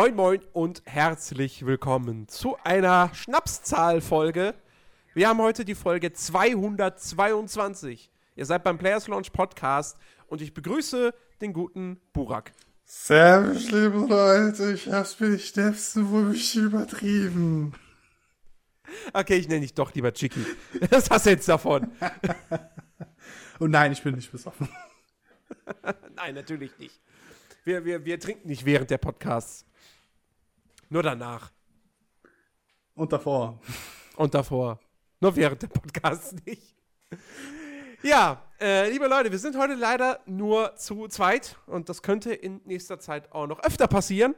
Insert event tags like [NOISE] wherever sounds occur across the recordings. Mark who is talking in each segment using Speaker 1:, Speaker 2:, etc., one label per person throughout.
Speaker 1: Moin Moin und herzlich willkommen zu einer Schnapszahl-Folge. Wir haben heute die Folge 222. Ihr seid beim Players Launch Podcast und ich begrüße den guten Burak.
Speaker 2: Servus, liebe Leute, ich hab's mit den Schnäpsen wohl bisschen übertrieben.
Speaker 1: Okay, ich nenne dich doch lieber Chicky. [LAUGHS] Was hast du jetzt davon?
Speaker 2: Und [LAUGHS] nein, ich bin nicht besoffen. [LAUGHS]
Speaker 1: Nein, natürlich nicht. Wir, wir, wir trinken nicht während der Podcasts. Nur danach.
Speaker 2: Und davor.
Speaker 1: Und davor. Nur während der Podcasts nicht. Ja, äh, liebe Leute, wir sind heute leider nur zu zweit und das könnte in nächster Zeit auch noch öfter passieren.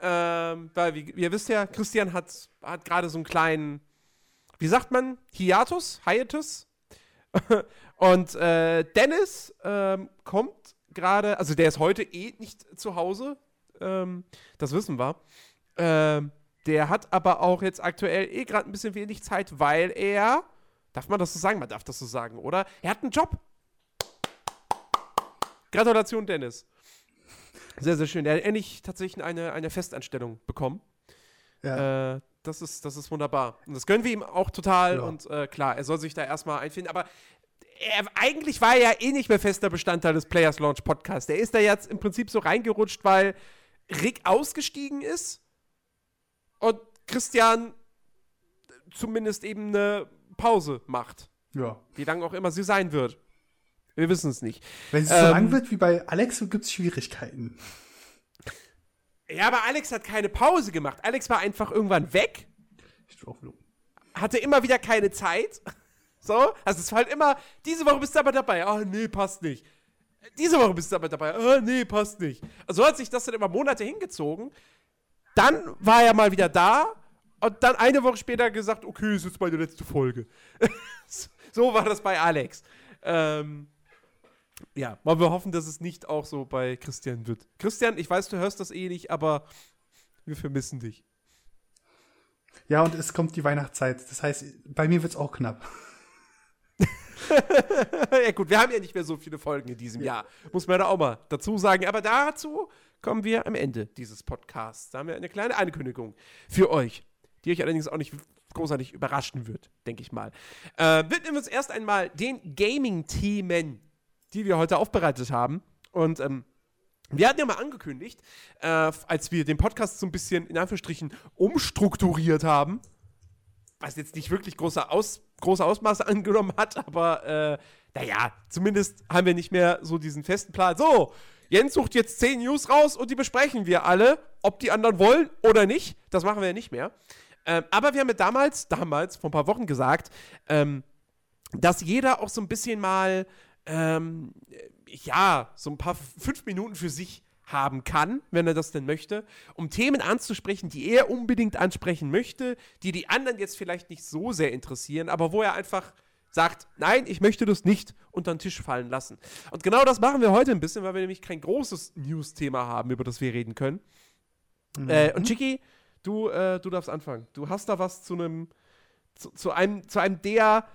Speaker 1: Ähm, weil, wie, wie ihr wisst ja, Christian hat, hat gerade so einen kleinen, wie sagt man, Hiatus, Hiatus. [LAUGHS] und äh, Dennis ähm, kommt gerade, also der ist heute eh nicht zu Hause, ähm, das wissen wir. Ähm, der hat aber auch jetzt aktuell eh gerade ein bisschen wenig Zeit, weil er, darf man das so sagen? Man darf das so sagen, oder? Er hat einen Job. Gratulation, Dennis. Sehr, sehr schön. Er hat endlich tatsächlich eine, eine Festanstellung bekommen. Ja. Äh, das, ist, das ist wunderbar. Und das gönnen wir ihm auch total. Ja. Und äh, klar, er soll sich da erstmal einfinden. Aber er, eigentlich war er ja eh nicht mehr fester Bestandteil des Players Launch Podcasts. Er ist da jetzt im Prinzip so reingerutscht, weil Rick ausgestiegen ist und Christian zumindest eben eine Pause macht.
Speaker 2: Ja.
Speaker 1: Wie lange auch immer sie sein wird. Wir wissen es nicht.
Speaker 2: Wenn es ähm, so lang wird wie bei Alex, gibt es Schwierigkeiten.
Speaker 1: Ja, aber Alex hat keine Pause gemacht. Alex war einfach irgendwann weg. Hatte immer wieder keine Zeit. [LAUGHS] So, also es war halt immer, diese Woche bist du aber dabei. Ah, oh, nee, passt nicht. Diese Woche bist du aber dabei. Ah, oh, nee, passt nicht. Also hat sich das dann immer Monate hingezogen. Dann war er mal wieder da und dann eine Woche später gesagt, okay, ist jetzt meine letzte Folge. [LAUGHS] so war das bei Alex. Ähm, ja, wollen wir hoffen, dass es nicht auch so bei Christian wird. Christian, ich weiß, du hörst das eh nicht, aber wir vermissen dich.
Speaker 2: Ja, und es kommt die Weihnachtszeit. Das heißt, bei mir wird es auch knapp. [LAUGHS]
Speaker 1: ja, gut, wir haben ja nicht mehr so viele Folgen in diesem ja. Jahr. Muss man da auch mal dazu sagen. Aber dazu kommen wir am Ende dieses Podcasts. Da haben wir eine kleine Ankündigung für euch, die euch allerdings auch nicht großartig überraschen wird, denke ich mal. Äh, widmen wir uns erst einmal den Gaming-Themen die wir heute aufbereitet haben. Und ähm, wir hatten ja mal angekündigt, äh, als wir den Podcast so ein bisschen in Anführungsstrichen umstrukturiert haben, was jetzt nicht wirklich große, Aus, große Ausmaße [LAUGHS] angenommen hat, aber äh, naja, zumindest haben wir nicht mehr so diesen festen Plan. So, Jens sucht jetzt 10 News raus und die besprechen wir alle, ob die anderen wollen oder nicht. Das machen wir ja nicht mehr. Ähm, aber wir haben ja damals, damals, vor ein paar Wochen gesagt, ähm, dass jeder auch so ein bisschen mal ähm, ja, so ein paar fünf Minuten für sich haben kann, wenn er das denn möchte, um Themen anzusprechen, die er unbedingt ansprechen möchte, die die anderen jetzt vielleicht nicht so sehr interessieren, aber wo er einfach sagt, nein, ich möchte das nicht unter den Tisch fallen lassen. Und genau das machen wir heute ein bisschen, weil wir nämlich kein großes News-Thema haben, über das wir reden können. Mhm. Äh, und Chicky, du, äh, du darfst anfangen. Du hast da was zu einem, zu, zu einem, zu einem der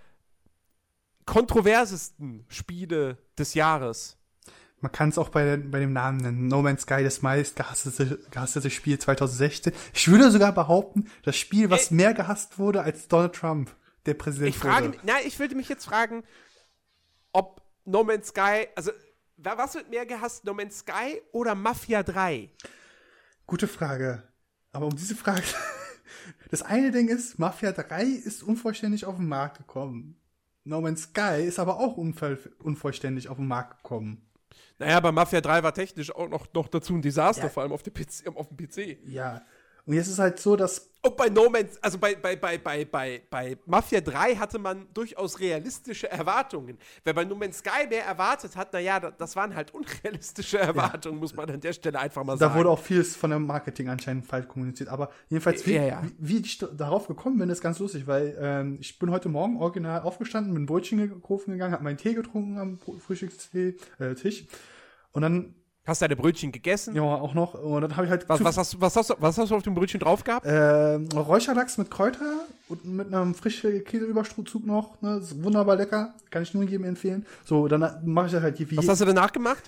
Speaker 1: kontroversesten Spiele des Jahres.
Speaker 2: Man kann es auch bei, bei dem Namen nennen. No Man's Sky, das meist gehasste, gehasste Spiel 2016. Ich würde sogar behaupten, das Spiel, was Ey, mehr gehasst wurde als Donald Trump, der Präsident
Speaker 1: ich frage, wurde. Nein, ich würde mich jetzt fragen, ob No Man's Sky, also was wird mehr gehasst, No Man's Sky oder Mafia 3?
Speaker 2: Gute Frage. Aber um diese Frage, [LAUGHS] das eine Ding ist, Mafia 3 ist unvollständig auf den Markt gekommen. No Man's Sky ist aber auch unvollständig auf den Markt gekommen.
Speaker 1: Naja, aber Mafia 3 war technisch auch noch, noch dazu ein Desaster, ja. vor allem auf, PC, auf dem PC.
Speaker 2: Ja, und jetzt ist halt so, dass.
Speaker 1: Und bei No Man's, also bei, bei, bei, bei, bei, bei Mafia 3 hatte man durchaus realistische Erwartungen. Wer bei No Man's Sky mehr erwartet hat, naja, das waren halt unrealistische Erwartungen, ja. muss man an der Stelle einfach mal
Speaker 2: sagen. Da wurde auch vieles von dem Marketing anscheinend falsch kommuniziert. Aber jedenfalls, wie, ja, ja. wie, wie ich darauf gekommen bin, ist ganz lustig, weil ähm, ich bin heute Morgen original aufgestanden, bin Brötchen gekauft gegangen, habe meinen Tee getrunken am Frühstückstisch. Äh, und dann
Speaker 1: Hast du deine Brötchen gegessen?
Speaker 2: Ja, auch noch. Und dann habe ich halt.
Speaker 1: Was, was, hast, was, hast du, was hast du auf dem Brötchen drauf gehabt?
Speaker 2: Ähm, Räucherlachs mit Kräuter und mit einem frischen Käseüberstrutzug noch. Ne? Ist wunderbar lecker. Kann ich nur jedem empfehlen. So, dann mache ich das halt
Speaker 1: wie. Was hast du danach gemacht?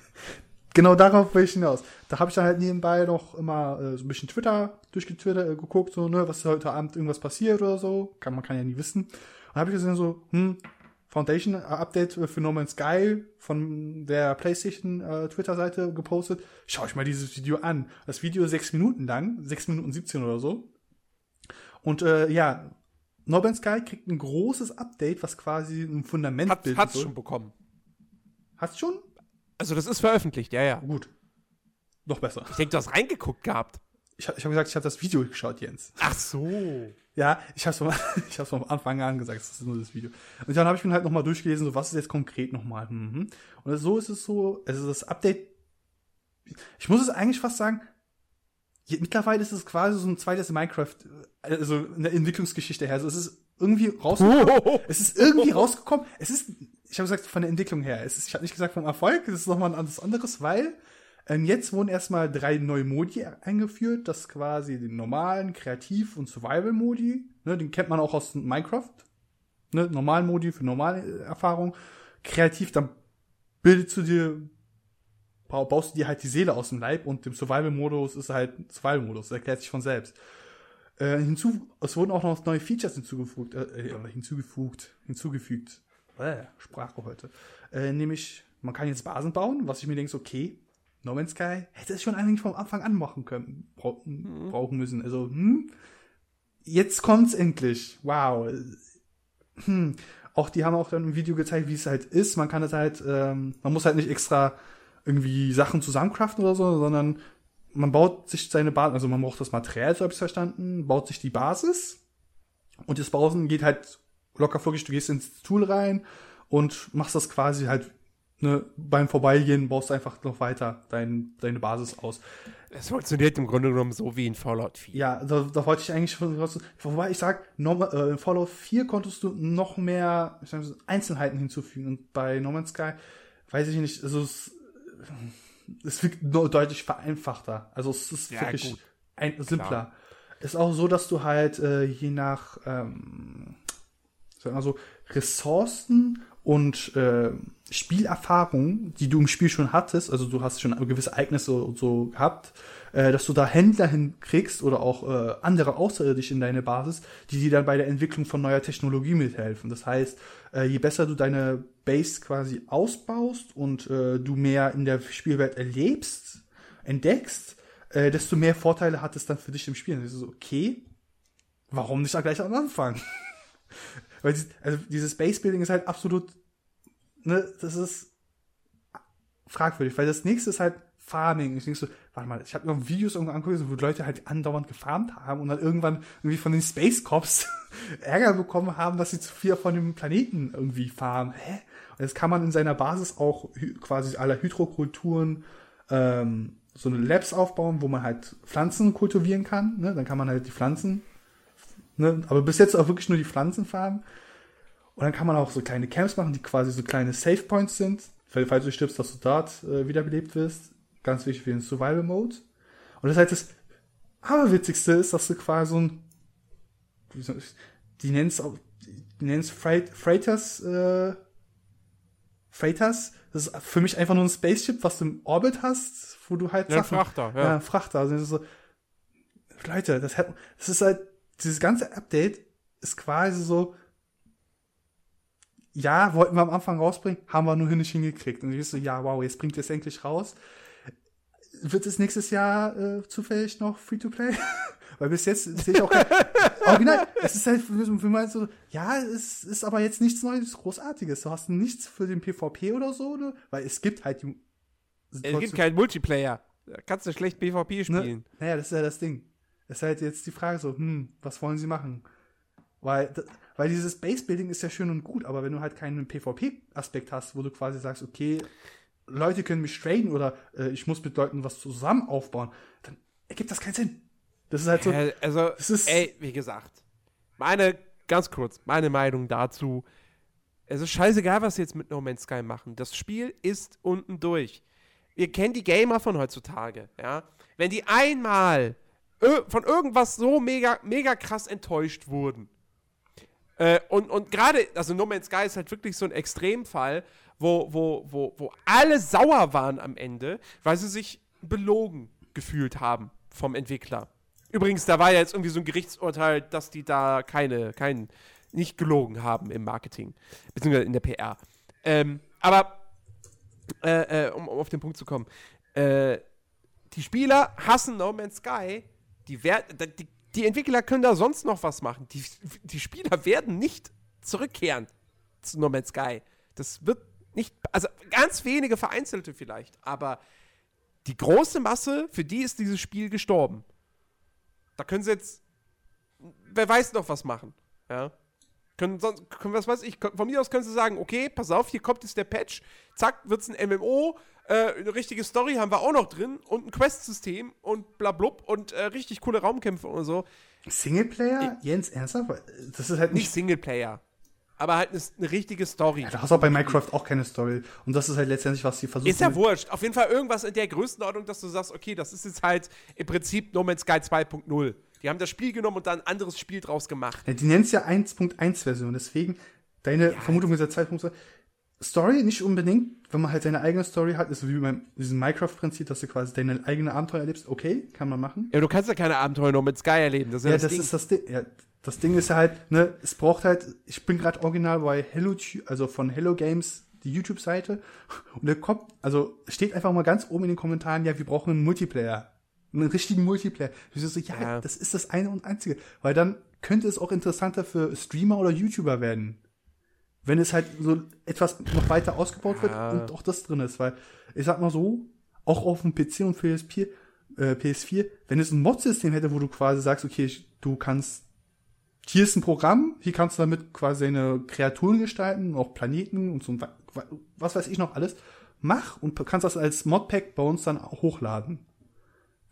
Speaker 2: genau darauf will ich hinaus. Da habe ich dann halt nebenbei noch immer äh, so ein bisschen Twitter durchgetwittert, äh, geguckt, so, ne, was heute Abend irgendwas passiert oder so. Kann, man kann ja nie wissen. Und habe ich gesehen so, hm, Foundation Update für No Man's Sky von der PlayStation äh, Twitter-Seite gepostet. Schau ich mal dieses Video an. Das Video ist sechs Minuten lang, sechs Minuten 17 oder so. Und äh, ja, No Man's Sky kriegt ein großes Update, was quasi ein Fundament
Speaker 1: Hat, bildet. Hat's schon bekommen.
Speaker 2: Hat's schon?
Speaker 1: Also das ist veröffentlicht, ja, ja.
Speaker 2: Gut. Noch besser.
Speaker 1: Ich denke, du hast reingeguckt gehabt.
Speaker 2: Ich, ich habe gesagt, ich habe das Video geschaut, Jens.
Speaker 1: Ach so.
Speaker 2: Ja, ich habe es vom, [LAUGHS] ich hab's vom Anfang an gesagt, das ist nur das Video. Und dann habe ich mir halt nochmal durchgelesen, so was ist jetzt konkret nochmal. Mhm. Und so ist es so, also das Update, ich muss es eigentlich fast sagen, mittlerweile ist es quasi so ein zweites Minecraft, also eine Entwicklungsgeschichte her. Also es ist irgendwie rausgekommen. [LAUGHS] Es ist irgendwie rausgekommen. Es ist, ich habe gesagt, von der Entwicklung her. Es ist, ich habe nicht gesagt vom Erfolg, das ist nochmal ein anderes, weil ähm, jetzt wurden erstmal drei neue Modi eingeführt. Das ist quasi den normalen, Kreativ- und Survival-Modi. Ne, den kennt man auch aus Minecraft. Ne, normalen Modi für normale äh, Erfahrung. Kreativ, dann bildest du dir, baust du dir halt die Seele aus dem Leib und im Survival-Modus ist halt Survival-Modus. Erklärt sich von selbst. Äh, hinzu, es wurden auch noch neue Features hinzugefügt, äh, äh hinzugefügt, hinzugefügt. Äh, Sprache heute. Äh, nämlich, man kann jetzt Basen bauen, was ich mir denke, okay, No Man's Sky hätte es schon eigentlich vom Anfang an machen können, bra mhm. brauchen müssen. Also, hm, jetzt kommt's endlich. Wow. Hm. Auch die haben auch dann ein Video gezeigt, wie es halt ist. Man kann es halt, ähm, man muss halt nicht extra irgendwie Sachen zusammencraften oder so, sondern man baut sich seine Basis, also man braucht das Material, so habe ich verstanden, baut sich die Basis und das Bauen geht halt locker flockig, du gehst ins Tool rein und machst das quasi halt ne, beim Vorbeigehen baust du einfach noch weiter dein, deine Basis aus.
Speaker 1: Es funktioniert im Grunde genommen so wie in Fallout 4.
Speaker 2: Ja, da, da wollte ich eigentlich schon, wobei ich sag, äh, in Fallout 4 konntest du noch mehr sag, Einzelheiten hinzufügen und bei No Man's Sky weiß ich nicht, also es, es wirkt deutlich vereinfachter. Also es ist ja, wirklich ein, simpler. Klar. Ist auch so, dass du halt äh, je nach ähm, sagen wir so, Ressourcen und äh, Spielerfahrung, die du im Spiel schon hattest, also du hast schon gewisse Ereignisse und so gehabt, äh, dass du da Händler hinkriegst oder auch äh, andere Außerirdische in deine Basis, die dir dann bei der Entwicklung von neuer Technologie mithelfen. Das heißt, äh, je besser du deine Base quasi ausbaust und äh, du mehr in der Spielwelt erlebst, entdeckst, äh, desto mehr Vorteile hat es dann für dich im Spiel. Und das ist okay, warum nicht da gleich am Anfang? [LAUGHS] Weil also dieses Base Building ist halt absolut, ne, das ist fragwürdig, weil das nächste ist halt Farming. Ich denke so, warte mal, ich habe noch Videos irgendwo angeguckt, wo Leute halt andauernd gefarmt haben und dann irgendwann irgendwie von den Space Cops [LAUGHS] Ärger bekommen haben, dass sie zu viel von dem Planeten irgendwie farmen. Hä? Und jetzt kann man in seiner Basis auch quasi aller Hydrokulturen ähm, so eine Labs aufbauen, wo man halt Pflanzen kultivieren kann. Ne? Dann kann man halt die Pflanzen Ne? Aber bis jetzt auch wirklich nur die Pflanzenfarben. Und dann kann man auch so kleine Camps machen, die quasi so kleine Save Points sind. Falls du stirbst, dass du dort äh, wiederbelebt wirst. Ganz wichtig für den Survival Mode. Und das heißt, das Allerwitzigste ist, dass du quasi so ein, die nennen es auch, die nennen es Freight, Freighters, äh, Freighters. Das ist für mich einfach nur ein Spaceship, was du im Orbit hast, wo du halt
Speaker 1: ja, Sachen, Frachter, ja.
Speaker 2: ja Frachter. Also so, Leute, das, hat, das ist halt dieses ganze Update ist quasi so, ja, wollten wir am Anfang rausbringen, haben wir nur nicht hingekriegt. Und ich so, ja, wow, jetzt bringt es endlich raus. Wird es nächstes Jahr äh, zufällig noch Free-to-Play? [LAUGHS] Weil bis jetzt sehe ich auch kein, [LAUGHS] Original, es ist halt für mich so, ja, es ist aber jetzt nichts Neues, Großartiges. Du hast nichts für den PvP oder so, ne? weil es gibt halt die.
Speaker 1: Es gibt keinen Multiplayer. Da kannst du schlecht PvP ne? spielen. Ne?
Speaker 2: Naja, das ist ja das Ding ist halt jetzt die Frage so, hm, was wollen sie machen? Weil, weil dieses Base-Building ist ja schön und gut, aber wenn du halt keinen PvP-Aspekt hast, wo du quasi sagst, okay, Leute können mich traden oder äh, ich muss mit Leuten was zusammen aufbauen, dann ergibt das keinen Sinn. Das ist halt so.
Speaker 1: Ja, also, ey, wie gesagt, meine, ganz kurz, meine Meinung dazu. Es ist scheißegal, was sie jetzt mit No Man's Sky machen. Das Spiel ist unten durch. Wir kennen die Gamer von heutzutage, ja. Wenn die einmal von irgendwas so mega, mega krass enttäuscht wurden. Äh, und und gerade, also No Man's Sky ist halt wirklich so ein Extremfall, wo, wo, wo, wo alle sauer waren am Ende, weil sie sich belogen gefühlt haben vom Entwickler. Übrigens, da war ja jetzt irgendwie so ein Gerichtsurteil, dass die da keine, kein, nicht gelogen haben im Marketing, beziehungsweise in der PR. Ähm, aber, äh, äh, um, um, auf den Punkt zu kommen, äh, die Spieler hassen No Man's Sky, die, die, die Entwickler können da sonst noch was machen. Die, die Spieler werden nicht zurückkehren zu No Man's Sky. Das wird nicht, also ganz wenige vereinzelte vielleicht, aber die große Masse, für die ist dieses Spiel gestorben. Da können sie jetzt, wer weiß noch was machen. Ja. Können, sonst, können, was weiß ich, von mir aus können sie sagen, okay, pass auf, hier kommt jetzt der Patch, zack, wird's ein MMO, äh, eine richtige Story haben wir auch noch drin und ein Quest-System und blablub und äh, richtig coole Raumkämpfe und so.
Speaker 2: Singleplayer? Ich, Jens, ernsthaft?
Speaker 1: Das ist halt nicht, nicht Singleplayer. Aber halt eine, eine richtige Story.
Speaker 2: Ja, da hast du auch bei Minecraft auch keine Story. Und das ist halt letztendlich, was sie versuchen.
Speaker 1: Ist ja wurscht. Auf jeden Fall irgendwas in der Größenordnung, dass du sagst, okay, das ist jetzt halt im Prinzip No Man's Sky 2.0. Die haben das Spiel genommen und dann ein anderes Spiel draus gemacht.
Speaker 2: Ja, die nennen es ja 1.1 Version, deswegen deine ja. Vermutung ist ja 2.2. Story nicht unbedingt, wenn man halt seine eigene Story hat, ist so wie beim diesem Minecraft-Prinzip, dass du quasi deine eigene Abenteuer erlebst. Okay, kann man machen.
Speaker 1: Ja, du kannst ja keine Abenteuer nur mit Sky erleben.
Speaker 2: Das ist ja, ja das, das ist das Ding. Ja, das Ding ist ja halt, ne, es braucht halt, ich bin gerade original bei Hello, also von Hello Games, die YouTube-Seite, und da kommt, also steht einfach mal ganz oben in den Kommentaren, ja, wir brauchen einen Multiplayer einen richtigen Multiplayer. Ich so, ja, ja, das ist das eine und einzige. Weil dann könnte es auch interessanter für Streamer oder YouTuber werden. Wenn es halt so etwas noch weiter ausgebaut wird ja. und auch das drin ist. Weil, ich sag mal so, auch auf dem PC und PSP, äh, PS4, wenn es ein Mod-System hätte, wo du quasi sagst, okay, du kannst, hier ist ein Programm, hier kannst du damit quasi deine Kreaturen gestalten, auch Planeten und so, was weiß ich noch alles, mach und kannst das als Modpack bei uns dann hochladen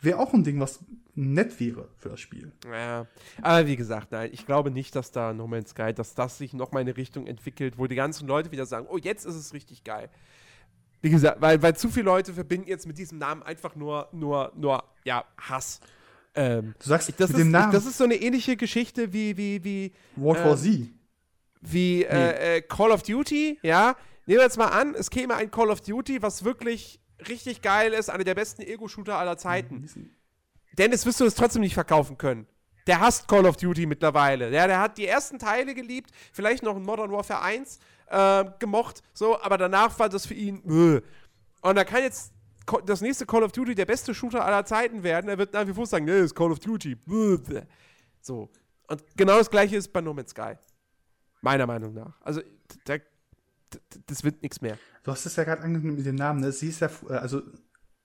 Speaker 2: wäre auch ein Ding, was nett wäre für das Spiel.
Speaker 1: Ja, aber wie gesagt, nein, ich glaube nicht, dass da No Man's Sky, dass das sich noch mal in eine Richtung entwickelt, wo die ganzen Leute wieder sagen, oh, jetzt ist es richtig geil. Wie gesagt, weil, weil zu viele Leute verbinden jetzt mit diesem Namen einfach nur, nur, nur, ja, Hass.
Speaker 2: Ähm, du sagst
Speaker 1: das mit ist, dem Namen. Das ist so eine ähnliche Geschichte wie, wie, wie.
Speaker 2: World War ähm, Z.
Speaker 1: Wie äh, äh, Call of Duty, ja. Nehmen wir jetzt mal an, es käme ein Call of Duty, was wirklich richtig geil ist, einer der besten Ego-Shooter aller Zeiten. Mhm. Dennis wirst du es trotzdem nicht verkaufen können. Der hasst Call of Duty mittlerweile. Ja, der hat die ersten Teile geliebt, vielleicht noch in Modern Warfare 1 äh, gemocht, so, aber danach war das für ihn. Äh. Und da kann jetzt das nächste Call of Duty der beste Shooter aller Zeiten werden. Er wird nach wie vor sagen, nee, ist Call of Duty. Äh. So. Und genau das gleiche ist bei No Man's Sky. Meiner Meinung nach. Also, da, das wird nichts mehr.
Speaker 2: Du hast es ja gerade angekündigt mit dem Namen, ne? Sie ist ja, äh, also,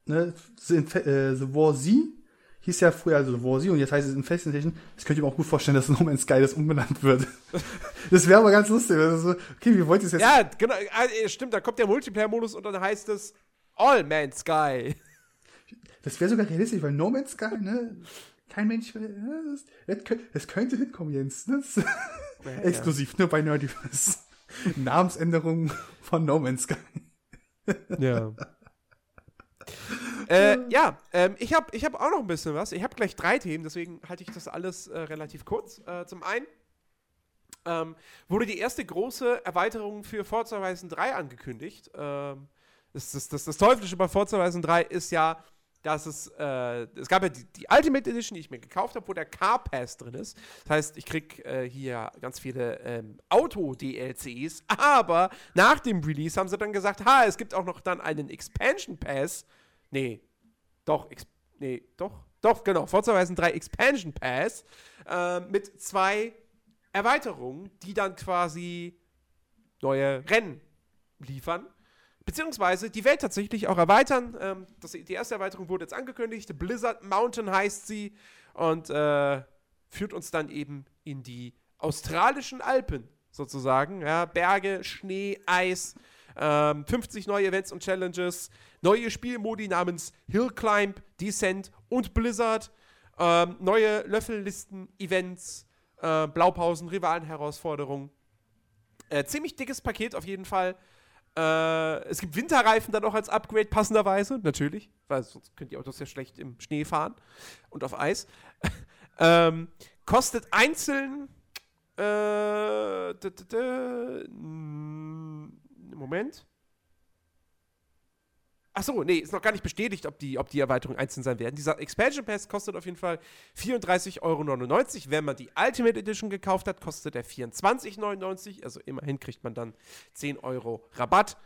Speaker 2: ne, The War Z hieß ja früher also War Z und jetzt heißt es Infestation. Das könnte ich mir auch gut vorstellen, dass No Man's Sky das umbenannt wird. [LAUGHS] das wäre aber ganz lustig. So, okay, wie wollt ihr es jetzt?
Speaker 1: Ja, genau, äh, stimmt, da kommt der Multiplayer-Modus und dann heißt es All Man's Sky.
Speaker 2: Das wäre sogar realistisch, weil No Man's Sky, ne? Kein Mensch will. Ne, das, das, könnte hinkommen, Jens. Ne? Ja, Exklusiv, ja. nur bei Nerdiverse. Namensänderung von No Man's Sky.
Speaker 1: ja. [LAUGHS] äh, ja, ähm, ich habe ich hab auch noch ein bisschen was. Ich habe gleich drei Themen, deswegen halte ich das alles äh, relativ kurz. Äh, zum einen ähm, wurde die erste große Erweiterung für Forza Horizon 3 angekündigt. Ähm, das, das, das, das Teuflische bei Forza Horizon 3 ist ja, dass es, äh, es gab ja die, die, Ultimate Edition, die ich mir gekauft habe, wo der Car Pass drin ist. Das heißt, ich krieg äh, hier ganz viele ähm, Auto-DLCs, aber nach dem Release haben sie dann gesagt, ha, es gibt auch noch dann einen Expansion Pass. Nee, doch, nee, doch, doch, genau, Forza Horizon 3 Expansion Pass äh, mit zwei Erweiterungen, die dann quasi neue Rennen liefern beziehungsweise die Welt tatsächlich auch erweitern. Ähm, das, die erste Erweiterung wurde jetzt angekündigt. Blizzard Mountain heißt sie und äh, führt uns dann eben in die australischen Alpen sozusagen. Ja, Berge, Schnee, Eis, ähm, 50 neue Events und Challenges, neue Spielmodi namens Hill Climb, Descent und Blizzard, ähm, neue Löffellisten, Events, äh, Blaupausen, Rivalenherausforderungen. Äh, ziemlich dickes Paket auf jeden Fall. Äh, es gibt Winterreifen dann auch als Upgrade, passenderweise, natürlich, weil sonst könnt ihr Autos ja schlecht im Schnee fahren und auf Eis. [LAUGHS] ähm, kostet einzeln Äh, d Moment. Achso, nee, ist noch gar nicht bestätigt, ob die, ob die Erweiterungen einzeln sein werden. Dieser Expansion Pass kostet auf jeden Fall 34,99 Euro. Wenn man die Ultimate Edition gekauft hat, kostet der 24,99 Also immerhin kriegt man dann 10 Euro Rabatt.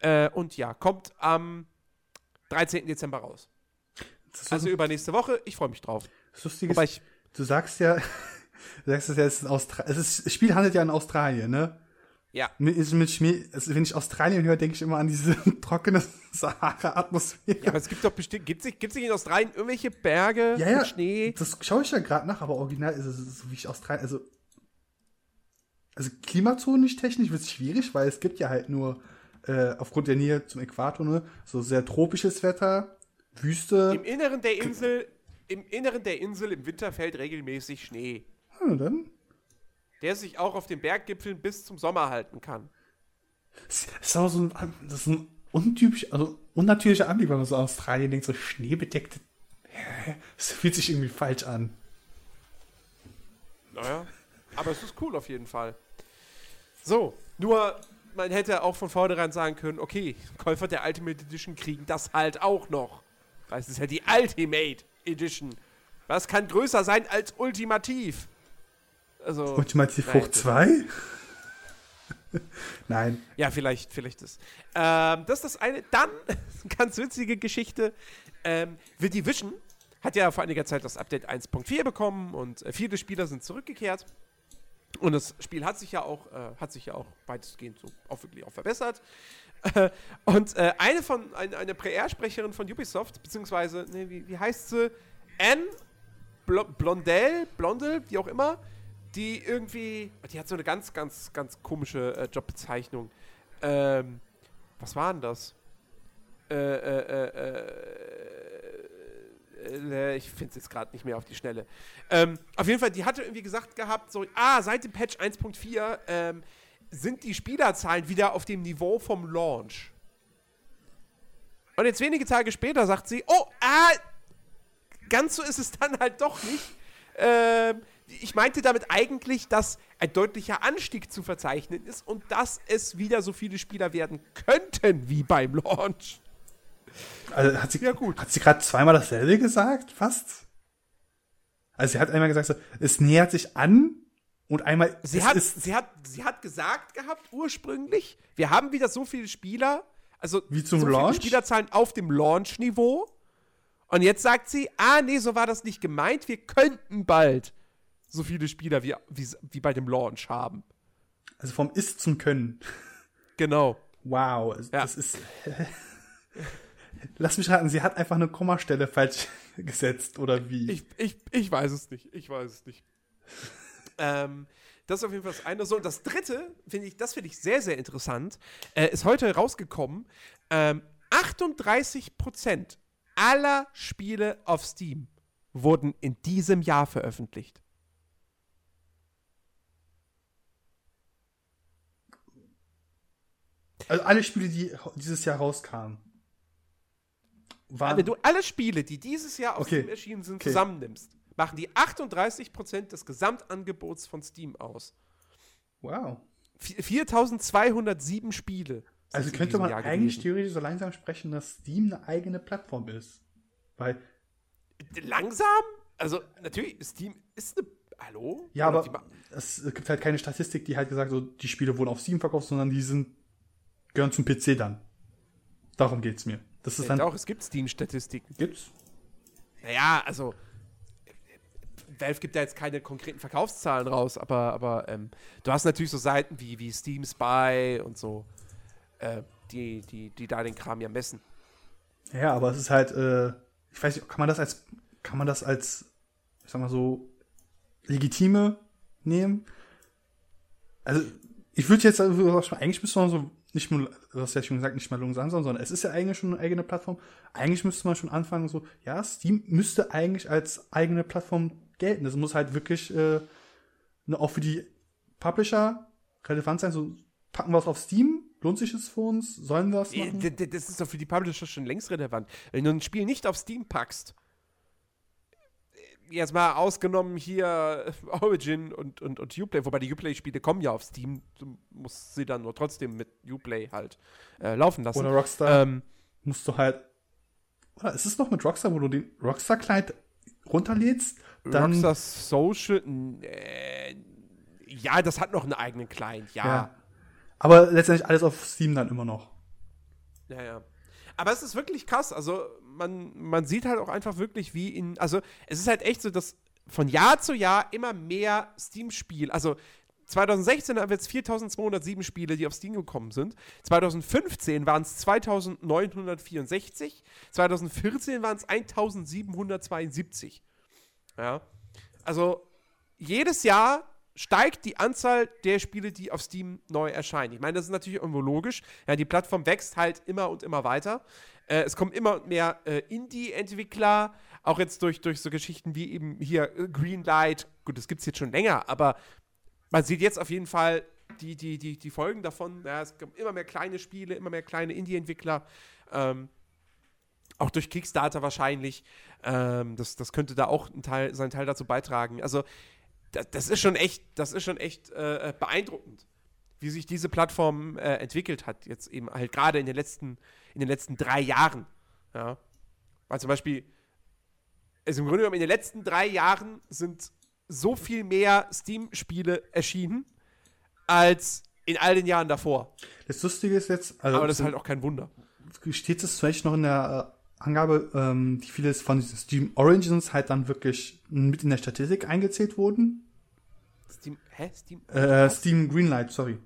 Speaker 1: Äh, und ja, kommt am 13. Dezember raus. Also übernächste Woche. Ich freue mich drauf.
Speaker 2: Das Lustige ist, du sagst ja, [LAUGHS] du sagst es ja, es ist, Austra es ist, das Spiel handelt ja in Australien, ne?
Speaker 1: Ja.
Speaker 2: Mit, mit Schmäh, also wenn ich Australien höre, denke ich immer an diese [LAUGHS] trockene Sahara-Atmosphäre.
Speaker 1: Ja, aber es gibt doch bestimmt, gibt es nicht, nicht in Australien irgendwelche Berge
Speaker 2: ja, ja,
Speaker 1: mit Schnee?
Speaker 2: Das schaue ich ja gerade nach, aber original ist es so wie ich Australien, also, also Klimazone nicht technisch wird es schwierig, weil es gibt ja halt nur, äh, aufgrund der Nähe zum Äquator, ne, so sehr tropisches Wetter, Wüste.
Speaker 1: Im Inneren der Insel, im Inneren der Insel im Winter fällt regelmäßig Schnee.
Speaker 2: Ja, dann
Speaker 1: der sich auch auf den Berggipfeln bis zum Sommer halten kann.
Speaker 2: Das ist auch so ein, das ist ein untypisch, also unnatürlicher Anblick, wenn man so Australien denkt, so schneebedeckte. Das fühlt sich irgendwie falsch an.
Speaker 1: Naja, aber es ist cool auf jeden Fall. So, nur man hätte auch von vornherein sagen können, okay, Käufer der Ultimate Edition kriegen das halt auch noch. Weil es ist ja die Ultimate Edition. Was kann größer sein als Ultimativ? Also,
Speaker 2: Ultimativ hoch 2? Nein.
Speaker 1: Ja, vielleicht, vielleicht das. Ähm, das ist das eine. Dann, [LAUGHS] ganz witzige Geschichte. Ähm, The Division hat ja vor einiger Zeit das Update 1.4 bekommen und äh, viele Spieler sind zurückgekehrt. Und das Spiel hat sich ja auch, äh, hat sich ja auch weitestgehend so auch wirklich auch verbessert. [LAUGHS] Äh, und eine von, ein, eine PR-Sprecherin von Ubisoft, beziehungsweise, nee, wie, wie heißt sie? Anne Blondel, Blondel, wie auch immer, die irgendwie, die hat so eine ganz, ganz, ganz komische äh, Jobbezeichnung. Ähm, was war denn das? Äh, äh, äh, äh ich finde es jetzt gerade nicht mehr auf die Schnelle. Ähm, auf jeden Fall, die hatte irgendwie gesagt gehabt, so, ah, seit dem Patch 1.4 ähm, sind die Spielerzahlen wieder auf dem Niveau vom Launch. Und jetzt wenige Tage später sagt sie, oh, ah, ganz so ist es dann halt doch nicht. Ähm, ich meinte damit eigentlich, dass ein deutlicher Anstieg zu verzeichnen ist und dass es wieder so viele Spieler werden könnten wie beim Launch.
Speaker 2: Also hat sie, ja, gut. Hat sie gerade zweimal dasselbe gesagt, fast? Also sie hat einmal gesagt, so, es nähert sich an und einmal.
Speaker 1: Sie hat, sie, hat, sie hat gesagt gehabt ursprünglich, wir haben wieder so viele Spieler, also
Speaker 2: wie zum so Launch?
Speaker 1: Viele Spielerzahlen auf dem Launch-Niveau. Und jetzt sagt sie, ah nee, so war das nicht gemeint, wir könnten bald so viele Spieler wie, wie, wie bei dem Launch haben.
Speaker 2: Also vom Ist zum Können.
Speaker 1: Genau.
Speaker 2: Wow, ja. das ist. [LAUGHS] Lass mich raten, sie hat einfach eine Kommastelle falsch [LAUGHS] gesetzt, oder wie?
Speaker 1: Ich, ich, ich weiß es nicht. Ich weiß es nicht. [LAUGHS] ähm, das ist auf jeden Fall das eine. So, und das dritte, finde ich, das finde ich sehr, sehr interessant, äh, ist heute rausgekommen. Ähm, 38% aller Spiele auf Steam wurden in diesem Jahr veröffentlicht.
Speaker 2: Also alle Spiele, die dieses Jahr rauskamen.
Speaker 1: Waren Wenn du alle Spiele, die dieses Jahr aus okay. Steam erschienen sind, okay. zusammennimmst, machen die 38% des Gesamtangebots von Steam aus.
Speaker 2: Wow.
Speaker 1: 4207 Spiele.
Speaker 2: Also könnte man Jahr eigentlich theoretisch so langsam sprechen, dass Steam eine eigene Plattform ist. Weil.
Speaker 1: Langsam? Also, natürlich, Steam ist eine. Hallo?
Speaker 2: Ja, Oder aber es gibt halt keine Statistik, die halt gesagt, so, die Spiele wurden auf Steam verkauft, sondern die sind gehören zum PC dann. Darum geht's mir. Das ist
Speaker 1: ja,
Speaker 2: dann
Speaker 1: auch, es gibt Steam-Statistiken.
Speaker 2: Gibt's?
Speaker 1: Naja, also Valve gibt ja jetzt keine konkreten Verkaufszahlen raus, aber, aber ähm, du hast natürlich so Seiten wie, wie Steam Spy und so, äh, die, die, die da den Kram ja messen.
Speaker 2: Ja, aber es ist halt, äh, ich weiß nicht, kann man das als, kann man das als, ich sag mal so, legitime nehmen? Also, ich würde jetzt, also, eigentlich müsste man so nicht nur, du hast ja schon gesagt, nicht mal Lungs anschauen, sondern es ist ja eigentlich schon eine eigene Plattform. Eigentlich müsste man schon anfangen, so, ja, Steam müsste eigentlich als eigene Plattform gelten. Das muss halt wirklich äh, ne, auch für die Publisher relevant sein. So, packen wir es auf Steam? Lohnt sich es für uns? Sollen wir es
Speaker 1: äh, machen? Das ist doch für die Publisher schon längst relevant. Wenn du ein Spiel nicht auf Steam packst, jetzt mal ausgenommen hier Origin und, und, und Uplay, wobei die Uplay-Spiele kommen ja auf Steam, du musst sie dann nur trotzdem mit Uplay halt äh, laufen lassen.
Speaker 2: Oder Rockstar ähm, musst du halt, oder ist es noch mit Rockstar, wo du den Rockstar-Client runterlädst?
Speaker 1: Dann Rockstar Social, äh, ja, das hat noch einen eigenen Client, ja. ja.
Speaker 2: Aber letztendlich alles auf Steam dann immer noch.
Speaker 1: Ja, ja. Aber es ist wirklich krass. Also, man, man sieht halt auch einfach wirklich, wie in. Also, es ist halt echt so, dass von Jahr zu Jahr immer mehr Steam-Spiel, also 2016 haben wir jetzt 4207 Spiele, die auf Steam gekommen sind. 2015 waren es 2964. 2014 waren es 1772. Ja. Also jedes Jahr steigt die Anzahl der Spiele, die auf Steam neu erscheinen. Ich meine, das ist natürlich irgendwo logisch. Ja, die Plattform wächst halt immer und immer weiter. Äh, es kommen immer mehr äh, Indie-Entwickler, auch jetzt durch, durch so Geschichten wie eben hier äh, Greenlight. Gut, das gibt es jetzt schon länger, aber man sieht jetzt auf jeden Fall die, die, die, die Folgen davon. Ja, es kommen immer mehr kleine Spiele, immer mehr kleine Indie-Entwickler. Ähm, auch durch Kickstarter wahrscheinlich. Ähm, das, das könnte da auch Teil, seinen Teil dazu beitragen. Also das, das ist schon echt, das ist schon echt äh, beeindruckend, wie sich diese Plattform äh, entwickelt hat, jetzt eben halt gerade in den letzten, in den letzten drei Jahren. Ja. Weil zum Beispiel, also im Grunde genommen in den letzten drei Jahren sind so viel mehr Steam-Spiele erschienen als in all den Jahren davor.
Speaker 2: Das Lustige ist jetzt,
Speaker 1: also aber das ist halt auch kein Wunder.
Speaker 2: Steht es vielleicht noch in der äh, Angabe, ähm, wie viele von diesen Steam Origins halt dann wirklich mit in der Statistik eingezählt wurden? Steam, hä? Steam? Äh, Steam Greenlight, sorry.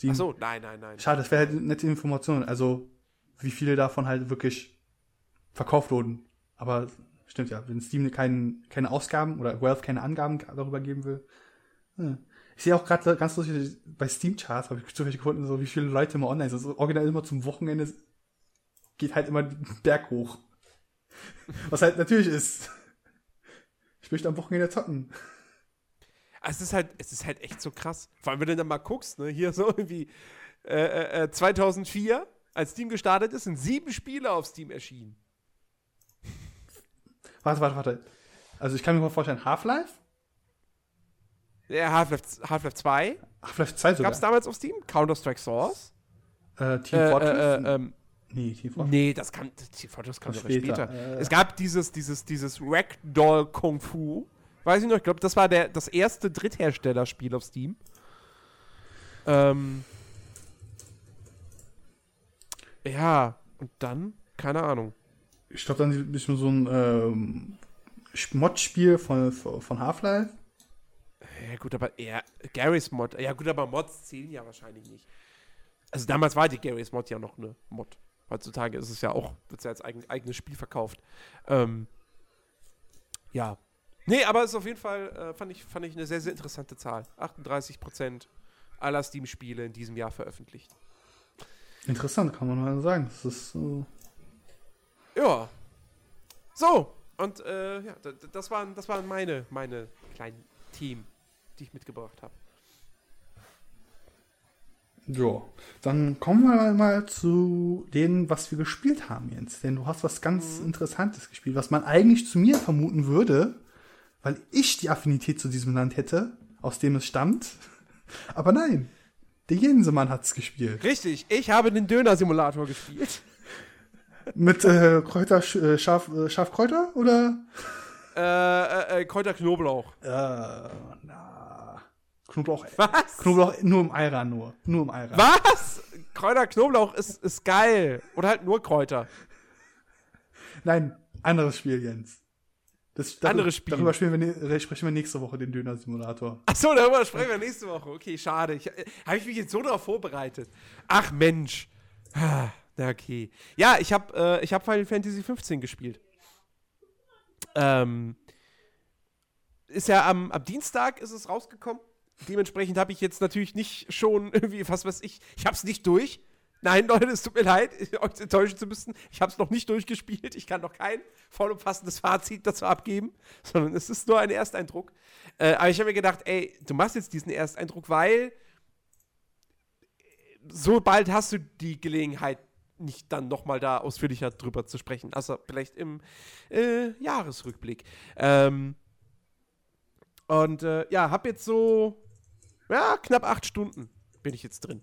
Speaker 1: Steam. Ach so, nein, nein, nein.
Speaker 2: Schade, das wäre halt nette Information. Also, wie viele davon halt wirklich verkauft wurden. Aber stimmt ja, wenn Steam kein, keine Ausgaben oder Wealth keine Angaben darüber geben will. Hm. Ich sehe auch gerade ganz lustig, bei Steam Charts habe ich [LAUGHS] zufällig gefunden, so wie viele Leute immer online sind. Also original immer zum Wochenende geht halt immer den [LAUGHS] Berg hoch. Was halt natürlich ist. [LAUGHS] Ich möchte am Wochenende zocken.
Speaker 1: Es ist halt, es ist halt echt so krass. Vor allem, wenn du dann mal guckst, ne, hier so irgendwie äh, äh, 2004, äh, als Steam gestartet ist, sind sieben Spiele auf Steam erschienen.
Speaker 2: Warte, warte, warte. Also ich kann mir mal vorstellen, Half-Life?
Speaker 1: Ja, Half-Life Half 2.
Speaker 2: Half-Life 2 sogar.
Speaker 1: Gab es damals auf Steam? Counter-Strike Source?
Speaker 2: Äh, Team äh, Fortress?
Speaker 1: Äh, äh, ähm, nee, Team Fortress. Nee, das kam, Team Fortress kam später. später. Äh. es gab dieses, dieses, dieses Ragdoll Kung Fu. Weiß ich noch, ich glaube, das war der, das erste Drittherstellerspiel auf Steam. Ähm. Ja, und dann, keine Ahnung.
Speaker 2: Ich glaube, dann ein bisschen so ein ähm, Mod-Spiel von, von Half-Life.
Speaker 1: Ja, gut, aber eher Garys Mod. Ja, gut, aber Mods zählen ja wahrscheinlich nicht. Also damals war die Garys Mod ja noch eine Mod. Heutzutage ist es ja auch, wird es ja als eigen, eigenes Spiel verkauft. Ähm, ja, Nee, aber es ist auf jeden Fall, äh, fand, ich, fand ich eine sehr, sehr interessante Zahl. 38% aller Steam-Spiele in diesem Jahr veröffentlicht.
Speaker 2: Interessant, kann man mal sagen. Das ist. Äh
Speaker 1: ja. So, und äh, ja, das waren, das waren meine, meine kleinen Themen, die ich mitgebracht habe.
Speaker 2: Ja, dann kommen wir mal zu dem, was wir gespielt haben, Jens. Denn du hast was ganz mhm. Interessantes gespielt, was man eigentlich zu mir vermuten würde, weil ich die Affinität zu diesem Land hätte, aus dem es stammt. [LAUGHS] Aber nein, der Jensemann hat es gespielt.
Speaker 1: Richtig, ich habe den Döner-Simulator gespielt.
Speaker 2: Mit äh, Kräuter, äh, Schaf, äh, Schafkräuter oder?
Speaker 1: Äh, äh, äh Kräuter Knoblauch.
Speaker 2: Äh, na. Knoblauch. Was? Knoblauch nur im Eiran nur. Nur im Eiran.
Speaker 1: Was? Kräuter Knoblauch ist, ist geil. Oder halt nur Kräuter.
Speaker 2: Nein, anderes Spiel, Jens.
Speaker 1: Das, darüber, Andere Spiele.
Speaker 2: Darüber wir, sprechen wir nächste Woche, den Döner-Simulator.
Speaker 1: Achso, darüber sprechen wir nächste Woche. Okay, schade. äh, habe ich mich jetzt so darauf vorbereitet. Ach Mensch. Ah, na okay. Ja, ich habe äh, hab Final Fantasy 15 gespielt. Ähm, ist ja am, am Dienstag ist es rausgekommen. Dementsprechend habe ich jetzt natürlich nicht schon [LAUGHS] irgendwie, was weiß ich, ich habe es nicht durch. Nein, Leute, es tut mir leid, euch enttäuschen zu müssen. Ich habe es noch nicht durchgespielt. Ich kann noch kein vollumfassendes Fazit dazu abgeben, [LAUGHS] sondern es ist nur ein Ersteindruck. Äh, aber ich habe mir gedacht, ey, du machst jetzt diesen Ersteindruck, weil so bald hast du die Gelegenheit, nicht dann nochmal da ausführlicher drüber zu sprechen. Also vielleicht im äh, Jahresrückblick. Ähm, Und äh, ja, hab jetzt so, ja, knapp acht Stunden bin ich jetzt drin.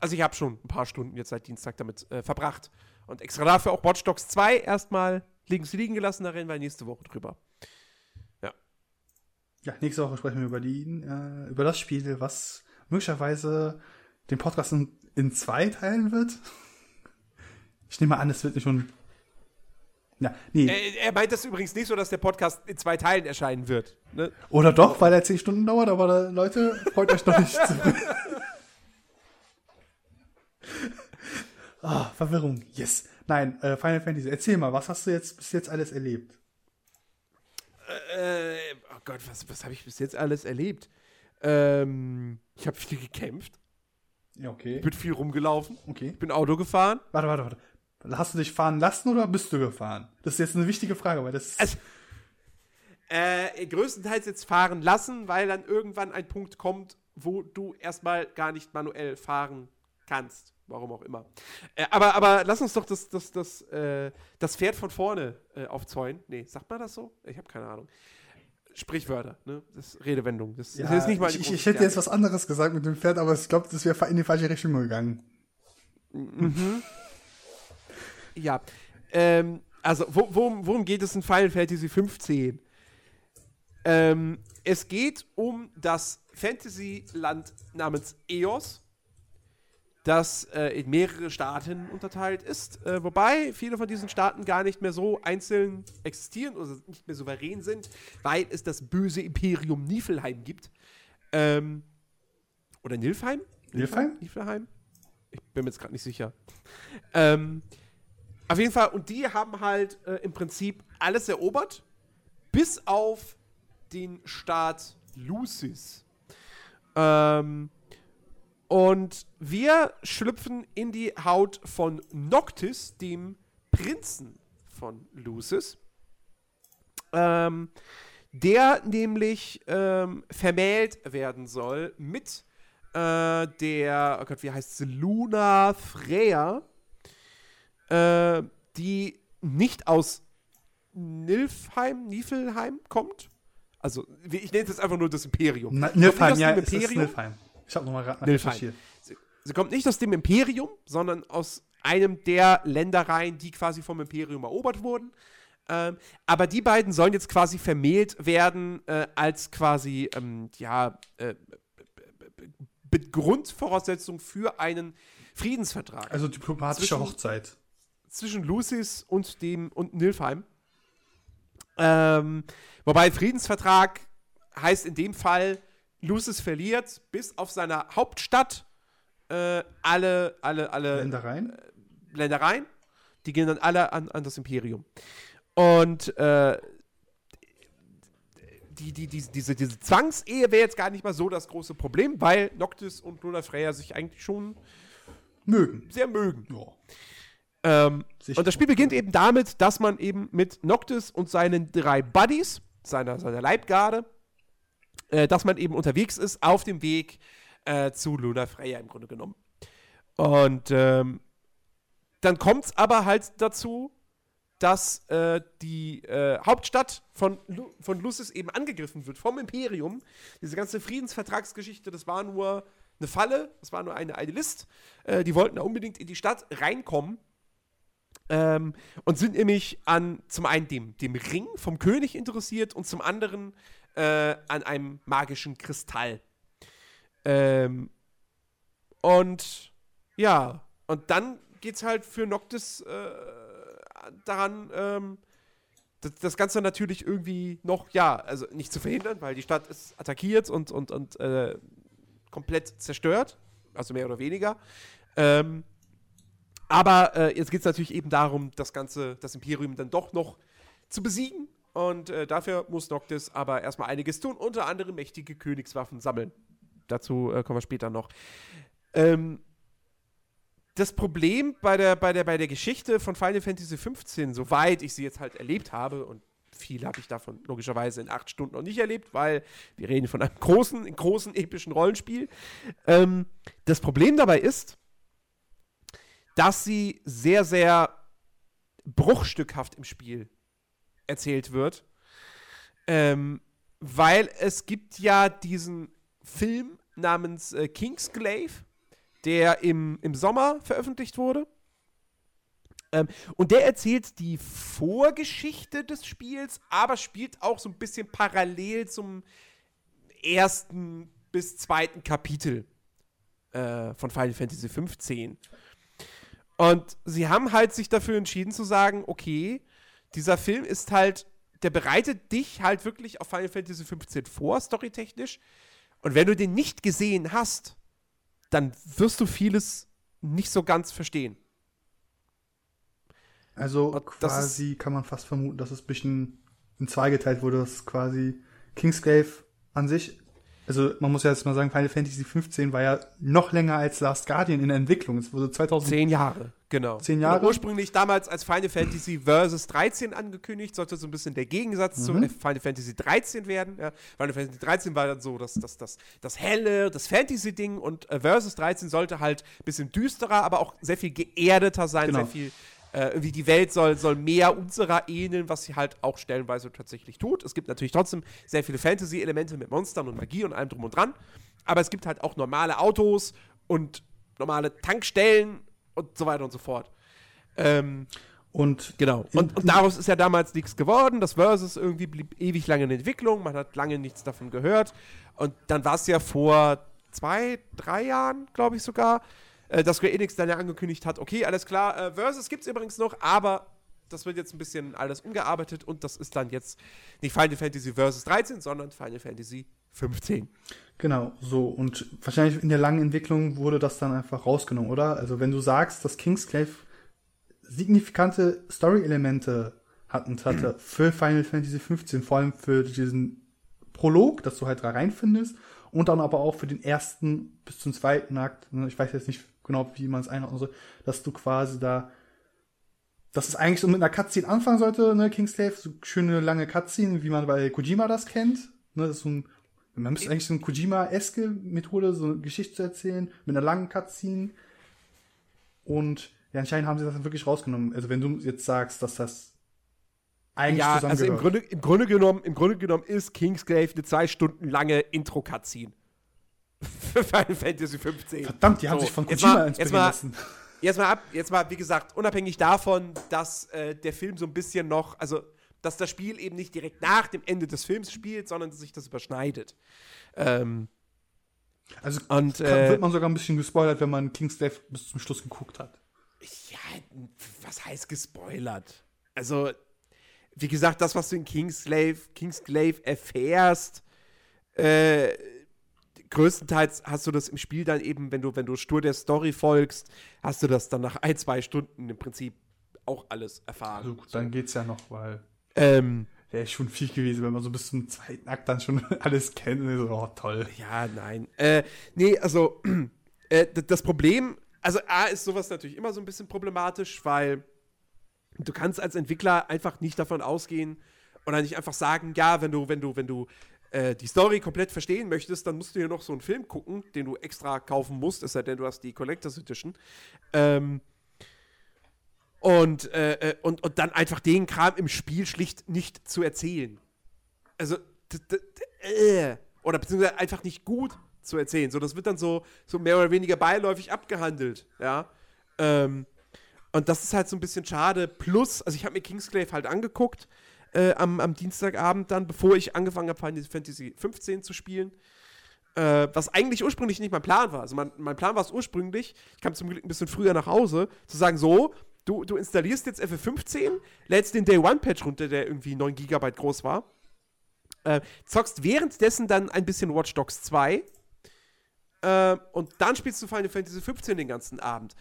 Speaker 1: Also ich habe schon ein paar Stunden jetzt seit Dienstag damit äh, verbracht. Und extra dafür auch Watch Dogs 2 erstmal links liegen gelassen, da reden wir nächste Woche drüber.
Speaker 2: Ja. Ja, nächste Woche sprechen wir über, die, äh, über das Spiel, was möglicherweise den Podcast in, in zwei teilen wird. Ich nehme an, es wird nicht schon.
Speaker 1: Ja, nee. Er, er, meint das übrigens nicht so, dass der Podcast in zwei Teilen erscheinen wird. Ne?
Speaker 2: Oder doch, weil er zehn Stunden dauert, aber Leute, freut euch doch nicht. [LAUGHS] [LAUGHS] Ah, Verwirrung. Yes. Nein, äh, Final Fantasy. Erzähl mal, was hast du jetzt bis jetzt alles erlebt?
Speaker 1: Äh, oh Gott, was, was habe ich bis jetzt alles erlebt? Ähm, ich habe viel gekämpft.
Speaker 2: Ja, okay.
Speaker 1: Ich bin viel rumgelaufen.
Speaker 2: Okay.
Speaker 1: Ich bin Auto gefahren.
Speaker 2: Warte, warte, warte. Hast du dich fahren lassen oder bist du gefahren? Das ist jetzt eine wichtige Frage, weil das. Also,
Speaker 1: äh, größtenteils jetzt fahren lassen, weil dann irgendwann ein Punkt kommt, wo du erstmal gar nicht manuell fahren kannst. Warum auch immer. Äh, aber, aber lass uns doch das, das, das, äh, das Pferd von vorne äh, aufzäunen. Nee, sagt man das so? Ich habe keine Ahnung. Sprichwörter, ne? Das ist Redewendung. Das,
Speaker 2: ja, das ist nicht mal ich, ich hätte jetzt was anderes gesagt mit dem Pferd, aber ich glaube, das wäre in die falsche Richtung gegangen.
Speaker 1: Mhm. ja. Ähm, also, wo, worum, worum geht es in Final Fantasy 15? Ähm, es geht um das Fantasy-Land namens Eos das äh, in mehrere Staaten unterteilt ist, äh, wobei viele von diesen Staaten gar nicht mehr so einzeln existieren oder nicht mehr souverän sind, weil es das böse Imperium Niflheim gibt. Ähm, oder Nilfheim?
Speaker 2: Nilfheim?
Speaker 1: Niflheim? Ich bin mir jetzt gerade nicht sicher. Ähm, auf jeden Fall, und die haben halt äh, im Prinzip alles erobert, bis auf den Staat Lucis. Ähm, und wir schlüpfen in die Haut von Noctis, dem Prinzen von Lucis. Ähm, der nämlich ähm, vermählt werden soll mit äh, der, oh Gott, wie heißt sie? Luna Freya, äh, die nicht aus Nilfheim, Niflheim kommt. Also, ich nenne es jetzt einfach nur das Imperium.
Speaker 2: Na, Nilfheim, ja, Imperium. ist Nilfheim. Ich habe nochmal gerade
Speaker 1: recherchiert. Sie, sie kommt nicht aus dem Imperium, sondern aus einem der Ländereien, die quasi vom Imperium erobert wurden. Ähm, aber die beiden sollen jetzt quasi vermählt werden äh, als quasi, ähm, ja, äh, Grundvoraussetzung für einen Friedensvertrag.
Speaker 2: Also diplomatische zwischen, Hochzeit.
Speaker 1: Zwischen Lucis und dem und Nilfheim. Ähm, wobei Friedensvertrag heißt in dem Fall, Lucis verliert bis auf seiner Hauptstadt äh, alle, alle, alle
Speaker 2: Ländereien.
Speaker 1: Äh, Ländereien. Die gehen dann alle an, an das Imperium. Und äh, die, die, die, diese, diese Zwangsehe wäre jetzt gar nicht mal so das große Problem, weil Noctis und Luna Freya sich eigentlich schon
Speaker 2: mögen.
Speaker 1: Sehr mögen. Ja. Ähm, und das Spiel beginnt eben damit, dass man eben mit Noctis und seinen drei Buddies, seiner, seiner Leibgarde, äh, dass man eben unterwegs ist auf dem Weg äh, zu Luna Freya im Grunde genommen. Und ähm, dann kommt es aber halt dazu, dass äh, die äh, Hauptstadt von, Lu von Lucis eben angegriffen wird vom Imperium. Diese ganze Friedensvertragsgeschichte, das war nur eine Falle, das war nur eine, eine List. Äh, die wollten da unbedingt in die Stadt reinkommen. Ähm, und sind nämlich an zum einen dem, dem Ring vom König interessiert und zum anderen äh, an einem magischen Kristall. Ähm, und ja, und dann geht's halt für Noctis äh, daran, ähm, das, das, Ganze natürlich irgendwie noch, ja, also nicht zu verhindern, weil die Stadt ist attackiert und, und, und äh, komplett zerstört, also mehr oder weniger. Ähm, aber äh, jetzt geht es natürlich eben darum, das Ganze, das Imperium dann doch noch zu besiegen und äh, dafür muss Noctis aber erstmal einiges tun, unter anderem mächtige Königswaffen sammeln. Dazu äh, kommen wir später noch. Ähm, das Problem bei der, bei, der, bei der Geschichte von Final Fantasy XV, soweit ich sie jetzt halt erlebt habe, und viel habe ich davon logischerweise in acht Stunden noch nicht erlebt, weil wir reden von einem großen, großen epischen Rollenspiel. Ähm, das Problem dabei ist, dass sie sehr, sehr bruchstückhaft im Spiel erzählt wird. Ähm, weil es gibt ja diesen Film namens äh, Kingsglaive, der im, im Sommer veröffentlicht wurde. Ähm, und der erzählt die Vorgeschichte des Spiels, aber spielt auch so ein bisschen parallel zum ersten bis zweiten Kapitel äh, von Final Fantasy XV. Und sie haben halt sich dafür entschieden zu sagen, okay, dieser Film ist halt, der bereitet dich halt wirklich auf Final Fantasy XV vor, storytechnisch. Und wenn du den nicht gesehen hast, dann wirst du vieles nicht so ganz verstehen.
Speaker 2: Also quasi kann man fast vermuten, dass es ein bisschen in zwei geteilt wurde, dass quasi Kingsglaive an sich, also man muss ja jetzt mal sagen, Final Fantasy 15 war ja noch länger als Last Guardian in der Entwicklung. Es wurde 2000
Speaker 1: zehn Jahre, genau.
Speaker 2: Zehn Jahre.
Speaker 1: Und ursprünglich damals als Final Fantasy Versus 13 angekündigt, sollte so ein bisschen der Gegensatz mhm. zu Final Fantasy 13 werden. Ja. Final Fantasy 13 war dann so das, das, das, das helle, das Fantasy-Ding und äh, Versus 13 sollte halt ein bisschen düsterer, aber auch sehr viel geerdeter sein, genau. sehr viel äh, irgendwie die Welt soll, soll mehr unserer ähneln, was sie halt auch stellenweise tatsächlich tut. Es gibt natürlich trotzdem sehr viele Fantasy-Elemente mit Monstern und Magie und allem drum und dran. Aber es gibt halt auch normale Autos und normale Tankstellen und so weiter und so fort. Ähm, und genau. Und, und, daraus ist ja damals nichts geworden. Das Versus irgendwie blieb ewig lange in Entwicklung. Man hat lange nichts davon gehört. Und dann war es ja vor zwei, drei Jahren, glaube ich sogar, äh, dass Square Enix dann ja angekündigt hat, okay, alles klar, äh, Versus gibt es übrigens noch, aber das wird jetzt ein bisschen alles umgearbeitet und das ist dann jetzt nicht Final Fantasy Versus 13, sondern Final Fantasy 15.
Speaker 2: Genau, so. Und wahrscheinlich in der langen Entwicklung wurde das dann einfach rausgenommen, oder? Also wenn du sagst, dass Kingsclave signifikante Story-Elemente hatten, hatte [CLEARS THROAT] für Final Fantasy 15, vor allem für diesen Prolog, dass du halt da reinfindest, und dann aber auch für den ersten bis zum zweiten Akt, ne, ich weiß jetzt nicht genau, wie man es einordnen soll, dass du quasi da, dass es eigentlich so mit einer Cutscene anfangen sollte, ne, Kingslave, so schöne lange Cutscene, wie man bei Kojima das kennt, ne, das ist so ein, man müsste eigentlich so eine Kojima-eske Methode, so eine Geschichte zu erzählen, mit einer langen Cutscene und ja, anscheinend haben sie das dann wirklich rausgenommen. Also wenn du jetzt sagst, dass das
Speaker 1: eigentlich ja, also im Grunde, im Grunde genommen, im Grunde genommen ist Kingsgrave eine zwei Stunden lange Intro-Cutscene [LAUGHS] für Final Fantasy 15.
Speaker 2: Verdammt, die haben sich von Kojima mal, inspirieren
Speaker 1: jetzt lassen. Jetzt mal ab, jetzt mal, wie gesagt, unabhängig davon, dass äh, der Film so ein bisschen noch, also dass das Spiel eben nicht direkt nach dem Ende des Films spielt, sondern sich das überschneidet. Ähm,
Speaker 2: also und, äh, wird man sogar ein bisschen gespoilert, wenn man King's Death bis zum Schluss geguckt hat.
Speaker 1: Ja, was heißt gespoilert? Also, wie gesagt, das, was du in Kingsglaive, Kingsglaive erfährst, äh, größtenteils hast du das im Spiel dann eben, wenn du, wenn du stur der Story folgst, hast du das dann nach ein, zwei Stunden im Prinzip auch alles erfahren. Also
Speaker 2: gut, dann geht's ja noch, weil ähm, wäre schon viel gewesen, wenn man so bis zum zweiten Akt dann schon [LAUGHS] alles kennt und so, oh, toll.
Speaker 1: Ja, nein. Äh, nee, also [CLEARS THROAT] äh, das Problem, also A ist sowas natürlich immer so ein bisschen problematisch, weil du kannst als Entwickler einfach nicht davon ausgehen oder nicht einfach sagen, ja, wenn du, wenn du, wenn du äh, die Story komplett verstehen möchtest, dann musst du hier noch so einen Film gucken, den du extra kaufen musst, es sei denn, du hast die Collectors Edition. Ähm, und, äh, äh und, und dann einfach den Kram im Spiel schlicht nicht zu erzählen. Also, äh, oder beziehungsweise einfach nicht gut zu erzählen. So, das wird dann so, so mehr oder weniger beiläufig abgehandelt, ja. Ähm, und das ist halt so ein bisschen schade. Plus, also ich habe mir Kingsclave halt angeguckt äh, am, am Dienstagabend dann, bevor ich angefangen habe, Final Fantasy 15 zu spielen. Äh, was eigentlich ursprünglich nicht mein Plan war. Also mein, mein Plan war es ursprünglich, ich kam zum Glück ein bisschen früher nach Hause, zu sagen, so, du, du installierst jetzt FF15, lädst den Day One Patch runter, der irgendwie 9 GB groß war, äh, zockst währenddessen dann ein bisschen Watch Dogs 2 äh, und dann spielst du Final Fantasy 15 den ganzen Abend.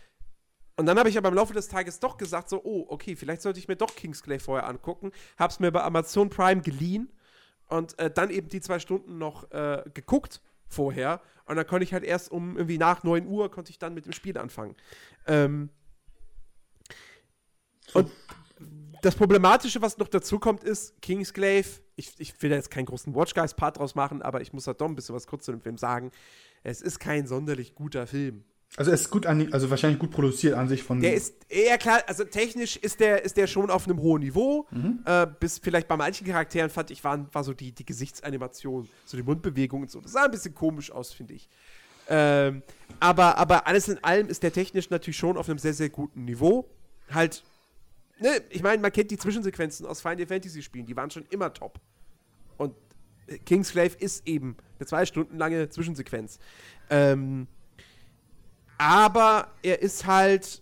Speaker 1: Und dann habe ich aber im Laufe des Tages doch gesagt, so, oh, okay, vielleicht sollte ich mir doch Kingsglaive vorher angucken. Habe es mir bei Amazon Prime geliehen und äh, dann eben die zwei Stunden noch äh, geguckt vorher. Und dann konnte ich halt erst um irgendwie nach 9 Uhr konnte ich dann mit dem Spiel anfangen. Ähm. Und das Problematische, was noch dazu kommt, ist, Kingsglaive, ich, ich will da jetzt keinen großen Watch Guys-Part draus machen, aber ich muss halt doch ein bisschen was kurz zu dem Film sagen. Es ist kein sonderlich guter Film.
Speaker 2: Also er ist gut an, also wahrscheinlich gut produziert an sich von.
Speaker 1: Der ist eher klar, also technisch ist der, ist der schon auf einem hohen Niveau. Mhm. Äh, bis vielleicht bei manchen Charakteren fand ich, waren, war so die, die Gesichtsanimation, so die Bewegungen und so. Das sah ein bisschen komisch aus, finde ich. Ähm, aber, aber alles in allem ist der technisch natürlich schon auf einem sehr, sehr guten Niveau. Halt, ne, ich meine, man kennt die Zwischensequenzen aus Final Fantasy Spielen, die waren schon immer top. Und Kingsglaive ist eben eine zwei Stunden lange Zwischensequenz. Ähm, aber er ist halt.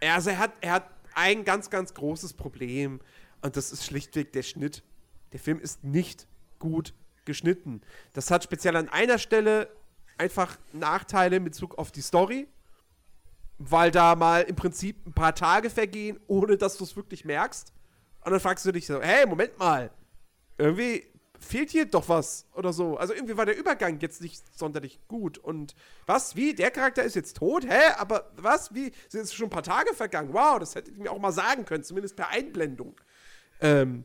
Speaker 1: Also er hat, er hat ein ganz, ganz großes Problem. Und das ist schlichtweg der Schnitt. Der Film ist nicht gut geschnitten. Das hat speziell an einer Stelle einfach Nachteile in Bezug auf die Story, weil da mal im Prinzip ein paar Tage vergehen, ohne dass du es wirklich merkst. Und dann fragst du dich so, hey, Moment mal, irgendwie fehlt hier doch was oder so. Also irgendwie war der Übergang jetzt nicht sonderlich gut. Und was, wie, der Charakter ist jetzt tot? Hä? Aber was, wie, sind jetzt schon ein paar Tage vergangen? Wow, das hätte ich mir auch mal sagen können, zumindest per Einblendung. Ähm,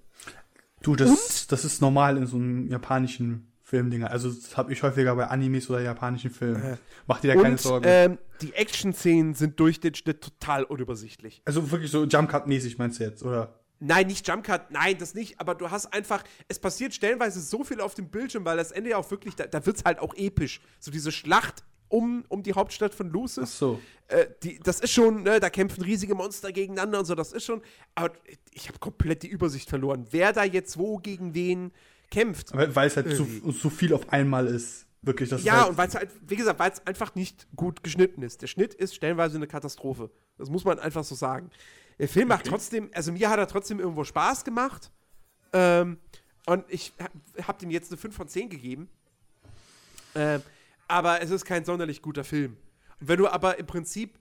Speaker 2: du, das, das ist normal in so einem japanischen Filmdinger. Also das habe ich häufiger bei Animes oder japanischen Filmen. Äh. Mach dir da keine Sorgen.
Speaker 1: Ähm, die Action-Szenen sind durch den Schnitt total unübersichtlich.
Speaker 2: Also wirklich so Jump-Cut-mäßig meinst du jetzt, oder?
Speaker 1: Nein, nicht Jump-Cut, nein, das nicht, aber du hast einfach, es passiert stellenweise so viel auf dem Bildschirm, weil das Ende ja auch wirklich, da, da wird es halt auch episch. So diese Schlacht um, um die Hauptstadt von Lucis. Ach
Speaker 2: so.
Speaker 1: Äh, die, das ist schon, ne, da kämpfen riesige Monster gegeneinander und so, das ist schon, aber ich habe komplett die Übersicht verloren, wer da jetzt wo gegen wen kämpft.
Speaker 2: Weil es halt zu, zu viel auf einmal ist. Wirklich, das
Speaker 1: Ja, halt und weil es halt, wie gesagt, weil es einfach nicht gut geschnitten ist. Der Schnitt ist stellenweise eine Katastrophe. Das muss man einfach so sagen. Der Film macht trotzdem, also mir hat er trotzdem irgendwo Spaß gemacht. Ähm, und ich habe dem jetzt eine 5 von 10 gegeben. Ähm, aber es ist kein sonderlich guter Film. Und wenn du aber im Prinzip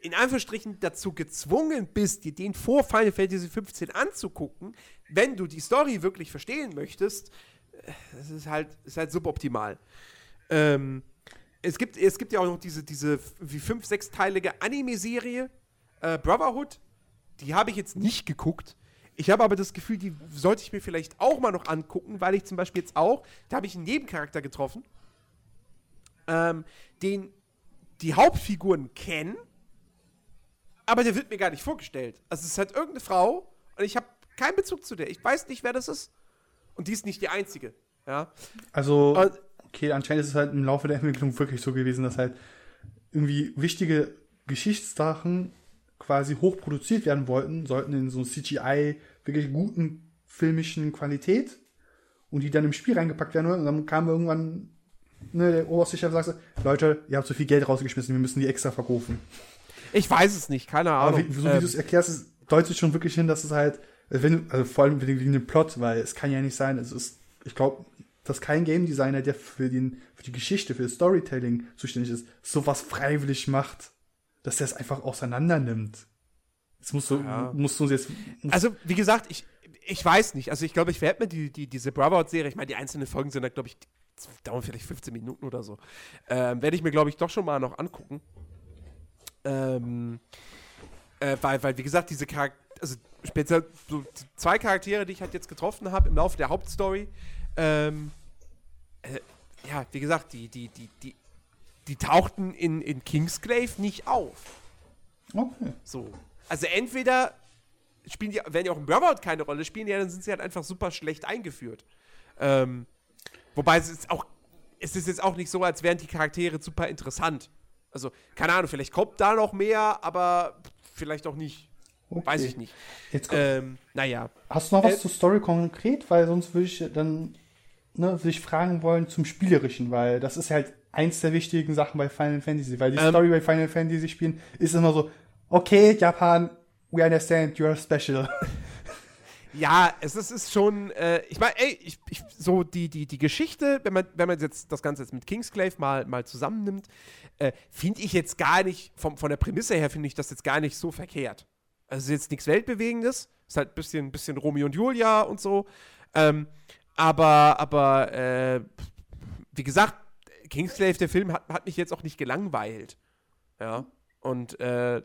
Speaker 1: in Anführungsstrichen dazu gezwungen bist, dir den vor Final Fantasy 15 anzugucken, wenn du die Story wirklich verstehen möchtest, das ist halt, ist halt suboptimal. Ähm, es, gibt, es gibt ja auch noch diese, diese wie fünf, sechsteilige Anime-Serie, äh, Brotherhood. Die habe ich jetzt nicht geguckt. Ich habe aber das Gefühl, die sollte ich mir vielleicht auch mal noch angucken, weil ich zum Beispiel jetzt auch, da habe ich einen Nebencharakter getroffen, ähm, den die Hauptfiguren kennen, aber der wird mir gar nicht vorgestellt. Also es ist halt irgendeine Frau und ich habe keinen Bezug zu der. Ich weiß nicht, wer das ist. Und die ist nicht die einzige. Ja.
Speaker 2: Also, okay, anscheinend ist es halt im Laufe der Entwicklung wirklich so gewesen, dass halt irgendwie wichtige Geschichtssachen quasi hochproduziert werden wollten, sollten in so CGI wirklich guten filmischen Qualität und die dann im Spiel reingepackt werden Und dann kam irgendwann ne, der oberste Chef und sagte, Leute, ihr habt so viel Geld rausgeschmissen, wir müssen die extra verkaufen.
Speaker 1: Ich weiß es nicht, keine Ahnung.
Speaker 2: Aber wie, so wie ähm, du es erklärst, deutet schon wirklich hin, dass es halt wenn, also vor allem wegen dem Plot, weil es kann ja nicht sein, es ist, ich glaube, dass kein Game Designer, der für, den, für die Geschichte, für das Storytelling zuständig ist, sowas freiwillig macht, dass er es einfach auseinander nimmt. Jetzt musst du, ja. musst du jetzt.
Speaker 1: Musst also, wie gesagt, ich, ich weiß nicht. Also, ich glaube, ich werde mir die, die, diese Brotherhood-Serie, ich meine, die einzelnen Folgen sind da, glaube ich, dauern vielleicht 15 Minuten oder so. Ähm, werde ich mir, glaube ich, doch schon mal noch angucken. Ähm, äh, weil, weil, wie gesagt, diese Charaktere, also speziell so zwei Charaktere, die ich halt jetzt getroffen habe im Laufe der Hauptstory, ähm, äh, ja, wie gesagt, die, die, die, die, die tauchten in, in Kingsglaive nicht auf.
Speaker 2: Okay.
Speaker 1: So. Also entweder spielen die, wenn die auch im Brotherhood keine Rolle spielen, ja, dann sind sie halt einfach super schlecht eingeführt. Ähm, wobei es ist auch, es ist jetzt auch nicht so, als wären die Charaktere super interessant. Also, keine Ahnung, vielleicht kommt da noch mehr, aber vielleicht auch nicht. Okay. Weiß ich nicht.
Speaker 2: Jetzt ähm, naja. Hast du noch was äh, zur Story konkret? Weil sonst würde ich dann ne, sich fragen wollen zum Spielerischen, weil das ist halt eins der wichtigen Sachen bei Final Fantasy. Weil die ähm, Story bei Final Fantasy Spielen ist immer so, okay, Japan, we understand, you're special. [LAUGHS]
Speaker 1: Ja, es ist, ist schon, äh, ich meine, ey, ich, ich, so die, die, die Geschichte, wenn man, wenn man jetzt das Ganze jetzt mit Kingsclave mal, mal zusammennimmt, äh, finde ich jetzt gar nicht, vom, von der Prämisse her finde ich das jetzt gar nicht so verkehrt. Also ist jetzt nichts Weltbewegendes. Ist halt ein bisschen, bisschen Romeo und Julia und so. Ähm, aber, aber, äh, wie gesagt, Kingsglaive, der Film, hat, hat mich jetzt auch nicht gelangweilt. Ja. Und äh,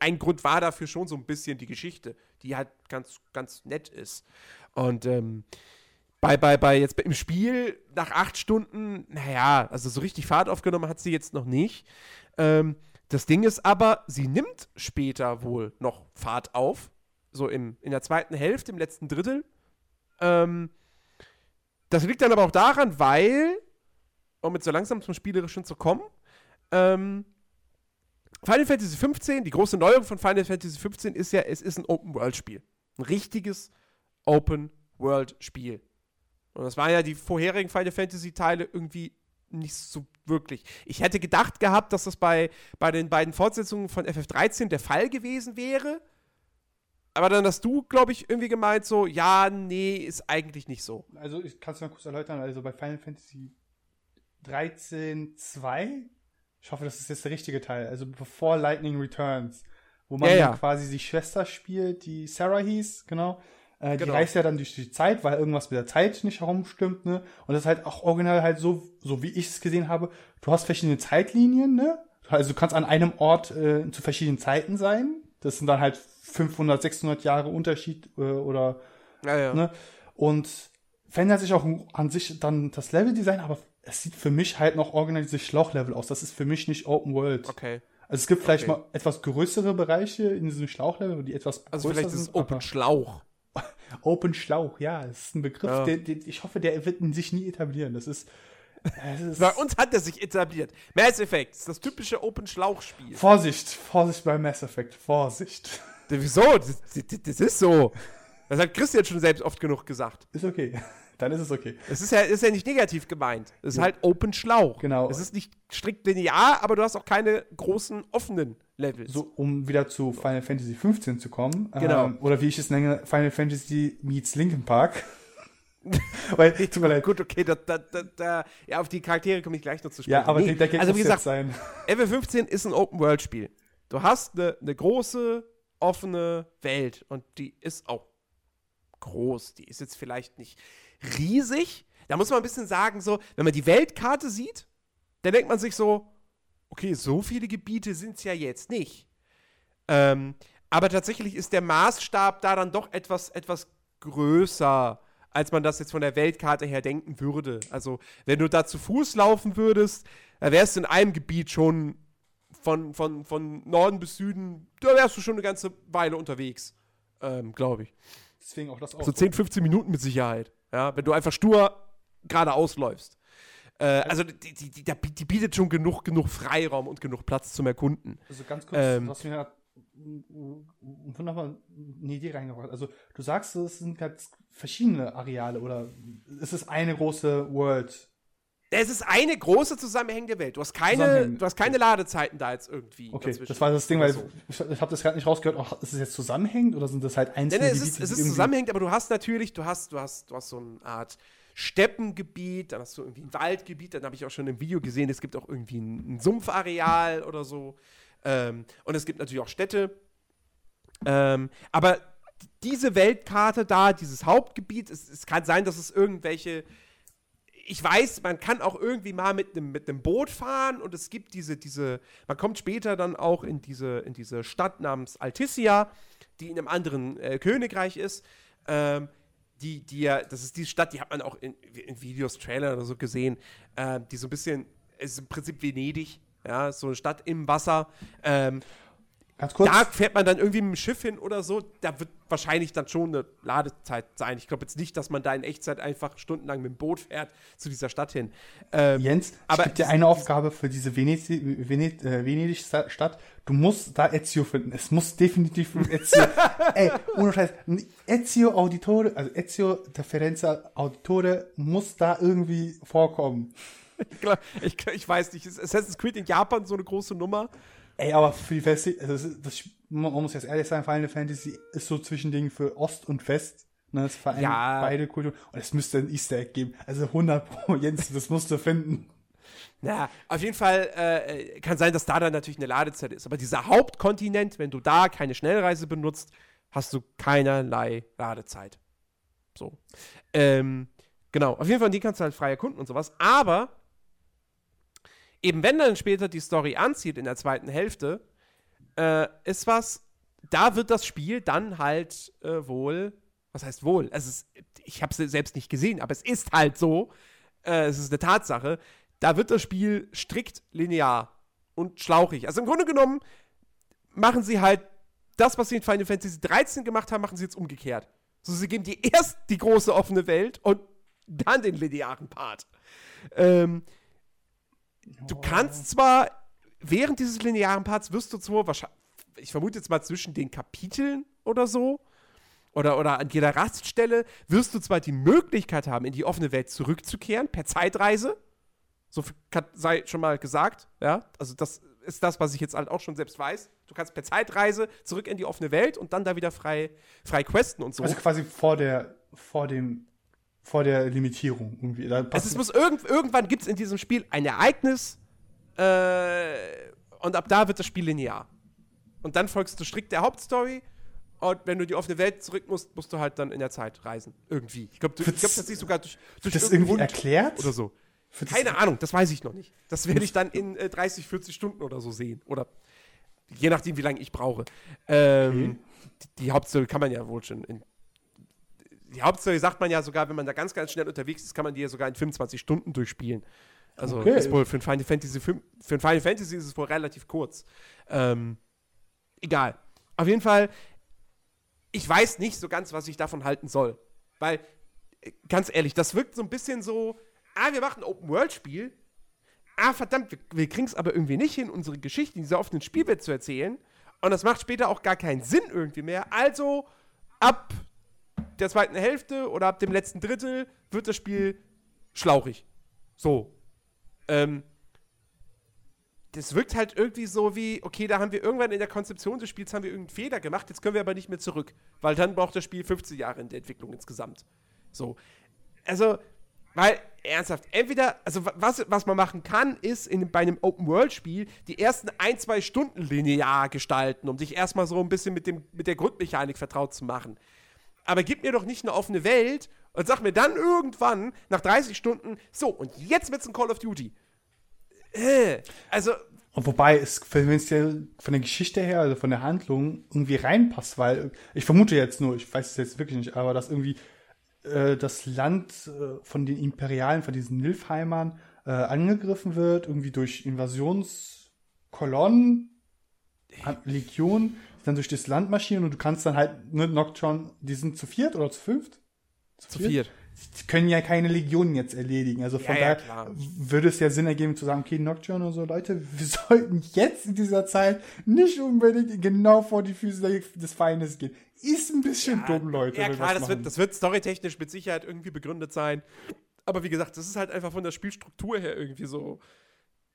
Speaker 1: ein Grund war dafür schon so ein bisschen die Geschichte, die halt ganz, ganz nett ist. Und ähm, bei, bei, bei jetzt im Spiel nach acht Stunden, naja, also so richtig Fahrt aufgenommen hat sie jetzt noch nicht. Ähm, das Ding ist aber, sie nimmt später wohl noch Fahrt auf. So im, in der zweiten Hälfte, im letzten Drittel. Ähm, das liegt dann aber auch daran, weil, um jetzt so langsam zum Spielerischen zu kommen, ähm, Final Fantasy XV, die große Neuerung von Final Fantasy XV ist ja, es ist ein Open-World-Spiel. Ein richtiges Open-World-Spiel. Und das waren ja die vorherigen Final Fantasy-Teile irgendwie nicht so wirklich. Ich hätte gedacht gehabt, dass das bei, bei den beiden Fortsetzungen von FF13 der Fall gewesen wäre. Aber dann hast du, glaube ich, irgendwie gemeint, so, ja, nee, ist eigentlich nicht so.
Speaker 2: Also, ich kann es mal kurz erläutern. Also, bei Final Fantasy 13 2, ich hoffe, das ist jetzt der richtige Teil, also bevor Lightning Returns, wo man ja, ja. quasi die Schwester spielt, die Sarah hieß, genau. Äh, genau. Die reist ja dann durch die Zeit, weil irgendwas mit der Zeit nicht herumstimmt, ne? Und das ist halt auch original halt so, so wie ich es gesehen habe. Du hast verschiedene Zeitlinien, ne? Also du kannst an einem Ort äh, zu verschiedenen Zeiten sein. Das sind dann halt 500, 600 Jahre Unterschied äh, oder, ja, ne? Und verändert sich auch an sich dann das Leveldesign, aber es sieht für mich halt noch original diese Schlauchlevel aus. Das ist für mich nicht Open World.
Speaker 1: Okay.
Speaker 2: Also es gibt vielleicht okay. mal etwas größere Bereiche in diesem Schlauchlevel, die etwas
Speaker 1: Also vielleicht ist es Open Schlauch. [LAUGHS]
Speaker 2: Open Schlauch, ja, das ist ein Begriff, ja. der, der, ich hoffe, der wird sich nie etablieren. Das ist,
Speaker 1: das ist bei uns hat er sich etabliert. Mass Effect ist das typische Open Schlauch-Spiel.
Speaker 2: Vorsicht, Vorsicht bei Mass Effect, Vorsicht.
Speaker 1: Wieso? Das, das, das, ist so. Das hat Christian schon selbst oft genug gesagt.
Speaker 2: Ist okay. Dann ist es okay.
Speaker 1: Es ist ja, ist ja nicht negativ gemeint. Es ist ja. halt Open Schlauch.
Speaker 2: Genau.
Speaker 1: Es ist nicht strikt linear, aber du hast auch keine großen offenen Levels.
Speaker 2: So, um wieder zu Final Fantasy 15 zu kommen. Genau. Ähm, oder wie ich es nenne, Final Fantasy meets Linkin Park. [LAUGHS]
Speaker 1: Weil, tut mir leid. Gut, okay, da, da, da, da, ja, auf die Charaktere komme ich gleich noch zu sprechen.
Speaker 2: Ja, aber nee, der
Speaker 1: also wie gesagt, sein. [LAUGHS] FF15 ist ein Open-World-Spiel. Du hast eine ne große, offene Welt und die ist auch groß. Die ist jetzt vielleicht nicht riesig. Da muss man ein bisschen sagen, so, wenn man die Weltkarte sieht, dann denkt man sich so, okay, so viele Gebiete sind es ja jetzt nicht. Ähm, aber tatsächlich ist der Maßstab da dann doch etwas, etwas größer, als man das jetzt von der Weltkarte her denken würde. Also, wenn du da zu Fuß laufen würdest, da wärst du in einem Gebiet schon von, von, von Norden bis Süden, da wärst du schon eine ganze Weile unterwegs, ähm, glaube ich.
Speaker 2: Deswegen auch das
Speaker 1: auch. So 10, 15 Minuten mit Sicherheit. Ja, wenn du einfach stur geradeaus läufst. Äh, also die, die, die, die, bietet schon genug, genug Freiraum und genug Platz zum Erkunden.
Speaker 2: Also ganz kurz, ähm, du hast mir wunderbar eine Idee reingebracht. Also du sagst, es sind ganz verschiedene Areale oder ist es eine große World?
Speaker 1: Es ist eine große zusammenhängende Welt. Du hast keine, du hast keine Ladezeiten da jetzt irgendwie.
Speaker 2: Okay, das war das Ding, weil so. ich, ich habe das gerade nicht rausgehört. Oh, ist es jetzt zusammenhängend oder sind das halt einzelne
Speaker 1: nee, es ist, es ist zusammenhängend, aber du hast natürlich, du hast, du hast, du hast so eine Art Steppengebiet, dann hast du irgendwie ein Waldgebiet, dann habe ich auch schon im Video gesehen, es gibt auch irgendwie ein, ein Sumpfareal oder so. Ähm, und es gibt natürlich auch Städte. Ähm, aber diese Weltkarte da, dieses Hauptgebiet, es, es kann sein, dass es irgendwelche ich weiß, man kann auch irgendwie mal mit einem mit Boot fahren und es gibt diese, diese, man kommt später dann auch in diese, in diese Stadt namens Altissia, die in einem anderen äh, Königreich ist. Ähm, die, die ja, das ist die Stadt, die hat man auch in, in Videos, Trailer oder so gesehen, äh, die so ein bisschen, ist im Prinzip Venedig, ja, so eine Stadt im Wasser. Ähm,
Speaker 2: Ganz kurz.
Speaker 1: Da fährt man dann irgendwie mit dem Schiff hin oder so. Da wird wahrscheinlich dann schon eine Ladezeit sein. Ich glaube jetzt nicht, dass man da in Echtzeit einfach stundenlang mit dem Boot fährt zu dieser Stadt hin.
Speaker 2: Ähm, Jens, aber es gibt dir eine Aufgabe für diese Venedig, Venedig, äh, Venedig-Stadt. Du musst da Ezio finden. Es muss definitiv Ezio. [LAUGHS] ey, ohne Scheiß. Ezio Auditore, also Ezio Differenza Auditore muss da irgendwie vorkommen.
Speaker 1: ich, ich weiß nicht. Ist Assassin's Creed in Japan so eine große Nummer?
Speaker 2: Ey, aber für die Festi also das, man muss jetzt ehrlich sagen, Final Fantasy ist so Zwischending für Ost und West. Ne, das vereint ja. beide Kulturen. Und es müsste ein Easter Egg geben. Also 100 Pro, Jens, das musst du finden.
Speaker 1: Ja, auf jeden Fall äh, kann sein, dass da dann natürlich eine Ladezeit ist. Aber dieser Hauptkontinent, wenn du da keine Schnellreise benutzt, hast du keinerlei Ladezeit. So. Ähm, genau, auf jeden Fall, die kannst du halt frei erkunden und sowas. Aber eben wenn dann später die Story anzieht in der zweiten Hälfte, äh, ist was, da wird das Spiel dann halt äh, wohl, was heißt wohl? Es ist, ich habe es selbst nicht gesehen, aber es ist halt so. Äh, es ist eine Tatsache. Da wird das Spiel strikt linear und schlauchig. Also im Grunde genommen machen sie halt das, was sie in Final Fantasy 13 gemacht haben, machen sie jetzt umgekehrt. So, sie geben die erst die große offene Welt und dann den linearen Part. Ähm, Du kannst zwar während dieses linearen Parts wirst du zwar wahrscheinlich, ich vermute jetzt mal zwischen den Kapiteln oder so, oder, oder an jeder Raststelle, wirst du zwar die Möglichkeit haben, in die offene Welt zurückzukehren, per Zeitreise. So sei schon mal gesagt, ja. Also, das ist das, was ich jetzt halt auch schon selbst weiß. Du kannst per Zeitreise zurück in die offene Welt und dann da wieder frei, frei questen und so.
Speaker 2: Also quasi vor der, vor dem, vor der Limitierung irgendwie.
Speaker 1: also es muss irgend, irgendwann gibt es in diesem Spiel ein Ereignis äh, und ab da wird das Spiel linear. Und dann folgst du strikt der Hauptstory und wenn du die offene Welt zurück musst, musst du halt dann in der Zeit reisen. Irgendwie. Ich glaube, glaub, das ist sogar durch, durch
Speaker 2: das irgendwie Hund erklärt?
Speaker 1: Oder so. Keine Ahnung, das weiß ich noch nicht. Das werde ich dann in äh, 30, 40 Stunden oder so sehen. Oder je nachdem, wie lange ich brauche. Ähm, okay. die, die, Hauptstory kann man ja wohl schon in. Die Hauptstory sagt man ja sogar, wenn man da ganz, ganz schnell unterwegs ist, kann man die ja sogar in 25 Stunden durchspielen. Also okay. ist wohl für ein Final Fantasy für ein Final Fantasy ist es wohl relativ kurz. Ähm, egal. Auf jeden Fall, ich weiß nicht so ganz, was ich davon halten soll. Weil, äh, ganz ehrlich, das wirkt so ein bisschen so, ah, wir machen ein Open-World-Spiel. Ah, verdammt, wir, wir kriegen es aber irgendwie nicht hin, unsere Geschichte in dieser offenen Spielwelt zu erzählen. Und das macht später auch gar keinen Sinn irgendwie mehr. Also, ab der zweiten Hälfte oder ab dem letzten Drittel wird das Spiel schlauchig. So. Ähm, das wirkt halt irgendwie so wie, okay, da haben wir irgendwann in der Konzeption des Spiels haben wir irgendeinen Fehler gemacht, jetzt können wir aber nicht mehr zurück, weil dann braucht das Spiel 15 Jahre in der Entwicklung insgesamt. So. Also, weil, ernsthaft, entweder, also was, was man machen kann, ist in, bei einem Open-World-Spiel die ersten ein, zwei Stunden linear gestalten, um dich erstmal so ein bisschen mit, dem, mit der Grundmechanik vertraut zu machen. Aber gib mir doch nicht eine offene Welt und sag mir dann irgendwann, nach 30 Stunden, so, und jetzt wird's ein Call of Duty. Äh, also.
Speaker 2: Und wobei es, wenn es ja von der Geschichte her, also von der Handlung, irgendwie reinpasst, weil ich vermute jetzt nur, ich weiß es jetzt wirklich nicht, aber dass irgendwie äh, das Land äh, von den Imperialen, von diesen Nilfheimern äh, angegriffen wird, irgendwie durch Invasionskolonnen, Legionen, dann durch das Land marschieren und du kannst dann halt, ne, Nocturne, die sind zu viert oder zu fünft?
Speaker 1: Zu, zu viert?
Speaker 2: Die können ja keine Legionen jetzt erledigen. Also von ja, daher ja, würde es ja Sinn ergeben zu sagen, okay, Nocturne und so, Leute, wir [LAUGHS] sollten jetzt in dieser Zeit nicht unbedingt genau vor die Füße des Feindes gehen. Ist ein bisschen ja, dumm, Leute.
Speaker 1: Ja, klar, das wird, das wird storytechnisch mit Sicherheit irgendwie begründet sein. Aber wie gesagt, das ist halt einfach von der Spielstruktur her irgendwie so.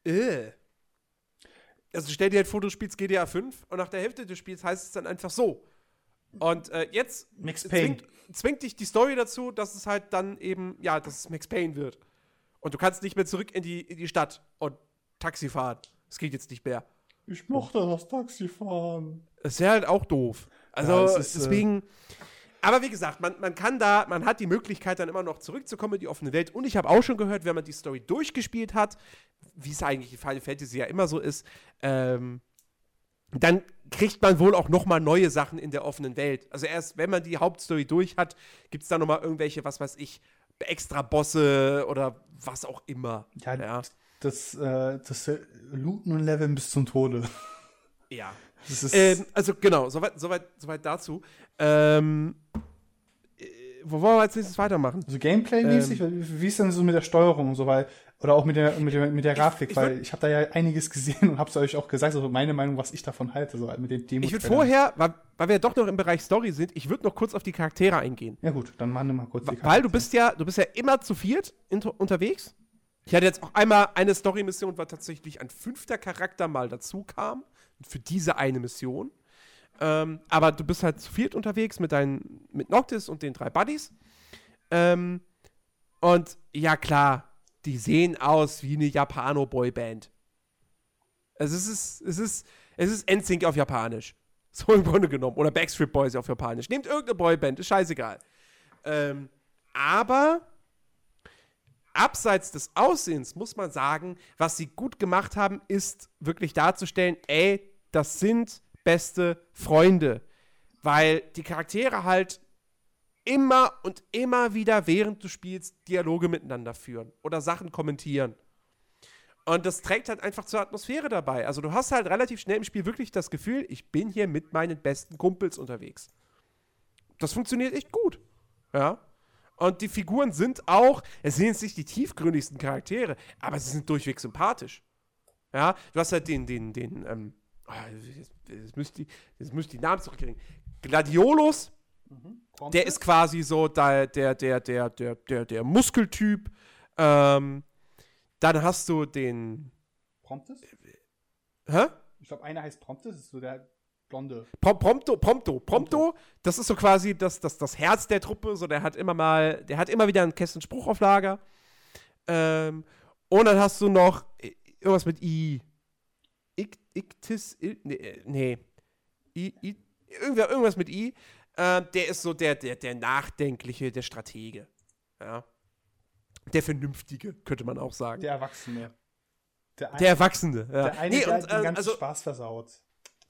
Speaker 1: Äh. Also stell dir halt vor, du spielst GTA 5 und nach der Hälfte des Spiels heißt es dann einfach so. Und äh, jetzt zwingt, zwingt, dich die Story dazu, dass es halt dann eben, ja, dass es Max Payne wird. Und du kannst nicht mehr zurück in die, in die Stadt und Taxi fahren. Das geht jetzt nicht mehr.
Speaker 2: Ich mochte das Taxi fahren.
Speaker 1: Das wäre halt auch doof. Also ja, ist, äh, deswegen. Äh aber wie gesagt, man, man kann da, man hat die Möglichkeit dann immer noch zurückzukommen in die offene Welt. Und ich habe auch schon gehört, wenn man die Story durchgespielt hat, wie es eigentlich in Final Fantasy ja immer so ist, ähm, dann kriegt man wohl auch noch mal neue Sachen in der offenen Welt. Also erst, wenn man die Hauptstory durch hat, gibt es da noch mal irgendwelche, was weiß ich, extra Bosse oder was auch immer.
Speaker 2: Ja, ja. das, äh, das Looten und Leveln bis zum Tode.
Speaker 1: Ja. Ähm, also genau, soweit, soweit, soweit dazu. Ähm, äh, wo wollen wir als nächstes weitermachen?
Speaker 2: Also Gameplay-mäßig, ähm, wie ist denn so mit der Steuerung und so, weil oder auch mit der, mit der, mit der Grafik, ich, ich weil ich habe da ja einiges [LAUGHS] gesehen und habe es euch auch gesagt, also meine Meinung, was ich davon halte, so mit den
Speaker 1: Demos. Ich würde vorher, weil, weil wir ja doch noch im Bereich Story sind, ich würde noch kurz auf die Charaktere eingehen.
Speaker 2: Ja gut, dann machen wir mal kurz
Speaker 1: die Charaktere. Weil du bist ja, du bist ja immer zu viert unterwegs. Ich hatte jetzt auch einmal eine Story-Mission, war tatsächlich ein fünfter Charakter mal dazu kam, für diese eine Mission. Ähm, aber du bist halt zu viert unterwegs mit deinen, mit Noctis und den drei Buddies. Ähm, und ja, klar, die sehen aus wie eine Japano-Boyband. Also es ist, es ist, es ist NSYNC auf Japanisch. [LAUGHS] So im Grunde genommen. Oder Backstreet Boys auf Japanisch. Nehmt irgendeine Boyband, ist scheißegal. Ähm, aber abseits des Aussehens muss man sagen, was sie gut gemacht haben, ist wirklich darzustellen, ey, das sind beste Freunde. Weil die Charaktere halt immer und immer wieder, während du spielst, Dialoge miteinander führen oder Sachen kommentieren. Und das trägt halt einfach zur Atmosphäre dabei. Also du hast halt relativ schnell im Spiel wirklich das Gefühl, ich bin hier mit meinen besten Kumpels unterwegs. Das funktioniert echt gut. Ja. Und die Figuren sind auch, es sind jetzt nicht die tiefgründigsten Charaktere, aber sie sind durchweg sympathisch. Ja, du hast halt den, den, den, ähm, oh, jetzt, müsste ich, jetzt müsste ich die Namen zurückkriegen. Gladiolus, mhm. der ist quasi so der, der, der, der, der, der, der Muskeltyp. Ähm, dann hast du den.
Speaker 2: Promptus?
Speaker 1: Hä?
Speaker 2: Ich glaube, einer heißt Promptus, ist so der blonde.
Speaker 1: Prom Prompto, Prompto, Prompto, das ist so quasi das, das, das Herz der Truppe, so der hat immer mal, der hat immer wieder einen Kästen Spruch auf Lager. Ähm, und dann hast du noch irgendwas mit I. Iktis, nee, äh, nee. I, I, irgendwas mit I. Äh, der ist so der, der, der Nachdenkliche, der Stratege. Ja. Der Vernünftige, könnte man auch sagen.
Speaker 2: Der Erwachsene.
Speaker 1: Der, ein, der Erwachsene, ja.
Speaker 2: Der eine, nee, der und, den ganzen also, Spaß versaut.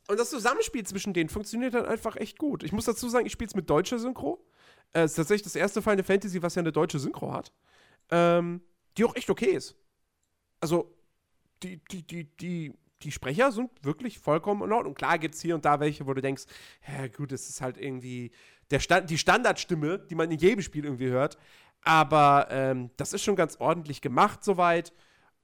Speaker 1: Und das Zusammenspiel zwischen denen funktioniert dann einfach echt gut. Ich muss dazu sagen, ich spiele es mit deutscher Synchro. Es äh, ist tatsächlich das erste Final Fantasy, was ja eine deutsche Synchro hat. Ähm, die auch echt okay ist. Also, die, die, die, die, die Sprecher sind wirklich vollkommen in Ordnung. Klar gibt es hier und da welche, wo du denkst, ja gut, es ist halt irgendwie der Stand, die Standardstimme, die man in jedem Spiel irgendwie hört. Aber ähm, das ist schon ganz ordentlich gemacht soweit.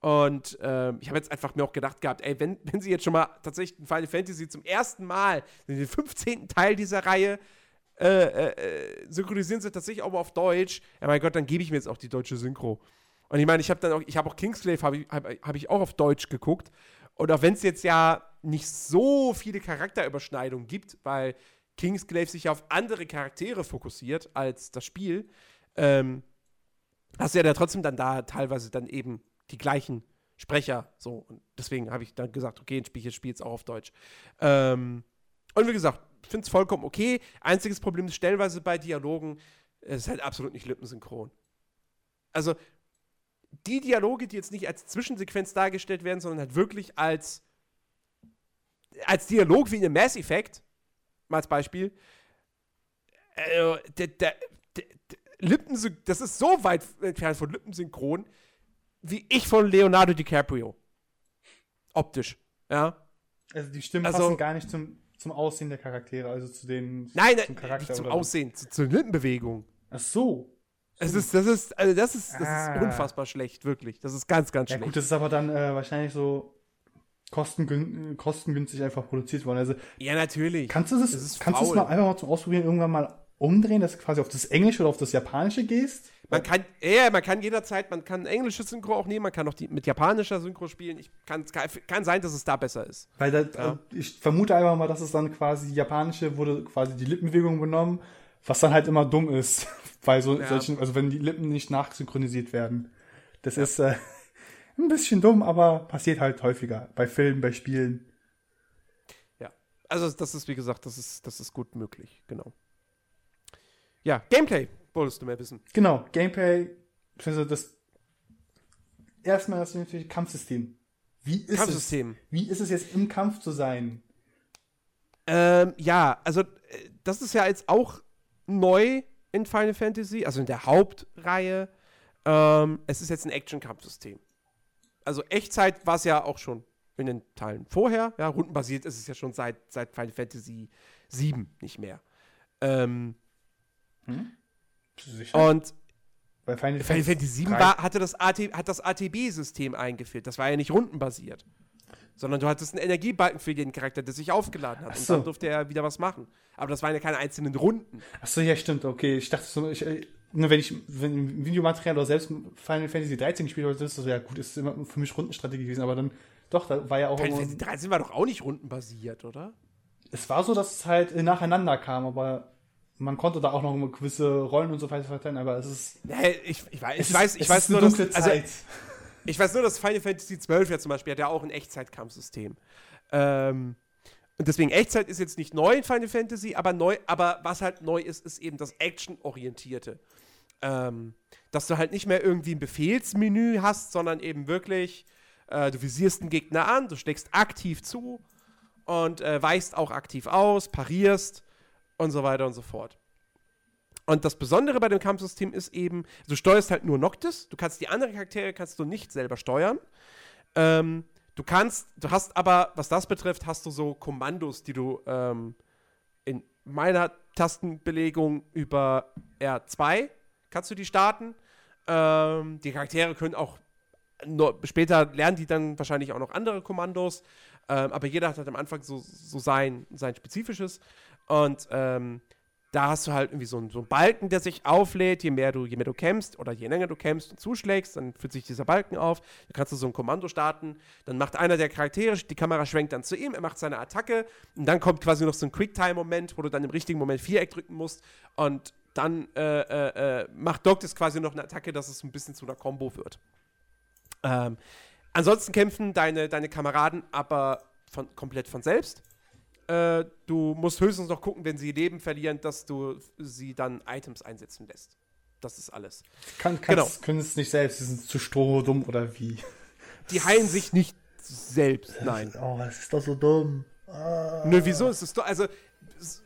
Speaker 1: Und ähm, ich habe jetzt einfach mir auch gedacht gehabt, ey, wenn, wenn sie jetzt schon mal tatsächlich Final Fantasy zum ersten Mal, den 15. Teil dieser Reihe, äh, äh, äh, synchronisieren sie tatsächlich auch mal auf Deutsch, ja mein Gott, dann gebe ich mir jetzt auch die deutsche Synchro. Und ich meine, ich habe dann auch, ich habe auch Kingsglaive, habe ich, hab, hab ich auch auf Deutsch geguckt. Und auch wenn es jetzt ja nicht so viele Charakterüberschneidungen gibt, weil Kingsglaive sich ja auf andere Charaktere fokussiert als das Spiel, ähm, hast du ja da trotzdem dann da teilweise dann eben die gleichen Sprecher. So, und deswegen habe ich dann gesagt, okay, ich spiele jetzt auch auf Deutsch. Ähm, und wie gesagt, ich finde es vollkommen okay. Einziges Problem ist stellenweise bei Dialogen, es ist halt absolut nicht lippensynchron. Also, die Dialoge, die jetzt nicht als Zwischensequenz dargestellt werden, sondern halt wirklich als, als Dialog wie in einem Mass Effect, mal als Beispiel, äh, der, der, der, Lippensyn das ist so weit entfernt von Lippensynchron, wie ich von Leonardo DiCaprio. Optisch, ja.
Speaker 2: Also die Stimmen also, passen gar nicht zum, zum Aussehen der Charaktere, also zu den
Speaker 1: Nein, zum Charakter nicht zum Aussehen, zu, zur Lippenbewegung.
Speaker 2: Ach so.
Speaker 1: Es ist, das ist, also das ist, das ah. ist unfassbar schlecht, wirklich. Das ist ganz, ganz schlecht. Ja
Speaker 2: gut, das ist aber dann äh, wahrscheinlich so kostengün kostengünstig einfach produziert worden. Also,
Speaker 1: ja, natürlich.
Speaker 2: Kannst du das, das kannst du es mal einfach mal zum Ausprobieren irgendwann mal umdrehen, dass du quasi auf das Englische oder auf das Japanische gehst?
Speaker 1: Man kann, ja, man kann jederzeit, man kann englische Synchro auch nehmen, man kann auch die, mit japanischer Synchro spielen. Ich kann, kann sein, dass es da besser ist.
Speaker 2: Weil da, ja. ich vermute einfach mal, dass es dann quasi japanische wurde quasi die Lippenbewegung benommen, was dann halt immer dumm ist, [LAUGHS] weil so ja. solchen, also wenn die Lippen nicht nachsynchronisiert werden. Das ja. ist äh, [LAUGHS] ein bisschen dumm, aber passiert halt häufiger bei Filmen, bei Spielen.
Speaker 1: Ja, also das ist wie gesagt, das ist das ist gut möglich, genau. Ja, Gameplay wolltest du mehr wissen.
Speaker 2: Genau, Gameplay, also das erstmal das natürlich Kampfsystem. Wie ist
Speaker 1: Kampfsystem.
Speaker 2: es? Wie ist es jetzt im Kampf zu sein?
Speaker 1: Ähm, ja, also äh, das ist ja jetzt auch neu in Final Fantasy, also in der Hauptreihe. Ähm, es ist jetzt ein Action-Kampfsystem. Also Echtzeit war es ja auch schon in den Teilen vorher. Ja, rundenbasiert ist es ja schon seit, seit Final Fantasy 7 nicht mehr. Ähm, hm? Sicher? Und Bei Final, Final Fantasy 7 war, hatte das AT, hat das ATB-System eingeführt. Das war ja nicht rundenbasiert. Sondern du hattest einen Energiebalken für jeden Charakter, der sich aufgeladen hat. So. Und dann durfte er wieder was machen. Aber das waren ja keine einzelnen Runden.
Speaker 2: Achso, ja, stimmt. Okay, ich dachte so, ich, äh, nur wenn ich wenn Videomaterial oder selbst Final Fantasy 13 gespielt habe, ist das so, ja gut, ist immer für mich Rundenstrategie gewesen. Aber dann, doch, da war ja auch.
Speaker 1: Final Fantasy 13 war doch auch nicht rundenbasiert, oder?
Speaker 2: Es war so, dass es halt nacheinander kam, aber man konnte da auch noch gewisse Rollen und so weiter verteilen, aber es ist.
Speaker 1: Nee, ich, ich weiß, ich weiß, ich weiß nur, dass. Also, ich weiß nur, dass Final Fantasy XII ja zum Beispiel hat ja auch ein Echtzeitkampfsystem. Ähm, und deswegen Echtzeit ist jetzt nicht neu in Final Fantasy, aber neu, aber was halt neu ist, ist eben das Action-orientierte. Ähm, dass du halt nicht mehr irgendwie ein Befehlsmenü hast, sondern eben wirklich, äh, du visierst einen Gegner an, du steckst aktiv zu und äh, weichst auch aktiv aus, parierst und so weiter und so fort. Und das Besondere bei dem Kampfsystem ist eben, du steuerst halt nur Noctis, du kannst die anderen Charaktere kannst du nicht selber steuern. Ähm, du kannst, du hast aber, was das betrifft, hast du so Kommandos, die du ähm, in meiner Tastenbelegung über R2 kannst du die starten. Ähm, die Charaktere können auch später lernen die dann wahrscheinlich auch noch andere Kommandos, ähm, aber jeder hat halt am Anfang so, so sein, sein spezifisches. Und ähm, da hast du halt irgendwie so einen, so einen Balken, der sich auflädt, je mehr du, je mehr du kämpfst oder je länger du kämpfst und zuschlägst, dann führt sich dieser Balken auf. Da kannst du so ein Kommando starten. Dann macht einer der Charaktere, die Kamera schwenkt dann zu ihm, er macht seine Attacke und dann kommt quasi noch so ein Quicktime-Moment, wo du dann im richtigen Moment Viereck drücken musst und dann äh, äh, äh macht Doctus quasi noch eine Attacke, dass es ein bisschen zu einer Combo wird. Ähm, ansonsten kämpfen deine, deine Kameraden aber von, komplett von selbst. Äh, du musst höchstens noch gucken, wenn sie Leben verlieren, dass du sie dann Items einsetzen lässt. Das ist alles.
Speaker 2: Kann, genau. Können es nicht selbst, sie sind zu strohdumm oder wie?
Speaker 1: Die heilen sich nicht selbst, [LAUGHS] nein.
Speaker 2: Oh, das ist doch so dumm.
Speaker 1: Ah. Nö, wieso ist es doch, also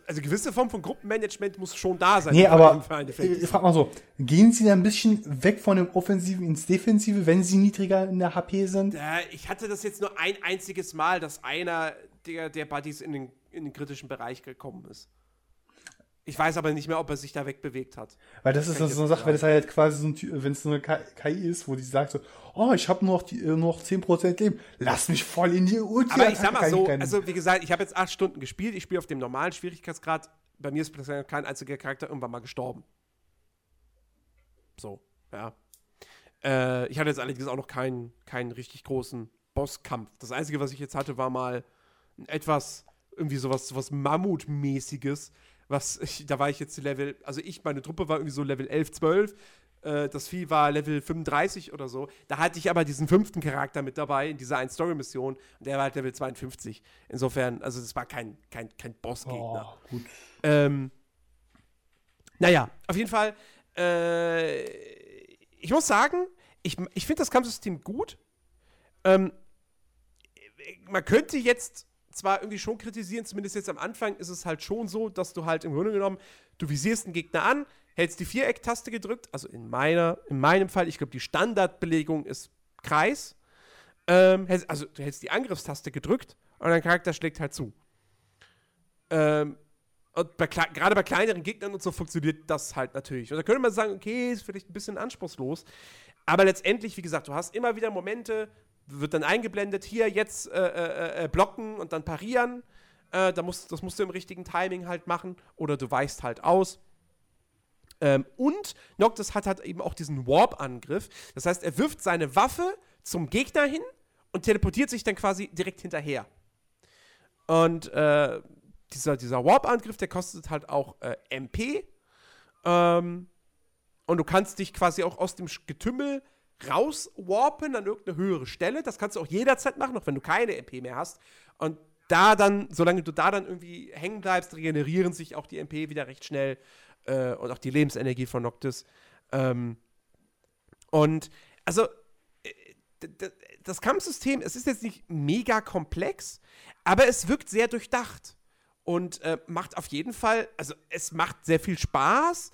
Speaker 1: also gewisse Form von Gruppenmanagement muss schon da sein.
Speaker 2: Nee, aber ich frag mal so, gehen Sie da ein bisschen weg von dem Offensiven ins Defensive, wenn Sie niedriger in der HP sind?
Speaker 1: Ja, ich hatte das jetzt nur ein einziges Mal, dass einer der, der Buddies in den, in den kritischen Bereich gekommen ist. Ich weiß aber nicht mehr, ob er sich da wegbewegt hat.
Speaker 2: Weil das, das ist so eine Sache, wenn es halt quasi so ein, wenn es so eine KI ist, wo die sagt so, oh, ich habe noch, die, äh, noch 10% Leben, lass mich voll in die Ulti.
Speaker 1: Aber ich sag mal so, also wie gesagt, ich habe jetzt acht Stunden gespielt, ich spiele auf dem normalen Schwierigkeitsgrad. Bei mir ist bisher kein einziger Charakter irgendwann mal gestorben. So, ja. Äh, ich hatte jetzt allerdings auch noch keinen, keinen richtig großen Bosskampf. Das Einzige, was ich jetzt hatte, war mal etwas, irgendwie sowas, sowas Mammutmäßiges was ich, da war ich jetzt Level, also ich, meine Truppe war irgendwie so Level 11, 12. Äh, das Vieh war Level 35 oder so. Da hatte ich aber diesen fünften Charakter mit dabei in dieser Ein-Story-Mission und der war halt Level 52. Insofern, also das war kein, kein, kein Bossgegner. Oh, gut. Ähm, naja, auf jeden Fall, äh, ich muss sagen, ich, ich finde das Kampfsystem gut. Ähm, man könnte jetzt zwar irgendwie schon kritisieren, zumindest jetzt am Anfang ist es halt schon so, dass du halt im Grunde genommen, du visierst einen Gegner an, hältst die Viereck-Taste gedrückt, also in meiner, in meinem Fall, ich glaube, die Standardbelegung ist Kreis. Ähm, also du hältst die Angriffstaste gedrückt und dein Charakter schlägt halt zu. Ähm, und gerade bei kleineren Gegnern und so funktioniert das halt natürlich. Und da könnte man sagen, okay, ist vielleicht ein bisschen anspruchslos. Aber letztendlich, wie gesagt, du hast immer wieder Momente, wird dann eingeblendet, hier jetzt äh, äh, äh, blocken und dann parieren. Äh, da musst, das musst du im richtigen Timing halt machen oder du weichst halt aus. Ähm, und Noctis hat halt eben auch diesen Warp-Angriff. Das heißt, er wirft seine Waffe zum Gegner hin und teleportiert sich dann quasi direkt hinterher. Und äh, dieser, dieser Warp-Angriff, der kostet halt auch äh, MP. Ähm, und du kannst dich quasi auch aus dem Getümmel rauswarpen an irgendeine höhere Stelle. Das kannst du auch jederzeit machen, auch wenn du keine MP mehr hast. Und da dann, solange du da dann irgendwie hängen bleibst, regenerieren sich auch die MP wieder recht schnell äh, und auch die Lebensenergie von Noctis. Ähm, und also äh, das Kampfsystem, es ist jetzt nicht mega komplex, aber es wirkt sehr durchdacht und äh, macht auf jeden Fall, also es macht sehr viel Spaß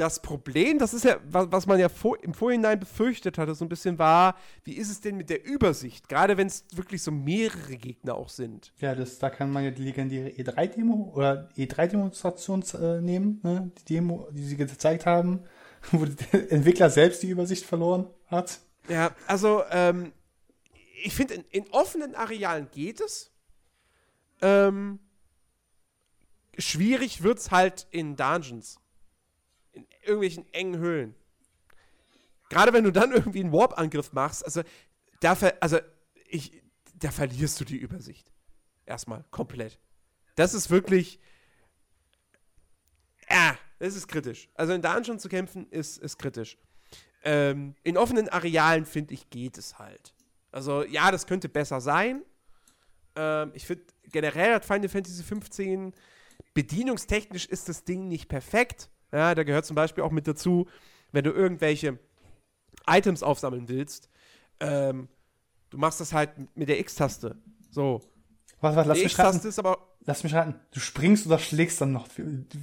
Speaker 1: das Problem, das ist ja, was, man ja vor, im Vorhinein befürchtet hatte, so ein bisschen war, wie ist es denn mit der Übersicht? Gerade wenn es wirklich so mehrere Gegner auch sind.
Speaker 2: Ja, das, da kann man ja die legendäre E3-Demo oder E3-Demonstration äh, nehmen, ne? die Demo, die sie gezeigt haben, [LAUGHS] wo der Entwickler selbst die Übersicht verloren hat.
Speaker 1: Ja, also ähm, ich finde, in, in, offenen Arealen geht es. Ähm, schwierig wird es halt in Dungeons irgendwelchen engen Höhlen. Gerade wenn du dann irgendwie einen Warp-Angriff machst, also da, also ich, da verlierst du die Übersicht. Erstmal komplett. Das ist wirklich. Ja, das ist kritisch. Also in Dungeon zu kämpfen ist, ist kritisch. Ähm, in offenen Arealen, finde ich, geht es halt. Also, ja, das könnte besser sein. Ähm, ich finde, generell hat Final Fantasy 15 bedienungstechnisch ist das Ding nicht perfekt. Ja, da gehört zum Beispiel auch mit dazu, wenn du irgendwelche Items aufsammeln willst, ähm, du machst das halt mit der X-Taste. So.
Speaker 2: Was, was, lass die X-Taste ist aber. Lass mich raten. Du springst oder schlägst dann noch.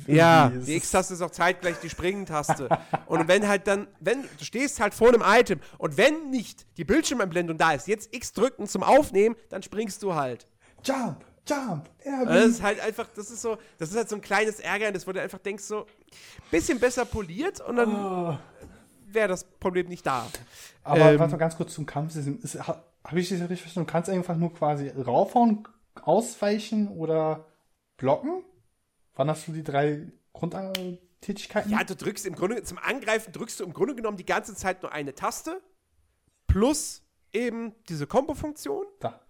Speaker 1: Ja, die X-Taste ist auch zeitgleich die Springen-Taste. [LAUGHS] und wenn halt dann, wenn, du stehst halt vor einem Item und wenn nicht die Bildschirmeinblendung da ist, jetzt X drücken zum Aufnehmen, dann springst du halt.
Speaker 2: Jump! Jump!
Speaker 1: Ärger. Das ist halt einfach, das ist so, das ist halt so ein kleines Ärgernis, wo du einfach denkst, so, bisschen besser poliert und dann oh. wäre das Problem nicht da.
Speaker 2: Aber ähm, warte mal ganz kurz zum Kampf. Habe ich das richtig verstanden? Du kannst einfach nur quasi raufhauen, ausweichen oder blocken? Wann hast du die drei Grundtätigkeiten?
Speaker 1: Ja, du drückst im Grunde, zum Angreifen drückst du im Grunde genommen die ganze Zeit nur eine Taste plus eben diese Kombo-Funktion.
Speaker 2: Da.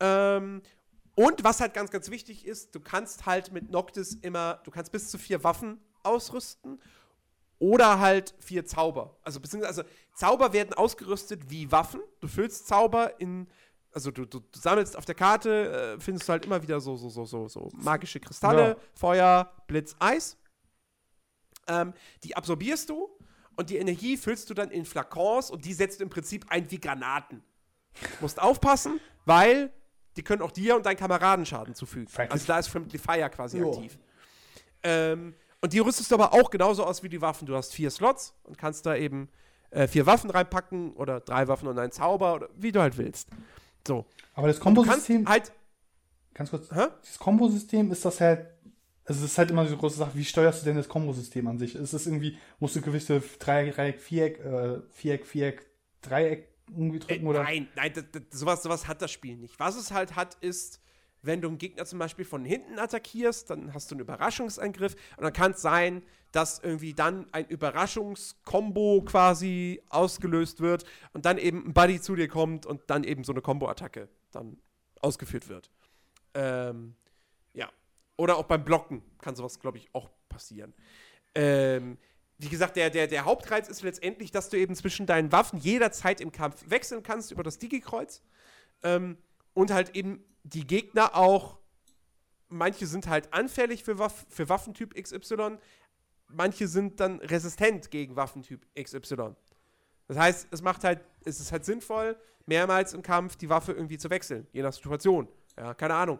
Speaker 1: Ähm, und was halt ganz, ganz wichtig ist, du kannst halt mit Noctis immer, du kannst bis zu vier Waffen ausrüsten oder halt vier Zauber. Also beziehungsweise also Zauber werden ausgerüstet wie Waffen. Du füllst Zauber in, also du, du, du sammelst auf der Karte, äh, findest du halt immer wieder so, so, so, so, so magische Kristalle, ja. Feuer, Blitz, Eis. Ähm, die absorbierst du und die Energie füllst du dann in Flakons und die setzt du im Prinzip ein wie Granaten. Du musst aufpassen, weil die können auch dir und deinen Kameraden Schaden zufügen. Friendly. Also da ist Friendly Fire quasi jo. aktiv. Ähm, und die rüstest du aber auch genauso aus wie die Waffen. Du hast vier Slots und kannst da eben äh, vier Waffen reinpacken oder drei Waffen und einen Zauber oder wie du halt willst. So.
Speaker 2: Aber das Kombosystem. Halt. Ganz kurz. Hä? Das Kombosystem ist das halt. Also es ist halt immer so eine große Sache, wie steuerst du denn das Kombosystem an sich? Ist es irgendwie, musst du gewisse Dreieck, Viereck, äh, Viereck, Viereck, Dreieck irgendwie drücken? Äh, oder?
Speaker 1: Nein, nein, das, das, sowas, sowas hat das Spiel nicht. Was es halt hat, ist, wenn du einen Gegner zum Beispiel von hinten attackierst, dann hast du einen Überraschungsangriff und dann kann es sein, dass irgendwie dann ein Überraschungskombo quasi ausgelöst wird und dann eben ein Buddy zu dir kommt und dann eben so eine Combo-Attacke dann ausgeführt wird. Ähm, ja. Oder auch beim Blocken kann sowas, glaube ich, auch passieren. Ähm, wie gesagt, der, der, der Hauptreiz ist letztendlich, dass du eben zwischen deinen Waffen jederzeit im Kampf wechseln kannst über das Digi-Kreuz. Ähm, und halt eben die Gegner auch, manche sind halt anfällig für, Waff, für Waffentyp XY, manche sind dann resistent gegen Waffentyp XY. Das heißt, es macht halt, es ist halt sinnvoll, mehrmals im Kampf die Waffe irgendwie zu wechseln, je nach Situation. Ja, keine Ahnung.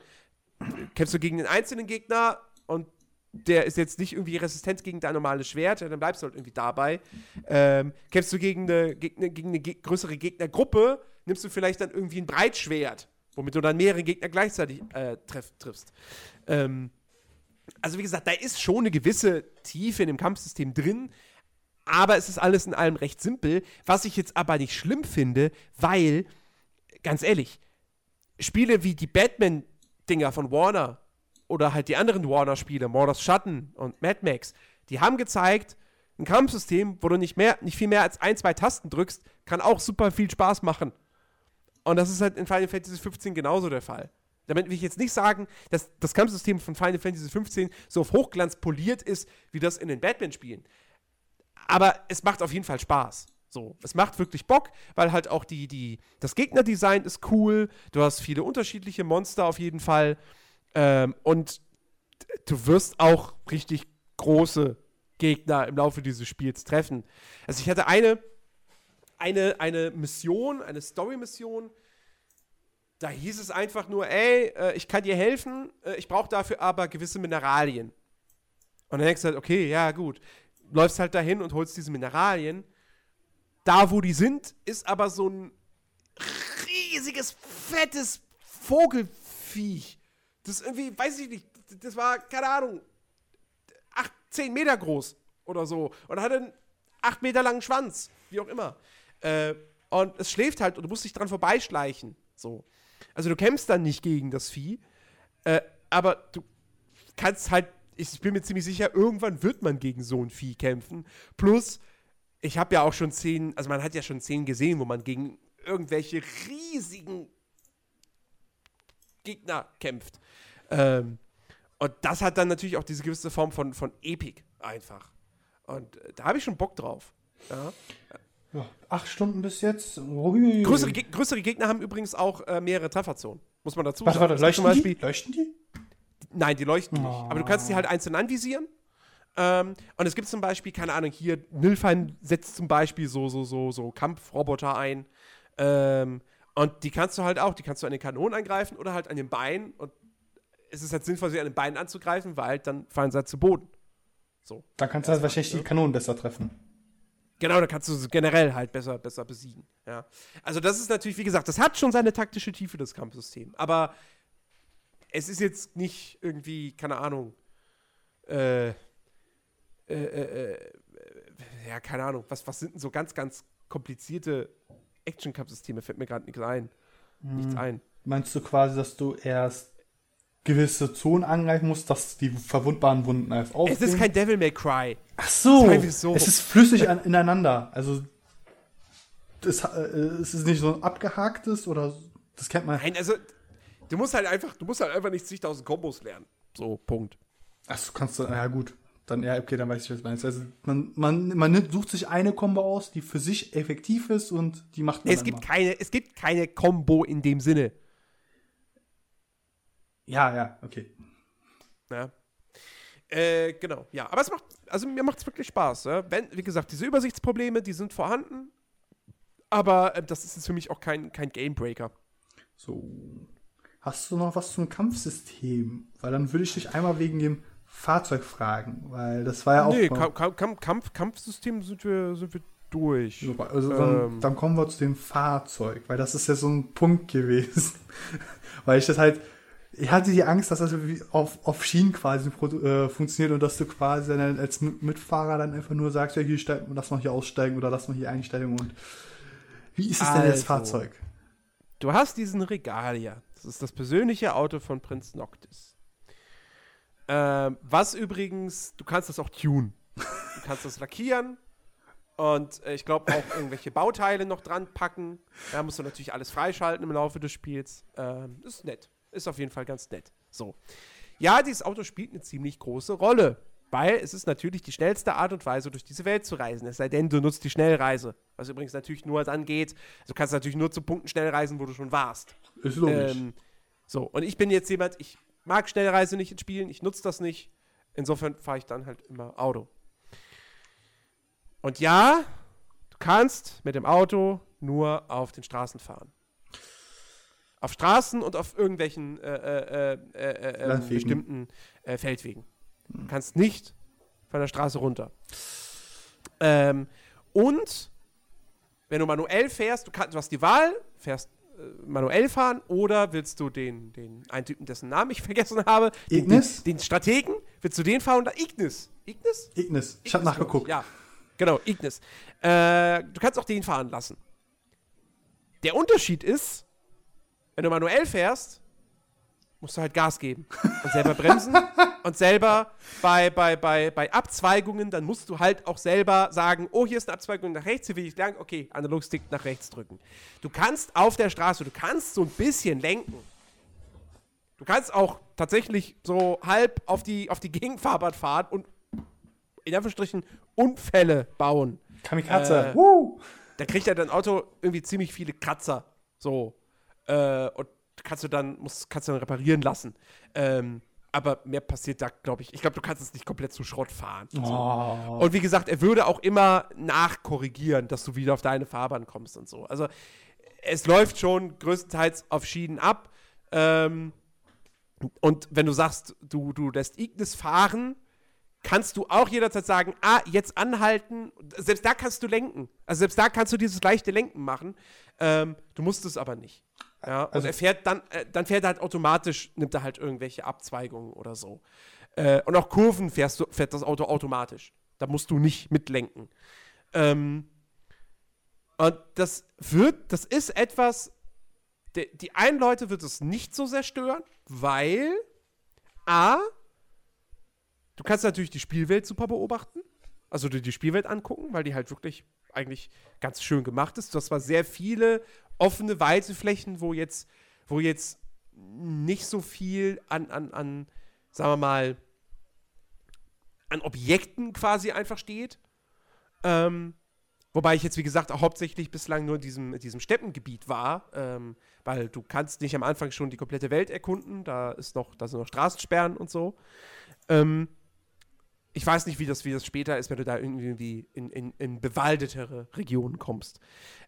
Speaker 1: Kämpfst du gegen den einzelnen Gegner und der ist jetzt nicht irgendwie resistent gegen dein normales Schwert, dann bleibst du halt irgendwie dabei. Ähm, kämpfst du gegen eine, gegen eine, gegen eine größere Gegnergruppe, nimmst du vielleicht dann irgendwie ein Breitschwert, womit du dann mehrere Gegner gleichzeitig äh, treff, triffst. Ähm, also wie gesagt, da ist schon eine gewisse Tiefe in dem Kampfsystem drin, aber es ist alles in allem recht simpel, was ich jetzt aber nicht schlimm finde, weil, ganz ehrlich, Spiele wie die Batman-Dinger von Warner oder halt die anderen Warner-Spiele, Mordors Schatten und Mad Max, die haben gezeigt, ein Kampfsystem, wo du nicht, mehr, nicht viel mehr als ein, zwei Tasten drückst, kann auch super viel Spaß machen. Und das ist halt in Final Fantasy 15 genauso der Fall. Damit will ich jetzt nicht sagen, dass das Kampfsystem von Final Fantasy 15 so auf Hochglanz poliert ist, wie das in den Batman-Spielen. Aber es macht auf jeden Fall Spaß. So, es macht wirklich Bock, weil halt auch die, die, das Gegnerdesign ist cool. Du hast viele unterschiedliche Monster auf jeden Fall. Ähm, und du wirst auch richtig große Gegner im Laufe dieses Spiels treffen. Also ich hatte eine, eine, eine Mission, eine Story-Mission, da hieß es einfach nur, ey, äh, ich kann dir helfen, äh, ich brauche dafür aber gewisse Mineralien. Und dann denkst du halt, okay, ja, gut. Läufst halt dahin und holst diese Mineralien. Da, wo die sind, ist aber so ein riesiges, fettes Vogelfiech. Das ist irgendwie, weiß ich nicht, das war, keine Ahnung, 8, 10 Meter groß oder so. Und hatte einen 8 Meter langen Schwanz, wie auch immer. Äh, und es schläft halt und du musst dich dran vorbeischleichen. So. Also du kämpfst dann nicht gegen das Vieh, äh, aber du kannst halt, ich bin mir ziemlich sicher, irgendwann wird man gegen so ein Vieh kämpfen. Plus, ich habe ja auch schon Szenen, also man hat ja schon Szenen gesehen, wo man gegen irgendwelche riesigen Gegner kämpft. Ähm, und das hat dann natürlich auch diese gewisse Form von, von Epic einfach. Und äh, da habe ich schon Bock drauf. Ja.
Speaker 2: Ja, acht Stunden bis jetzt.
Speaker 1: Größere, größere, Gegner haben übrigens auch äh, mehrere Trefferzonen. Muss man dazu
Speaker 2: sagen. Warte, warte, leuchten, Beispiel, die? leuchten die?
Speaker 1: Nein, die leuchten oh. nicht. Aber du kannst sie halt einzeln anvisieren. Ähm, und es gibt zum Beispiel, keine Ahnung, hier, Nilfheim setzt zum Beispiel so, so, so, so Kampfroboter ein. Ähm, Und die kannst du halt auch, die kannst du an den Kanonen angreifen oder halt an den Beinen. Und es ist halt sinnvoll, sie an den Beinen anzugreifen, weil halt dann fallen sie halt zu Boden. So.
Speaker 2: Dann kannst du halt wahrscheinlich ne? die Kanonen besser treffen.
Speaker 1: Genau, dann kannst du sie generell halt besser, besser besiegen. Ja. Also, das ist natürlich, wie gesagt, das hat schon seine taktische Tiefe, das Kampfsystem. Aber es ist jetzt nicht irgendwie, keine Ahnung, äh, äh, äh, äh ja, keine Ahnung, was, was sind denn so ganz, ganz komplizierte Action-Kampfsysteme? Fällt mir gerade nichts ein. Hm. Nichts ein.
Speaker 2: Meinst du quasi, dass du erst gewisse Zonen angreifen musst, dass die verwundbaren Wunden erst
Speaker 1: aufgehen? Es ist kein Devil May Cry.
Speaker 2: Ach so. so. Es ist flüssig an, ineinander. Also das, äh, es ist nicht so ein abgehaktes oder das kennt man.
Speaker 1: Nein, also du musst halt einfach, du musst halt einfach nicht zigtausend Kombos lernen. So, Punkt.
Speaker 2: Ach, du kannst, ja gut. Dann, ja, okay, dann weiß ich, was du meinst. Also, man, man, man sucht sich eine Combo aus, die für sich effektiv ist und die macht
Speaker 1: man Es gibt mal. keine, es gibt keine Combo in dem Sinne.
Speaker 2: Ja, ja, okay.
Speaker 1: Ja. Äh, genau, ja. Aber es macht, also mir macht es wirklich Spaß. Ja? Wenn, wie gesagt, diese Übersichtsprobleme, die sind vorhanden. Aber äh, das ist jetzt für mich auch kein, kein Gamebreaker.
Speaker 2: So. Hast du noch was zum Kampfsystem? Weil dann würde ich dich einmal wegen dem Fahrzeug fragen, weil das war ja auch. Nee,
Speaker 1: Kamp Kamp Kampf Kampfsystem sind wir, sind wir durch.
Speaker 2: Super, also dann, ähm. dann, kommen wir zu dem Fahrzeug, weil das ist ja so ein Punkt gewesen. [LAUGHS] weil ich das halt. Ich hatte die Angst, dass das auf, auf Schienen quasi äh, funktioniert und dass du quasi dann als Mitfahrer dann einfach nur sagst, ja, hier steigen, lass mal hier aussteigen oder lass mal hier einsteigen und wie ist es also, denn das Fahrzeug?
Speaker 1: Du hast diesen Regalia. Das ist das persönliche Auto von Prinz Noctis. Ähm, was übrigens, du kannst das auch tunen. Du kannst das lackieren und äh, ich glaube auch irgendwelche Bauteile noch dran packen. Da musst du natürlich alles freischalten im Laufe des Spiels. Ähm, ist nett. Ist auf jeden Fall ganz nett. So. Ja, dieses Auto spielt eine ziemlich große Rolle. Weil es ist natürlich die schnellste Art und Weise, durch diese Welt zu reisen. Es sei denn, du nutzt die Schnellreise. Was übrigens natürlich nur dann geht. Du kannst natürlich nur zu Punkten schnell reisen, wo du schon warst.
Speaker 2: Ist logisch. Ähm,
Speaker 1: so, und ich bin jetzt jemand, ich mag Schnellreise nicht in Spielen, ich nutze das nicht. Insofern fahre ich dann halt immer Auto. Und ja, du kannst mit dem Auto nur auf den Straßen fahren. Auf Straßen und auf irgendwelchen äh, äh, äh, äh ähm, bestimmten äh, Feldwegen. Du kannst nicht von der Straße runter. Ähm, und wenn du manuell fährst, du, kannst, du hast die Wahl, fährst manuell fahren oder willst du den, den einen Typen, dessen Namen ich [LAUGHS] vergessen habe,
Speaker 2: Ignis?
Speaker 1: Den, den, Strategen, willst du den fahren oder Ignis?
Speaker 2: Ignis? Ignis. Ich habe nachgeguckt.
Speaker 1: Ja, genau, Ignis. Äh, du kannst auch den fahren lassen. Der Unterschied ist, wenn du manuell fährst, musst du halt Gas geben und selber bremsen [LAUGHS] und selber bei, bei, bei, bei Abzweigungen, dann musst du halt auch selber sagen, oh, hier ist eine Abzweigung nach rechts, hier will ich lang, okay, Analogstick nach rechts drücken. Du kannst auf der Straße, du kannst so ein bisschen lenken. Du kannst auch tatsächlich so halb auf die, auf die Gegenfahrbahn fahren und in Anführungsstrichen Unfälle bauen.
Speaker 2: Kamikaze. Äh,
Speaker 1: da kriegt ja dein Auto irgendwie ziemlich viele Kratzer. So. Äh, und kannst du dann, musst, kannst du dann reparieren lassen. Ähm, aber mehr passiert da, glaube ich. Ich glaube, du kannst es nicht komplett zu Schrott fahren.
Speaker 2: Oh. So.
Speaker 1: Und wie gesagt, er würde auch immer nachkorrigieren, dass du wieder auf deine Fahrbahn kommst und so. Also es läuft schon größtenteils auf Schienen ab. Ähm, und wenn du sagst, du, du lässt Ignis fahren, kannst du auch jederzeit sagen, ah, jetzt anhalten. Selbst da kannst du lenken. Also selbst da kannst du dieses leichte Lenken machen. Ähm, du musst es aber nicht. Ja, also, und er fährt dann, äh, dann fährt er halt automatisch, nimmt er halt irgendwelche Abzweigungen oder so. Äh, und auch Kurven fährst du, fährt das Auto automatisch. Da musst du nicht mitlenken. Ähm, und das wird, das ist etwas, die, die einen Leute wird es nicht so sehr stören, weil A, du kannst natürlich die Spielwelt super beobachten. Also dir die Spielwelt angucken, weil die halt wirklich eigentlich ganz schön gemacht ist. Du hast zwar sehr viele offene, weite Flächen, wo jetzt, wo jetzt nicht so viel an, an, an, sagen wir mal, an Objekten quasi einfach steht. Ähm, wobei ich jetzt, wie gesagt, auch hauptsächlich bislang nur in diesem, in diesem Steppengebiet war, ähm, weil du kannst nicht am Anfang schon die komplette Welt erkunden, da ist noch, da sind noch Straßensperren und so. Ähm, ich weiß nicht, wie das, wie das später ist, wenn du da irgendwie in, in, in bewaldetere Regionen kommst.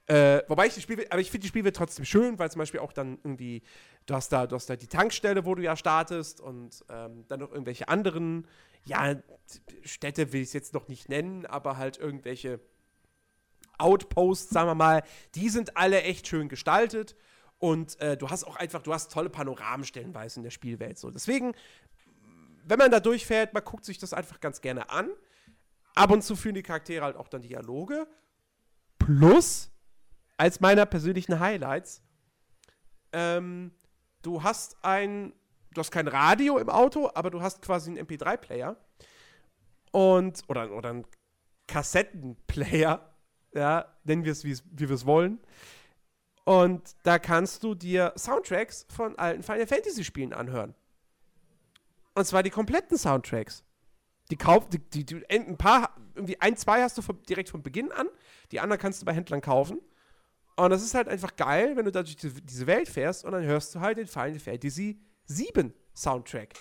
Speaker 1: Äh, wobei ich die Spielwelt, aber ich finde die Spielwelt trotzdem schön, weil zum Beispiel auch dann irgendwie, du hast da, du hast da die Tankstelle, wo du ja startest und ähm, dann noch irgendwelche anderen, ja, Städte will ich es jetzt noch nicht nennen, aber halt irgendwelche Outposts, sagen wir mal, die sind alle echt schön gestaltet. Und äh, du hast auch einfach, du hast tolle Panoramen stellenweise in der Spielwelt. So. Deswegen, wenn man da durchfährt, man guckt sich das einfach ganz gerne an. Ab und zu führen die Charaktere halt auch dann Dialoge. Plus, als meiner persönlichen Highlights, ähm, du hast ein, du hast kein Radio im Auto, aber du hast quasi einen MP3-Player und oder, oder einen Kassettenplayer, [LAUGHS] ja, nennen wir es, wie wir es wollen. Und da kannst du dir Soundtracks von alten Final Fantasy Spielen anhören. Und zwar die kompletten Soundtracks. Die kauf, die, die, die, ein paar, irgendwie ein, zwei hast du von, direkt von Beginn an. Die anderen kannst du bei Händlern kaufen. Und das ist halt einfach geil, wenn du da durch diese, diese Welt fährst und dann hörst du halt den Final Fantasy 7 Soundtrack.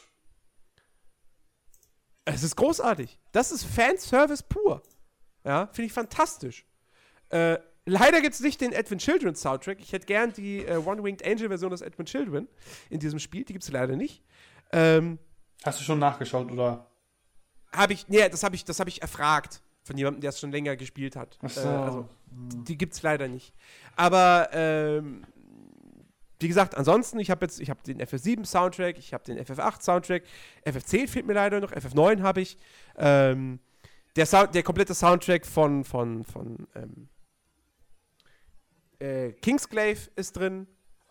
Speaker 1: Es ist großartig. Das ist Fanservice pur. Ja, finde ich fantastisch. Äh, leider gibt es nicht den Edwin Children Soundtrack. Ich hätte gern die äh, One-Winged Angel-Version des Edwin Children in diesem Spiel. Die gibt es leider nicht. Ähm,
Speaker 2: Hast du schon nachgeschaut, oder?
Speaker 1: Habe ich, nee, das habe ich, hab ich erfragt von jemandem, der es schon länger gespielt hat.
Speaker 2: Ach so.
Speaker 1: Äh, also, die, die gibt es leider nicht. Aber, ähm, wie gesagt, ansonsten, ich habe jetzt, ich habe den FF7 Soundtrack, ich habe den FF8 Soundtrack, FF10 fehlt mir leider noch, FF9 habe ich. Ähm, der, Sound, der komplette Soundtrack von, von, von ähm, äh, Kingsglaive ist drin.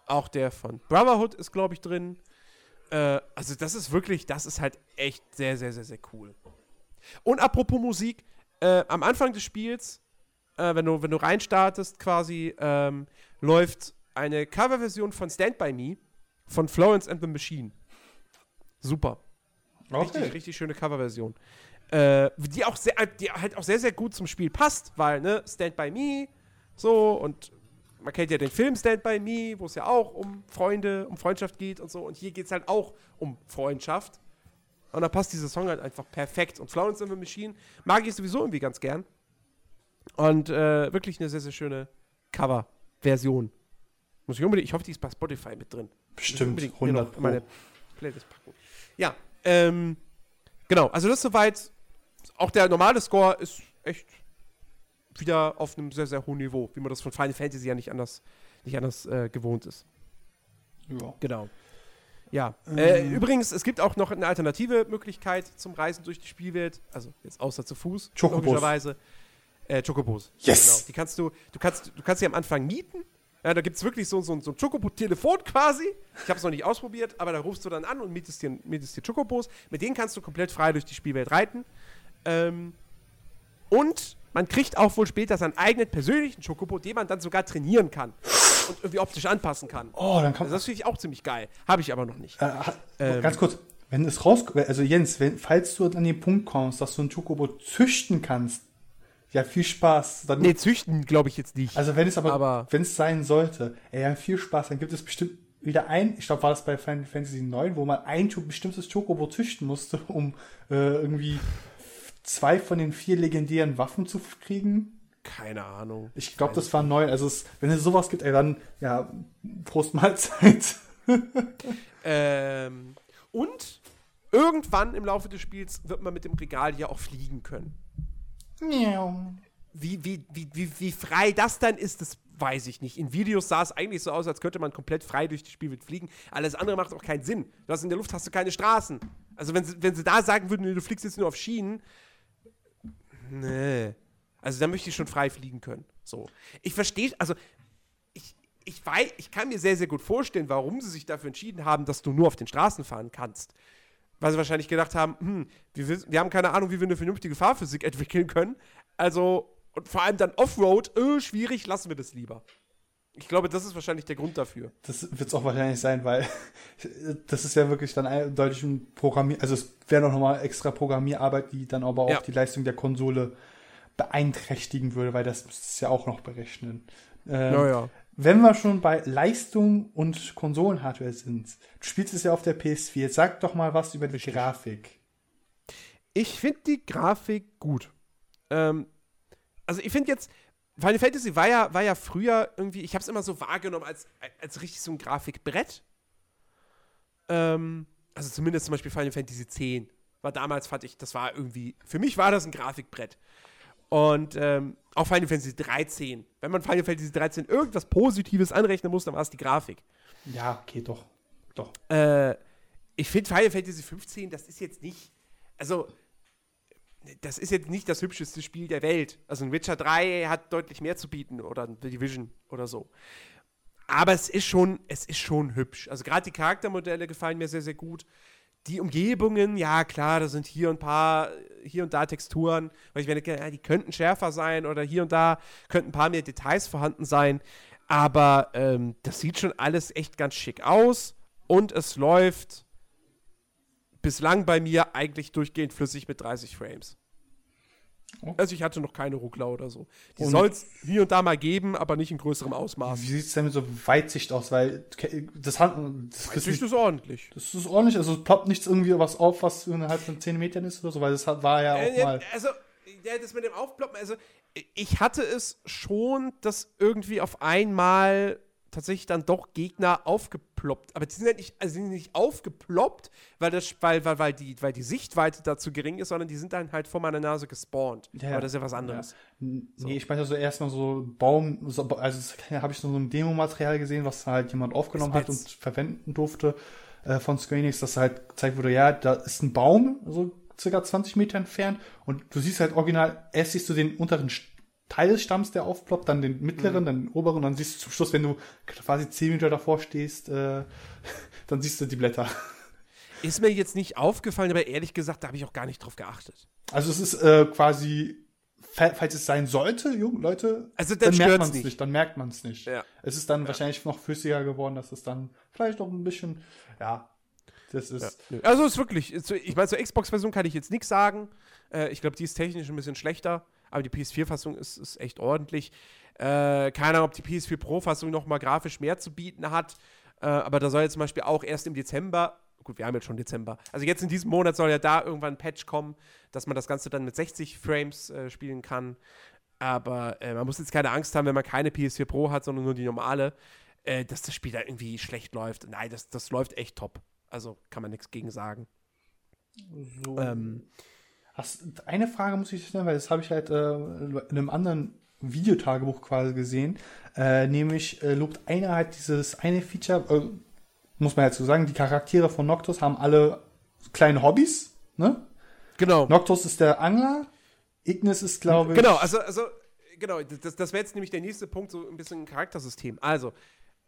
Speaker 1: Auch der von Brotherhood ist, glaube ich, drin. Äh, also, das ist wirklich, das ist halt echt sehr, sehr, sehr, sehr cool. Und apropos Musik, äh, am Anfang des Spiels, äh, wenn, du, wenn du reinstartest, quasi, ähm, läuft eine Coverversion von Stand By Me von Florence and the Machine. Super. Okay. Richtig, richtig schöne Coverversion. Äh, die auch sehr, die halt auch sehr, sehr gut zum Spiel passt, weil, ne, Stand By Me, so, und man kennt ja den Film Stand By Me, wo es ja auch um Freunde, um Freundschaft geht und so, und hier geht es halt auch um Freundschaft. Und da passt dieser Song halt einfach perfekt. Und Florence and the Machine mag ich sowieso irgendwie ganz gern. Und äh, wirklich eine sehr, sehr schöne Cover-Version. Muss ich unbedingt, ich hoffe, die ist bei Spotify mit drin.
Speaker 2: Bestimmt, 100
Speaker 1: in meine Playlist packen. Ja, ähm, genau, also das ist soweit. Auch der normale Score ist echt wieder auf einem sehr, sehr hohen Niveau, wie man das von Final Fantasy ja nicht anders, nicht anders äh, gewohnt ist. Ja. Genau. Ja. Ähm. Äh, übrigens, es gibt auch noch eine alternative Möglichkeit zum Reisen durch die Spielwelt. Also jetzt außer zu Fuß,
Speaker 2: Chocobos.
Speaker 1: logischerweise. Äh, Chocobos.
Speaker 2: Yes.
Speaker 1: Genau. Die kannst du, du kannst, du kannst sie am Anfang mieten. Ja, da gibt es wirklich so, so, so ein Chocobo-Telefon quasi. Ich habe es noch nicht ausprobiert, aber da rufst du dann an und mietest dir, mietest dir Chocobos. Mit denen kannst du komplett frei durch die Spielwelt reiten. Ähm, und man kriegt auch wohl später seinen eigenen persönlichen Chocobo, den man dann sogar trainieren kann und irgendwie optisch anpassen kann.
Speaker 2: Oh, dann kann
Speaker 1: also Das finde ich auch ziemlich geil. Habe ich aber noch nicht. Äh,
Speaker 2: ähm, ganz kurz, wenn es raus, also Jens, wenn, falls du an den Punkt kommst, dass du ein Chocobo züchten kannst, ja, viel Spaß.
Speaker 1: Dann, nee, züchten glaube ich jetzt nicht.
Speaker 2: Also wenn es aber, aber wenn es sein sollte, ey, ja, viel Spaß, dann gibt es bestimmt wieder ein, ich glaube, war das bei Final Fantasy 9, wo man ein bestimmtes Chocobo züchten musste, um äh, irgendwie zwei von den vier legendären Waffen zu kriegen.
Speaker 1: Keine Ahnung.
Speaker 2: Ich glaube, das war neun. Also, es, wenn es sowas gibt, ey, dann, ja, Prost Mahlzeit. [LAUGHS]
Speaker 1: ähm, und irgendwann im Laufe des Spiels wird man mit dem Regal ja auch fliegen können.
Speaker 2: Miau.
Speaker 1: Wie, wie, wie, wie, wie frei das dann ist, das weiß ich nicht. In Videos sah es eigentlich so aus, als könnte man komplett frei durch das Spiel fliegen. Alles andere macht auch keinen Sinn. Du hast in der Luft hast du keine Straßen. Also wenn sie, wenn sie da sagen würden, du fliegst jetzt nur auf Schienen, nee. Also da möchte ich schon frei fliegen können. So. Ich verstehe, also ich, ich weiß, ich kann mir sehr, sehr gut vorstellen, warum sie sich dafür entschieden haben, dass du nur auf den Straßen fahren kannst. Weil sie wahrscheinlich gedacht haben, hm, wir, wir haben keine Ahnung, wie wir eine vernünftige Fahrphysik [LAUGHS] entwickeln können. Also, und vor allem dann Offroad, öh, schwierig, lassen wir das lieber. Ich glaube, das ist wahrscheinlich der Grund dafür.
Speaker 2: Das wird es auch wahrscheinlich sein, weil [LAUGHS] das ist ja wirklich dann eindeutig ein Programmier, also es wäre noch mal extra Programmierarbeit, die dann aber auch ja. die Leistung der Konsole beeinträchtigen würde, weil das müsste es ja auch noch berechnen.
Speaker 1: Ähm, ja, ja.
Speaker 2: Wenn wir schon bei Leistung und Konsolenhardware sind, du spielst es ja auf der PS4, sag doch mal was über die Grafik.
Speaker 1: Ich finde die Grafik gut. Ähm, also ich finde jetzt, Final Fantasy war ja, war ja früher irgendwie, ich habe es immer so wahrgenommen als, als richtig so ein Grafikbrett. Ähm, also zumindest zum Beispiel Final Fantasy X war damals, fand ich, das war irgendwie, für mich war das ein Grafikbrett. Und ähm, auch Final Fantasy 13. Wenn man Final Fantasy 13 irgendwas Positives anrechnen muss, dann war es die Grafik.
Speaker 2: Ja, okay, doch. Doch.
Speaker 1: Äh, ich finde Final Fantasy 15, das ist jetzt nicht, also das ist jetzt nicht das hübscheste Spiel der Welt. Also ein Witcher 3 hat deutlich mehr zu bieten oder ein Division oder so. Aber es ist schon, es ist schon hübsch. Also gerade die Charaktermodelle gefallen mir sehr, sehr gut die Umgebungen, ja klar, da sind hier ein paar, hier und da Texturen, weil ich meine, ja, die könnten schärfer sein oder hier und da könnten ein paar mehr Details vorhanden sein. Aber ähm, das sieht schon alles echt ganz schick aus und es läuft bislang bei mir eigentlich durchgehend flüssig mit 30 Frames. Okay. Also ich hatte noch keine Ruckler oder so. Die soll es hier und da mal geben, aber nicht in größerem Ausmaß.
Speaker 2: Wie sieht es denn mit so Weitsicht aus? Weil das, hat,
Speaker 1: das Weitsicht ist ordentlich.
Speaker 2: Das ist ordentlich. Also es ploppt nichts irgendwie was auf, was innerhalb von 10 Metern ist oder so, weil das war ja auch äh, mal.
Speaker 1: Also, ja, das mit dem Aufploppen, also ich hatte es schon, dass irgendwie auf einmal tatsächlich dann doch Gegner aufgeploppt. Aber die sind ja nicht, also sind nicht aufgeploppt, weil, das, weil, weil, weil, die, weil die Sichtweite dazu gering ist, sondern die sind dann halt vor meiner Nase gespawnt. Ja, Aber das ist ja was anderes.
Speaker 2: Ja. So. Nee, ich meine so erstmal so Baum, so, also [LAUGHS] habe ich so ein Demo-Material gesehen, was halt jemand aufgenommen hat und verwenden durfte äh, von Square Enix, dass halt gezeigt wurde, ja, da ist ein Baum, so circa 20 Meter entfernt und du siehst halt original, erst siehst du den unteren Teil des Stamms, der aufploppt, dann den mittleren, mhm. dann den oberen, dann siehst du zum Schluss, wenn du quasi 10 Meter davor stehst, äh, [LAUGHS] dann siehst du die Blätter.
Speaker 1: Ist mir jetzt nicht aufgefallen, aber ehrlich gesagt, da habe ich auch gar nicht drauf geachtet.
Speaker 2: Also es ist äh, quasi, falls es sein sollte, jungen Leute,
Speaker 1: also dann, dann merkt man es nicht.
Speaker 2: nicht. Dann merkt man es nicht. Ja. Es ist dann ja. wahrscheinlich noch flüssiger geworden, dass es dann vielleicht noch ein bisschen, ja, das ist.
Speaker 1: Ja. Also es ist wirklich, ich meine, zur Xbox-Version kann ich jetzt nichts sagen. Äh, ich glaube, die ist technisch ein bisschen schlechter aber die PS4-Fassung ist, ist echt ordentlich. Äh, keine Ahnung, ob die PS4 Pro-Fassung nochmal grafisch mehr zu bieten hat, äh, aber da soll jetzt zum Beispiel auch erst im Dezember, gut, wir haben jetzt schon Dezember, also jetzt in diesem Monat soll ja da irgendwann ein Patch kommen, dass man das Ganze dann mit 60 Frames äh, spielen kann. Aber äh, man muss jetzt keine Angst haben, wenn man keine PS4 Pro hat, sondern nur die normale, äh, dass das Spiel da irgendwie schlecht läuft. Nein, das, das läuft echt top. Also kann man nichts gegen sagen.
Speaker 2: So. Ähm, Hast, eine Frage muss ich stellen, weil das habe ich halt äh, in einem anderen Videotagebuch quasi gesehen. Äh, nämlich äh, lobt einer halt dieses eine Feature, äh, muss man dazu sagen, die Charaktere von Noctus haben alle kleine Hobbys, ne?
Speaker 1: Genau.
Speaker 2: Noctus ist der Angler, Ignis ist, glaube
Speaker 1: ich. Genau, also, also genau, das, das wäre jetzt nämlich der nächste Punkt, so ein bisschen ein Charaktersystem. Also,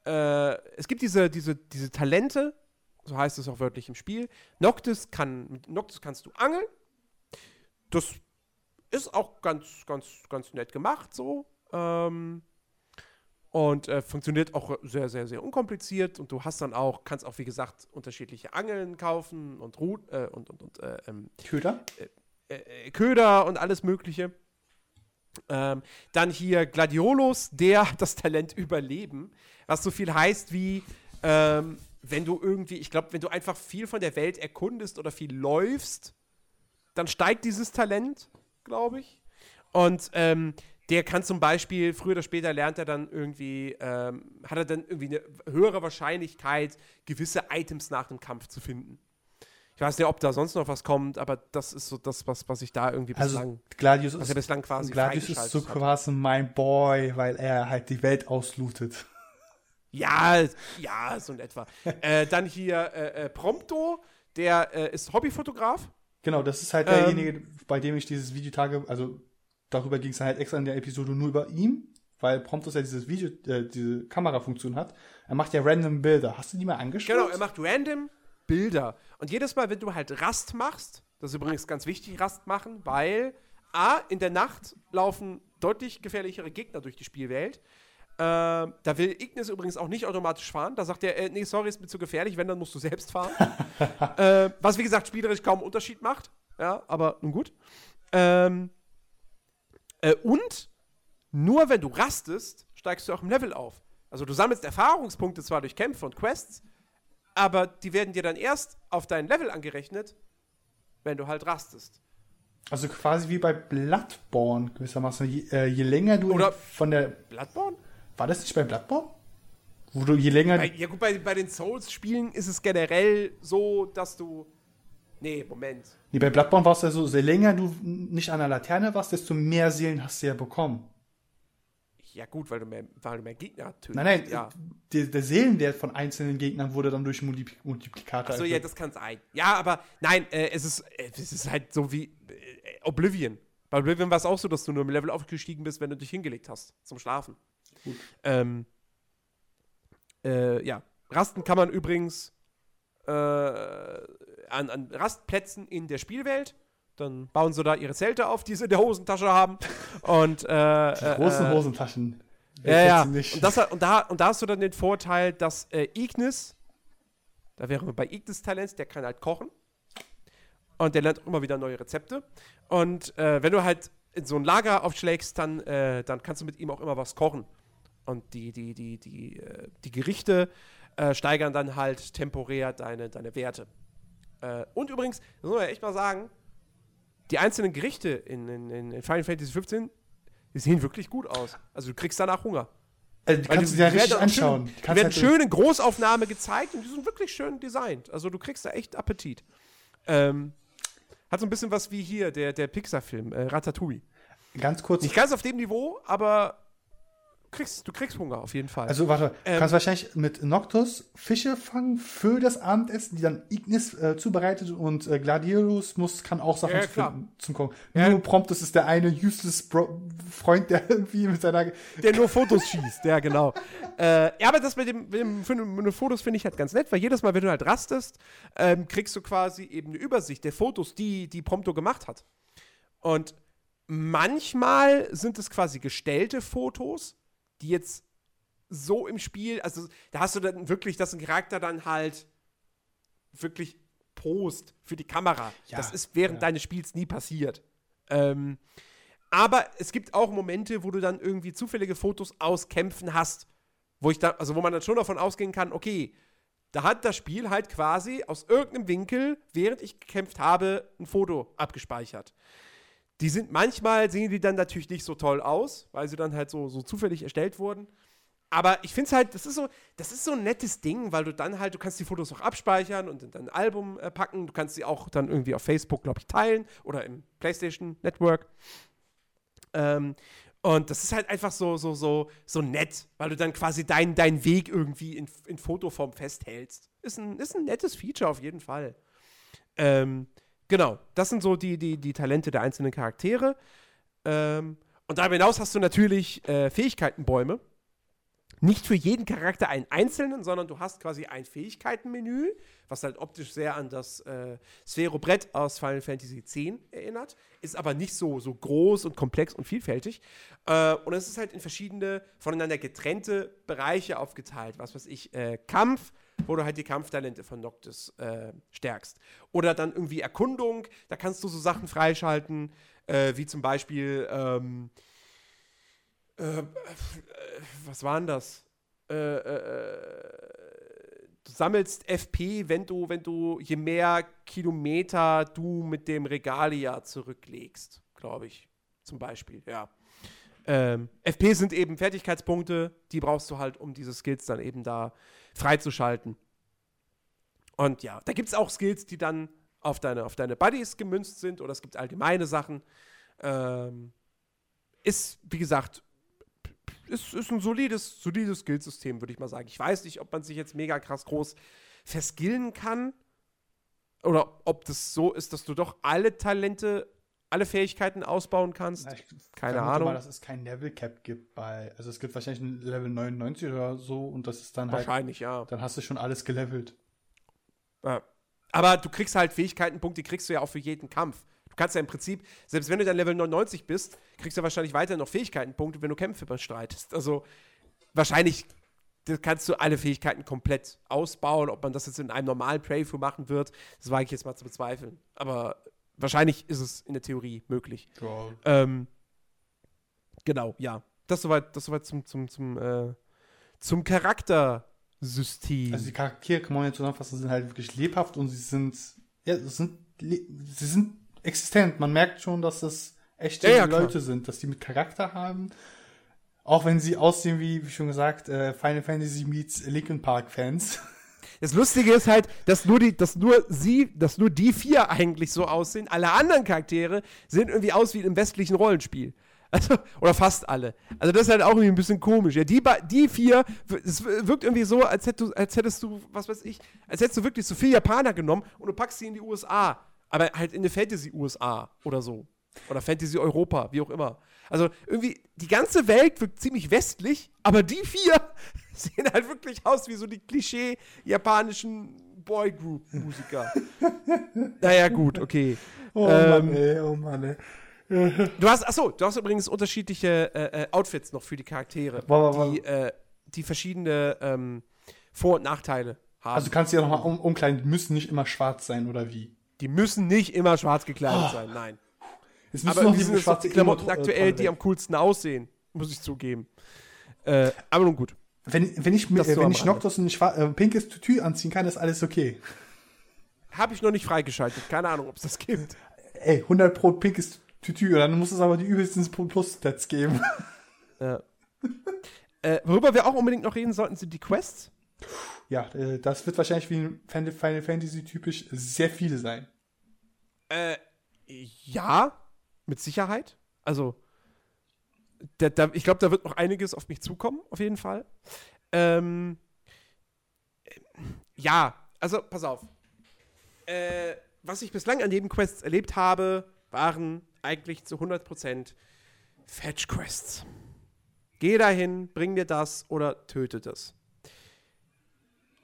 Speaker 1: äh, es gibt diese, diese, diese Talente, so heißt es auch wörtlich im Spiel. Noctis kann, mit Noctis kannst du angeln, das ist auch ganz, ganz, ganz nett gemacht so. Ähm, und äh, funktioniert auch sehr, sehr, sehr unkompliziert. Und du hast dann auch, kannst auch, wie gesagt, unterschiedliche Angeln kaufen und Rut äh, und, und, und äh, ähm,
Speaker 2: Köder?
Speaker 1: Äh, äh, Köder und alles Mögliche. Ähm, dann hier Gladiolos, der hat das Talent Überleben, was so viel heißt wie, ähm, wenn du irgendwie, ich glaube, wenn du einfach viel von der Welt erkundest oder viel läufst, dann steigt dieses Talent, glaube ich. Und ähm, der kann zum Beispiel, früher oder später lernt er dann irgendwie, ähm, hat er dann irgendwie eine höhere Wahrscheinlichkeit, gewisse Items nach dem Kampf zu finden. Ich weiß nicht, ob da sonst noch was kommt, aber das ist so das, was, was ich da irgendwie
Speaker 2: also bislang, Gladius was ist, bislang quasi Gladius ist so quasi mein Boy, weil er halt die Welt auslootet.
Speaker 1: Ja, ja, so in etwa. [LAUGHS] äh, dann hier äh, äh, Prompto, der äh, ist Hobbyfotograf
Speaker 2: Genau, das ist halt derjenige, ähm, bei dem ich dieses Videotage, also darüber ging es halt extra in der Episode nur über ihn, weil Promptus ja dieses Video, äh, diese Kamerafunktion hat. Er macht ja random Bilder. Hast du die mal angeschaut?
Speaker 1: Genau, er macht random Bilder. Und jedes Mal, wenn du halt Rast machst, das ist übrigens ganz wichtig, Rast machen, weil A, in der Nacht laufen deutlich gefährlichere Gegner durch die Spielwelt. Äh, da will Ignis übrigens auch nicht automatisch fahren. Da sagt er, äh, nee, sorry, ist mir zu gefährlich, wenn, dann musst du selbst fahren. [LAUGHS] äh, was, wie gesagt, spielerisch kaum Unterschied macht. Ja, aber nun gut. Ähm, äh, und nur wenn du rastest, steigst du auch im Level auf. Also du sammelst Erfahrungspunkte zwar durch Kämpfe und Quests, aber die werden dir dann erst auf dein Level angerechnet, wenn du halt rastest.
Speaker 2: Also quasi wie bei Bloodborne gewissermaßen. Je, äh, je länger du
Speaker 1: Oder
Speaker 2: von der.
Speaker 1: Bloodborne?
Speaker 2: War das nicht bei Bloodborne? Wo du je länger.
Speaker 1: Bei, ja, gut, bei, bei den Souls-Spielen ist es generell so, dass du. Nee, Moment.
Speaker 2: Nee, bei Bloodborne war es ja so, je länger du nicht an der Laterne warst, desto mehr Seelen hast du ja bekommen.
Speaker 1: Ja, gut, weil du mehr, weil du mehr Gegner tötest.
Speaker 2: Nein, nein,
Speaker 1: ja.
Speaker 2: der, der Seelenwert von einzelnen Gegnern wurde dann durch Multipl Multiplikator.
Speaker 1: Achso, ja, das kann sein. Ja, aber nein, äh, es, ist, äh, es ist halt so wie äh, Oblivion. Bei Oblivion war es auch so, dass du nur im Level aufgestiegen bist, wenn du dich hingelegt hast zum Schlafen. Ähm, äh, ja, Rasten kann man übrigens äh, an, an Rastplätzen in der Spielwelt dann bauen sie da ihre Zelte auf, die sie in der Hosentasche haben. Und, äh,
Speaker 2: die großen äh, Hosentaschen.
Speaker 1: Ja, ja. Und, das, und, da, und da hast du dann den Vorteil, dass äh, Ignis, da wären wir bei Ignis Talents, der kann halt kochen. Und der lernt auch immer wieder neue Rezepte. Und äh, wenn du halt in so ein Lager aufschlägst, dann, äh, dann kannst du mit ihm auch immer was kochen. Und die, die, die, die, äh, die Gerichte äh, steigern dann halt temporär deine, deine Werte. Äh, und übrigens, das muss man ja echt mal sagen, die einzelnen Gerichte in, in, in Final Fantasy 15, die sehen wirklich gut aus. Also du kriegst danach Hunger.
Speaker 2: Also die kannst du dir richtig anschauen.
Speaker 1: Schön, die werden halt schön in Großaufnahme gezeigt und die sind wirklich schön designt. Also du kriegst da echt Appetit. Ähm, hat so ein bisschen was wie hier, der, der Pixar-Film, äh, Ratatouille.
Speaker 2: Ganz kurz.
Speaker 1: Nicht ganz auf dem Niveau, aber kriegst, du kriegst Hunger auf jeden Fall.
Speaker 2: Also warte, ähm, kannst wahrscheinlich mit Noctus Fische fangen für das Abendessen, die dann Ignis äh, zubereitet und äh, Gladiolus muss, kann auch Sachen
Speaker 1: ja,
Speaker 2: finden, zum Kochen. Ja. Nur Promptus ist der eine useless Bro Freund, der [LAUGHS] irgendwie mit seiner...
Speaker 1: Der nur Fotos schießt, ja genau. äh, ja, aber das mit dem, mit dem für eine Fotos finde ich halt ganz nett, weil jedes Mal, wenn du halt rastest, ähm, kriegst du quasi eben eine Übersicht der Fotos, die, die Prompto gemacht hat. Und manchmal sind es quasi gestellte Fotos, die jetzt so im Spiel, also da hast du dann wirklich, dass ein Charakter dann halt wirklich post für die Kamera. Ja, das ist während ja. deines Spiels nie passiert. Ähm, aber es gibt auch Momente, wo du dann irgendwie zufällige Fotos aus Kämpfen hast, wo ich da, also wo man dann schon davon ausgehen kann, okay, da hat das Spiel halt quasi aus irgendeinem Winkel, während ich gekämpft habe, ein Foto abgespeichert. Die sind manchmal sehen die dann natürlich nicht so toll aus, weil sie dann halt so, so zufällig erstellt wurden. Aber ich finde es halt, das ist so, das ist so ein nettes Ding, weil du dann halt, du kannst die Fotos auch abspeichern und in dein Album äh, packen. Du kannst sie auch dann irgendwie auf Facebook, glaube ich, teilen oder im PlayStation Network. Ähm, und das ist halt einfach so, so, so, so nett, weil du dann quasi deinen dein Weg irgendwie in, in Fotoform festhältst. Ist ein, ist ein nettes Feature auf jeden Fall. Ähm, Genau, das sind so die, die, die Talente der einzelnen Charaktere. Ähm, und darüber hinaus hast du natürlich äh, Fähigkeitenbäume. Nicht für jeden Charakter einen einzelnen, sondern du hast quasi ein Fähigkeitenmenü, was halt optisch sehr an das äh, Sphero-Brett aus Final Fantasy X erinnert, ist aber nicht so, so groß und komplex und vielfältig. Äh, und es ist halt in verschiedene voneinander getrennte Bereiche aufgeteilt. Was weiß ich, äh, Kampf, wo du halt die Kampftalente von Noctis äh, stärkst. Oder dann irgendwie Erkundung, da kannst du so Sachen freischalten, äh, wie zum Beispiel, ähm, äh, was waren das? Äh, äh, du sammelst FP, wenn du, wenn du, je mehr Kilometer du mit dem Regalia zurücklegst, glaube ich, zum Beispiel, ja. Ähm, FP sind eben Fertigkeitspunkte, die brauchst du halt, um diese Skills dann eben da freizuschalten. Und ja, da gibt es auch Skills, die dann auf deine, auf deine Buddies gemünzt sind oder es gibt allgemeine Sachen. Ähm, ist, wie gesagt, ist, ist ein solides, solides Skillsystem, würde ich mal sagen. Ich weiß nicht, ob man sich jetzt mega krass groß verskillen kann oder ob das so ist, dass du doch alle Talente alle Fähigkeiten ausbauen kannst. Na, Keine Ahnung.
Speaker 2: mal, dass es kein Level Cap gibt bei, also es gibt wahrscheinlich ein Level 99 oder so und das ist dann
Speaker 1: wahrscheinlich, halt.
Speaker 2: Wahrscheinlich, ja. Dann hast du schon alles gelevelt.
Speaker 1: Ja. Aber du kriegst halt Fähigkeitenpunkte, die kriegst du ja auch für jeden Kampf. Du kannst ja im Prinzip, selbst wenn du dann Level 99 bist, kriegst du wahrscheinlich weiter noch Fähigkeitenpunkte, wenn du Kämpfe bestreitest. Also wahrscheinlich kannst du alle Fähigkeiten komplett ausbauen. Ob man das jetzt in einem normalen Playthrough machen wird, das wage ich jetzt mal zu bezweifeln. Aber wahrscheinlich ist es in der Theorie möglich. Ja. Ähm, genau, ja. Das soweit, das soweit zum, zum, zum, äh, zum Charaktersystem.
Speaker 2: Also die Charaktere, kann man jetzt zusammenfassen, sind halt wirklich lebhaft und sie sind, ja, sind, sie sind existent. Man merkt schon, dass das echte ja, ja, Leute sind, dass die mit Charakter haben. Auch wenn sie aussehen wie, wie schon gesagt, äh, Final Fantasy meets Linkin Park Fans. [LAUGHS]
Speaker 1: Das Lustige ist halt, dass nur die, dass nur sie, dass nur die vier eigentlich so aussehen. Alle anderen Charaktere sehen irgendwie aus wie im westlichen Rollenspiel. Also, oder fast alle. Also das ist halt auch irgendwie ein bisschen komisch. Ja, die, die vier, es wirkt irgendwie so, als, hätt du, als hättest du, was weiß ich, als hättest du wirklich so vier Japaner genommen und du packst sie in die USA. Aber halt in eine Fantasy-USA oder so. Oder Fantasy-Europa, wie auch immer. Also irgendwie, die ganze Welt wirkt ziemlich westlich, aber die vier [LAUGHS] sehen halt wirklich aus wie so die Klischee-japanischen Boygroup-Musiker. [LAUGHS] naja, gut, okay.
Speaker 2: Oh ähm, Mann, ey, oh Mann, ey. [LAUGHS]
Speaker 1: Du hast, achso, du hast übrigens unterschiedliche äh, äh Outfits noch für die Charaktere, wow, die, äh, die verschiedene ähm, Vor- und Nachteile haben.
Speaker 2: Also du kannst ja nochmal um, umkleiden, die müssen nicht immer schwarz sein, oder wie?
Speaker 1: Die müssen nicht immer schwarz gekleidet oh. sein, nein. Es aber noch diese schwarze Klamotten aktuell, die am coolsten aussehen, muss ich zugeben. Äh, aber nun gut.
Speaker 2: Wenn, wenn ich, mir, wenn ich Noctus ein äh, pinkes Tütü anziehen kann, ist alles okay.
Speaker 1: Habe ich noch nicht freigeschaltet. Keine Ahnung, ob es das gibt.
Speaker 2: Ey, 100 Pro pinkes Tütü, dann muss es aber die übelsten Plus-Stats geben.
Speaker 1: Ja. äh, worüber wir auch unbedingt noch reden sollten, sind die Quests.
Speaker 2: Ja, äh, das wird wahrscheinlich wie Final Fantasy typisch sehr viele sein.
Speaker 1: Äh, ja, mit Sicherheit. Also, da, da, ich glaube, da wird noch einiges auf mich zukommen, auf jeden Fall. Ähm, ja, also, pass auf. Äh, was ich bislang an Nebenquests erlebt habe, waren eigentlich zu 100% Fetch-Quests. Geh dahin, bring dir das oder töte das.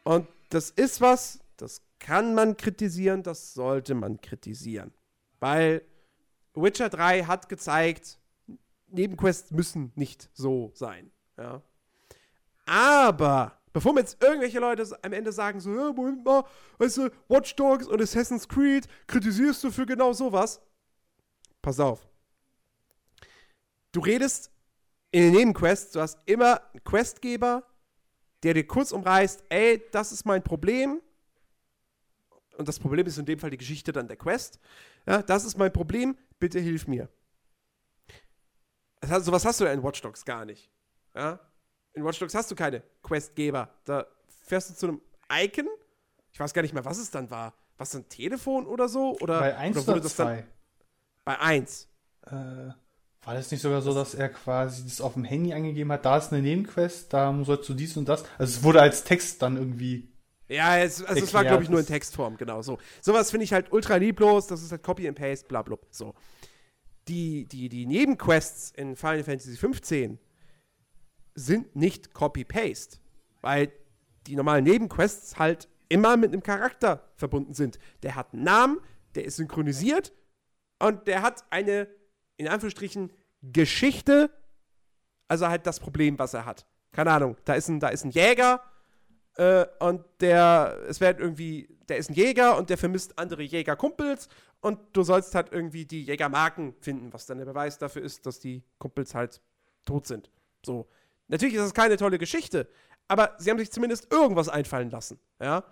Speaker 1: Und das ist was, das kann man kritisieren, das sollte man kritisieren. Weil Witcher 3 hat gezeigt, Nebenquests müssen nicht so sein. Ja. Aber, bevor mir jetzt irgendwelche Leute am Ende sagen, so, ja, Moment mal, weißt du, Watch Dogs und Assassin's Creed kritisierst du für genau sowas, pass auf. Du redest in den Nebenquests, du hast immer einen Questgeber, der dir kurz umreißt, ey, das ist mein Problem. Und das Problem ist in dem Fall die Geschichte dann der Quest. Ja, das ist mein Problem, bitte hilf mir. Sowas hast du ja in Watch Dogs gar nicht. Ja? In Watch Dogs hast du keine Questgeber. Da fährst du zu einem Icon. Ich weiß gar nicht mehr, was es dann war. Was ein Telefon oder so? Oder,
Speaker 2: bei 1 oder, oder zwei?
Speaker 1: bei 1.
Speaker 2: Äh, war das nicht sogar so, dass er quasi das auf dem Handy angegeben hat, da ist eine Nebenquest, da sollst du dies und das. Also es wurde als Text dann irgendwie
Speaker 1: ja, es, also es war, glaube ich, nur in Textform, genau so. Sowas finde ich halt ultra lieblos, das ist halt Copy and Paste, bla bla. So. Die, die, die Nebenquests in Final Fantasy XV sind nicht Copy-Paste, weil die normalen Nebenquests halt immer mit einem Charakter verbunden sind. Der hat einen Namen, der ist synchronisiert und der hat eine, in Anführungsstrichen, Geschichte, also halt das Problem, was er hat. Keine Ahnung, da ist ein, da ist ein Jäger, äh, und der, es wird irgendwie, der ist ein Jäger und der vermisst andere Jägerkumpels und du sollst halt irgendwie die Jägermarken finden, was dann der Beweis dafür ist, dass die Kumpels halt tot sind. So. Natürlich ist das keine tolle Geschichte, aber sie haben sich zumindest irgendwas einfallen lassen, ja.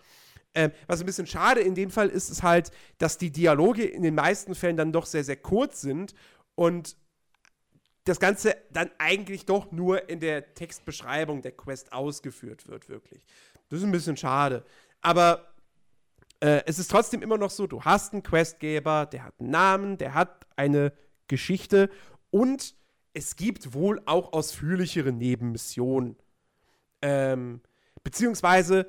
Speaker 1: Ähm, was ein bisschen schade in dem Fall ist, ist halt, dass die Dialoge in den meisten Fällen dann doch sehr, sehr kurz sind und das Ganze dann eigentlich doch nur in der Textbeschreibung der Quest ausgeführt wird, wirklich. Das ist ein bisschen schade. Aber äh, es ist trotzdem immer noch so, du hast einen Questgeber, der hat einen Namen, der hat eine Geschichte und es gibt wohl auch ausführlichere Nebenmissionen. Ähm, beziehungsweise,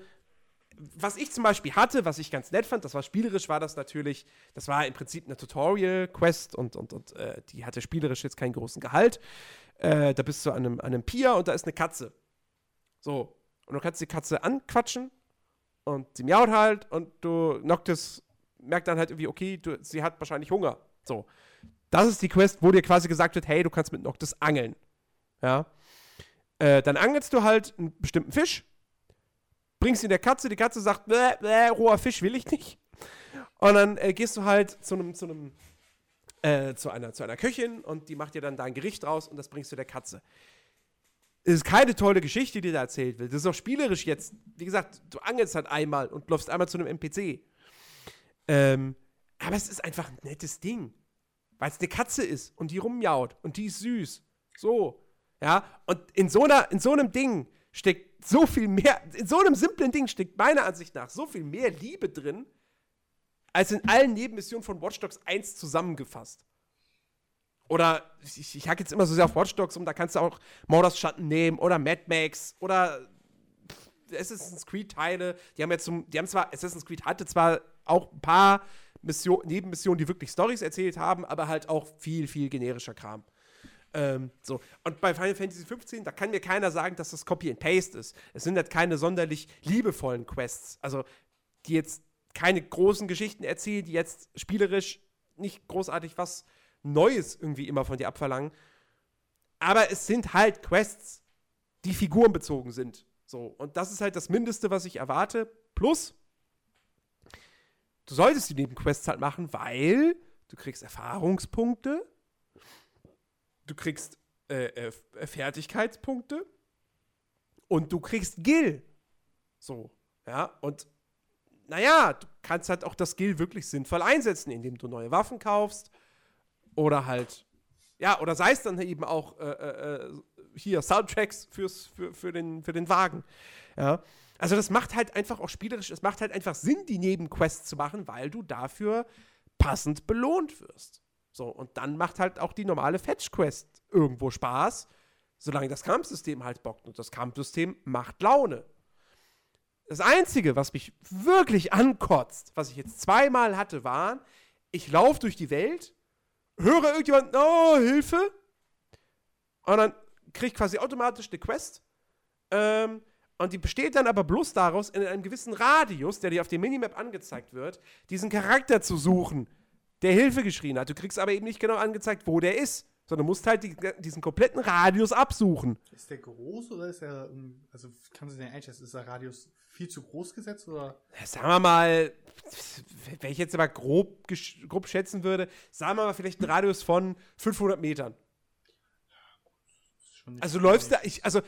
Speaker 1: was ich zum Beispiel hatte, was ich ganz nett fand, das war spielerisch, war das natürlich, das war im Prinzip eine Tutorial-Quest und, und, und äh, die hatte spielerisch jetzt keinen großen Gehalt. Äh, da bist du an einem, an einem Pier und da ist eine Katze. So, und du kannst die Katze anquatschen und sie miaut halt und du, Noctis merkt dann halt irgendwie, okay, du, sie hat wahrscheinlich Hunger. So. Das ist die Quest, wo dir quasi gesagt wird, hey, du kannst mit Noctis angeln. Ja. Äh, dann angelst du halt einen bestimmten Fisch, bringst ihn der Katze, die Katze sagt, bäh, bäh, roher Fisch will ich nicht. Und dann äh, gehst du halt zu einem, zu einem, äh, zu einer, zu einer Köchin und die macht dir dann da ein Gericht raus und das bringst du der Katze es ist keine tolle Geschichte, die da erzählt wird. Das ist auch spielerisch jetzt. Wie gesagt, du angelst halt einmal und läufst einmal zu einem NPC. Ähm, Aber es ist einfach ein nettes Ding. Weil es eine Katze ist und die rumjaut und die ist süß. So. Ja. Und in so, einer, in so einem Ding steckt so viel mehr, in so einem simplen Ding steckt meiner Ansicht nach so viel mehr Liebe drin, als in allen Nebenmissionen von Watch Dogs 1 zusammengefasst. Oder ich, ich hacke jetzt immer so sehr auf Watch Dogs um, da kannst du auch Mordors Schatten nehmen oder Mad Max oder Assassin's Creed Teile. Die haben jetzt zum, die haben zwar, Assassin's Creed hatte zwar auch ein paar Mission, Nebenmissionen, die wirklich Stories erzählt haben, aber halt auch viel, viel generischer Kram. Ähm, so. Und bei Final Fantasy 15, da kann mir keiner sagen, dass das Copy and Paste ist. Es sind halt keine sonderlich liebevollen Quests. Also, die jetzt keine großen Geschichten erzählen, die jetzt spielerisch nicht großartig was Neues irgendwie immer von dir abverlangen. Aber es sind halt Quests, die figurenbezogen sind. So, und das ist halt das Mindeste, was ich erwarte. Plus, du solltest die Nebenquests halt machen, weil du kriegst Erfahrungspunkte, du kriegst äh, äh, Fertigkeitspunkte und du kriegst Gil. So, ja, und naja, du kannst halt auch das Skill wirklich sinnvoll einsetzen, indem du neue Waffen kaufst oder halt, ja, oder sei es dann eben auch äh, äh, äh, hier Soundtracks fürs, für, für, den, für den Wagen. Ja. Also das macht halt einfach auch spielerisch, es macht halt einfach Sinn, die Nebenquests zu machen, weil du dafür passend belohnt wirst. So, und dann macht halt auch die normale Fetch-Quest irgendwo Spaß, solange das Kampfsystem halt bockt. Und das Kampfsystem macht Laune. Das Einzige, was mich wirklich ankotzt, was ich jetzt zweimal hatte, war, ich laufe durch die Welt höre irgendjemand, oh, Hilfe. Und dann kriege ich quasi automatisch eine Quest. Ähm, und die besteht dann aber bloß daraus, in einem gewissen Radius, der dir auf der Minimap angezeigt wird, diesen Charakter zu suchen, der Hilfe geschrien hat. Du kriegst aber eben nicht genau angezeigt, wo der ist, sondern musst halt die, diesen kompletten Radius absuchen.
Speaker 2: Ist der groß oder ist er, also kannst du den einschätzen, ist der Radius viel zu groß gesetzt oder?
Speaker 1: sagen wir mal, wenn ich jetzt aber grob, grob schätzen würde, sagen wir mal vielleicht einen Radius von 500 Metern. Also du läufst da, ich, also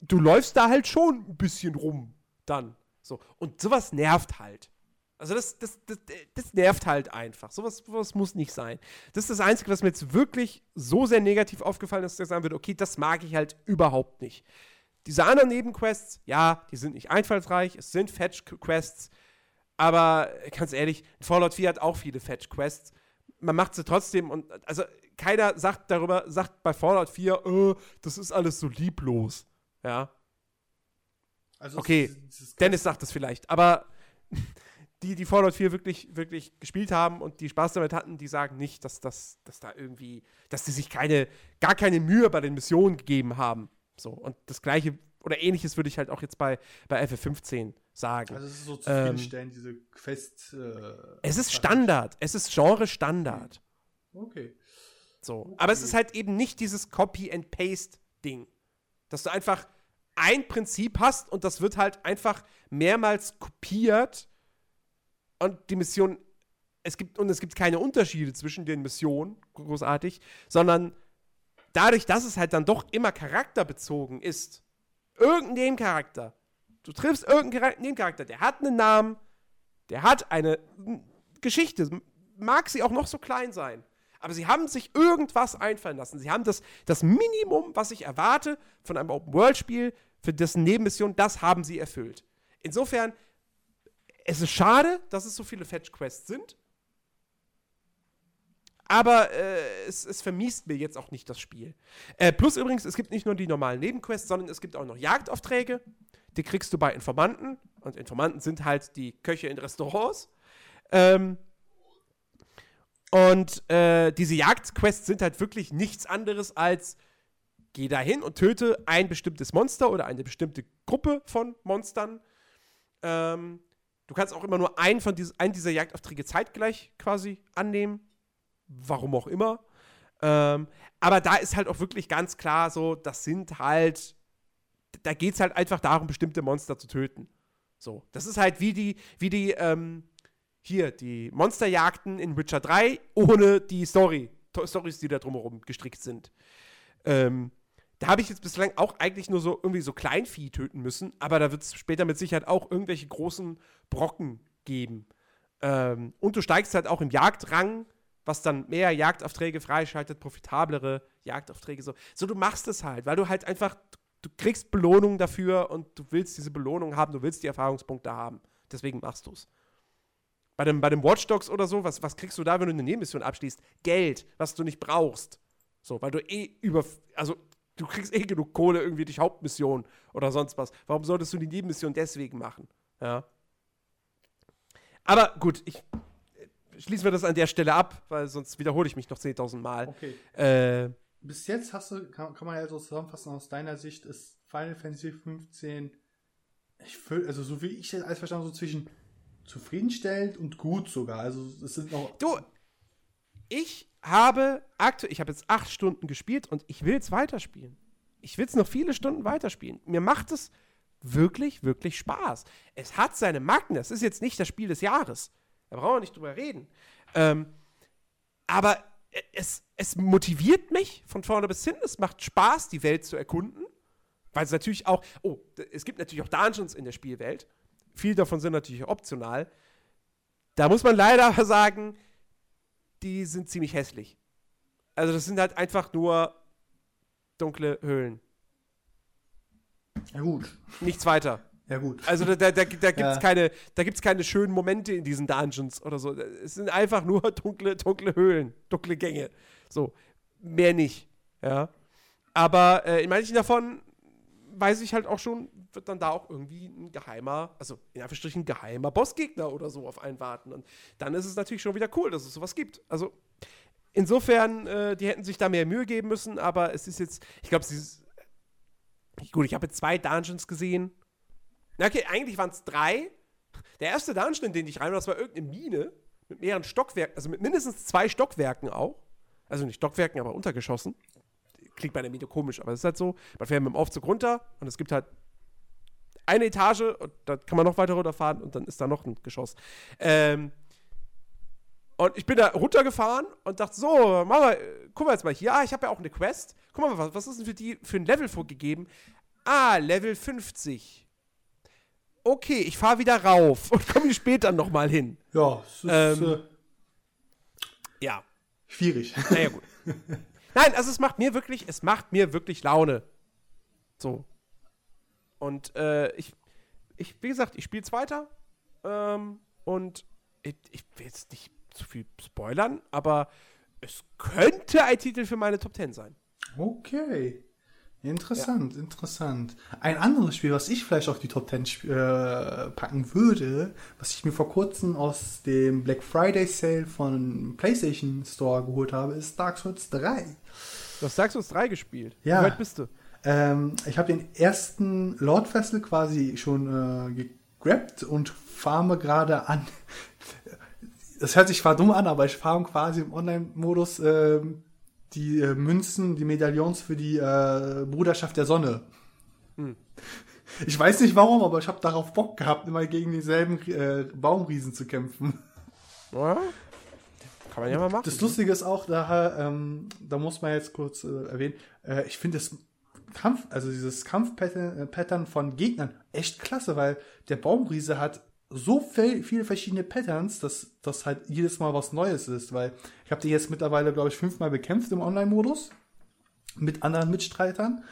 Speaker 1: du läufst da halt schon ein bisschen rum dann. So. Und sowas nervt halt. Also das, das, das, das nervt halt einfach. Sowas, sowas muss nicht sein. Das ist das Einzige, was mir jetzt wirklich so sehr negativ aufgefallen ist, dass ich sagen würde, okay, das mag ich halt überhaupt nicht. Diese anderen Nebenquests, ja, die sind nicht einfallsreich, es sind Fetch-Quests, aber ganz ehrlich, Fallout 4 hat auch viele Fetch-Quests. Man macht sie trotzdem und also keiner sagt darüber, sagt bei Fallout 4, oh, das ist alles so lieblos. Ja. Also okay, Dennis sagt das vielleicht, aber die, die Fallout 4 wirklich, wirklich gespielt haben und die Spaß damit hatten, die sagen nicht, dass, dass, dass da irgendwie, dass sie sich keine, gar keine Mühe bei den Missionen gegeben haben. So, und das gleiche oder ähnliches würde ich halt auch jetzt bei, bei FF15 sagen. Also es ist so zufriedenstellend, ähm, diese Quest. Äh, es ist Standard, es ist Genre-Standard. Okay. So. Okay. Aber es ist halt eben nicht dieses Copy-and-Paste-Ding. Dass du einfach ein Prinzip hast und das wird halt einfach mehrmals kopiert und die Mission, es gibt, und es gibt keine Unterschiede zwischen den Missionen, großartig, sondern dadurch, dass es halt dann doch immer charakterbezogen ist, irgendein Nebencharakter, du triffst irgendeinen Nebencharakter, der hat einen Namen, der hat eine Geschichte, mag sie auch noch so klein sein. Aber sie haben sich irgendwas einfallen lassen. Sie haben das, das Minimum, was ich erwarte von einem Open-World-Spiel, für dessen Nebenmission, das haben sie erfüllt. Insofern, es ist schade, dass es so viele Fetch-Quests sind. Aber äh, es, es, vermiest mir jetzt auch nicht das Spiel. Äh, plus übrigens, es gibt nicht nur die normalen Nebenquests, sondern es gibt auch noch Jagdaufträge. Die kriegst du bei Informanten. Und Informanten sind halt die Köche in Restaurants. Ähm, und äh, diese Jagdquests sind halt wirklich nichts anderes als geh dahin und töte ein bestimmtes Monster oder eine bestimmte Gruppe von Monstern. Ähm, du kannst auch immer nur einen von dies, einen dieser Jagdaufträge zeitgleich quasi annehmen warum auch immer. Ähm, aber da ist halt auch wirklich ganz klar so, das sind halt, da geht es halt einfach darum, bestimmte Monster zu töten. So, das ist halt wie die, wie die, ähm, hier, die Monsterjagden in Witcher 3 ohne die Story, Stories, die da drumherum gestrickt sind. Ähm, da habe ich jetzt bislang auch eigentlich nur so irgendwie so Kleinvieh töten müssen, aber da wird es später mit Sicherheit auch irgendwelche großen Brocken geben. Ähm, und du steigst halt auch im Jagdrang, was dann mehr Jagdaufträge freischaltet, profitablere Jagdaufträge. So, so du machst es halt, weil du halt einfach, du kriegst Belohnung dafür und du willst diese Belohnung haben, du willst die Erfahrungspunkte haben. Deswegen machst du es. Bei dem, bei dem Watch Dogs oder so, was, was kriegst du da, wenn du eine Nebenmission abschließt? Geld, was du nicht brauchst. So, weil du eh über, also du kriegst eh genug Kohle irgendwie durch Hauptmission oder sonst was. Warum solltest du die Nebenmission deswegen machen? Ja. Aber gut, ich äh, schließen wir das an der Stelle ab, weil sonst wiederhole ich mich noch 10.000 Mal.
Speaker 2: Okay.
Speaker 1: Äh,
Speaker 2: Bis jetzt hast du, kann, kann, man ja so zusammenfassen, aus deiner Sicht ist Final Fantasy 15, ich fühl, also so wie ich das alles verstanden so zwischen zufriedenstellend und gut sogar. Also es sind noch.
Speaker 1: Du, ich habe aktuell, ich habe jetzt acht Stunden gespielt und ich will es weiterspielen. Ich will es noch viele Stunden weiterspielen. Mir macht es wirklich, wirklich Spaß. Es hat seine Macken. Das ist jetzt nicht das Spiel des Jahres. Da brauchen wir nicht drüber reden. Ähm, aber es, es motiviert mich von vorne bis hin. Es macht Spaß, die Welt zu erkunden. Weil es natürlich auch, oh, es gibt natürlich auch Dungeons in der Spielwelt. Viele davon sind natürlich optional. Da muss man leider [LAUGHS] sagen, die sind ziemlich hässlich. Also das sind halt einfach nur dunkle Höhlen.
Speaker 2: Ja gut.
Speaker 1: Nichts weiter.
Speaker 2: Ja gut.
Speaker 1: Also da, da, da, da gibt es [LAUGHS] ja. keine, keine schönen Momente in diesen Dungeons oder so. Es sind einfach nur [LAUGHS] dunkle, dunkle Höhlen, dunkle Gänge. So, mehr nicht. Ja. Aber äh, in manchen davon weiß ich halt auch schon, wird dann da auch irgendwie ein geheimer, also in Anführungsstrichen geheimer Bossgegner oder so auf einen warten. Und dann ist es natürlich schon wieder cool, dass es sowas gibt. Also insofern, äh, die hätten sich da mehr Mühe geben müssen, aber es ist jetzt, ich glaube. Gut, ich habe jetzt zwei Dungeons gesehen. Okay, eigentlich waren es drei. Der erste Dungeon, in den ich rein war, das war irgendeine Mine mit mehreren Stockwerken, also mit mindestens zwei Stockwerken auch. Also nicht Stockwerken, aber untergeschossen klingt bei der Mine komisch, aber es ist halt so, man fährt mit dem Aufzug runter und es gibt halt eine Etage und da kann man noch weiter runterfahren und dann ist da noch ein Geschoss. Ähm, und ich bin da runtergefahren und dachte, so, Mama, guck mal jetzt mal hier. Ah, ich habe ja auch eine Quest. Guck mal, was, was ist denn für die für ein Level vorgegeben? Ah, Level 50. Okay, ich fahre wieder rauf und komme später nochmal hin.
Speaker 2: Ja, es ist ähm, äh,
Speaker 1: ja.
Speaker 2: schwierig.
Speaker 1: Naja, gut. [LAUGHS] Nein, also es macht mir wirklich, es macht mir wirklich Laune. So. Und äh, ich, ich, wie gesagt, ich spiele es weiter. Ähm, und ich, ich, will jetzt nicht zu viel spoilern, aber es könnte ein Titel für meine Top 10 sein.
Speaker 2: Okay. Interessant, ja. interessant. Ein anderes Spiel, was ich vielleicht auf die Top 10 äh, packen würde, was ich mir vor kurzem aus dem Black Friday Sale von PlayStation Store geholt habe, ist Dark Souls 3.
Speaker 1: Du hast Dark Souls 3 gespielt.
Speaker 2: Ja.
Speaker 1: Wie weit bist du?
Speaker 2: Ähm, ich habe den ersten Lord Vessel quasi schon äh, gegrabt und farme gerade an. [LAUGHS] Das hört sich zwar dumm an, aber ich farme quasi im Online-Modus äh, die äh, Münzen, die Medaillons für die äh, Bruderschaft der Sonne. Hm. Ich weiß nicht warum, aber ich habe darauf Bock gehabt, immer gegen dieselben äh, Baumriesen zu kämpfen.
Speaker 1: Ja. Kann man ja mal machen.
Speaker 2: Das Lustige ist auch, da, ähm, da muss man jetzt kurz äh, erwähnen, äh, ich finde das Kampf, also dieses Kampfpattern äh, von Gegnern echt klasse, weil der Baumriese hat so viel, viele verschiedene Patterns, dass das halt jedes Mal was Neues ist, weil ich habe die jetzt mittlerweile, glaube ich, fünfmal bekämpft im Online-Modus mit anderen Mitstreitern.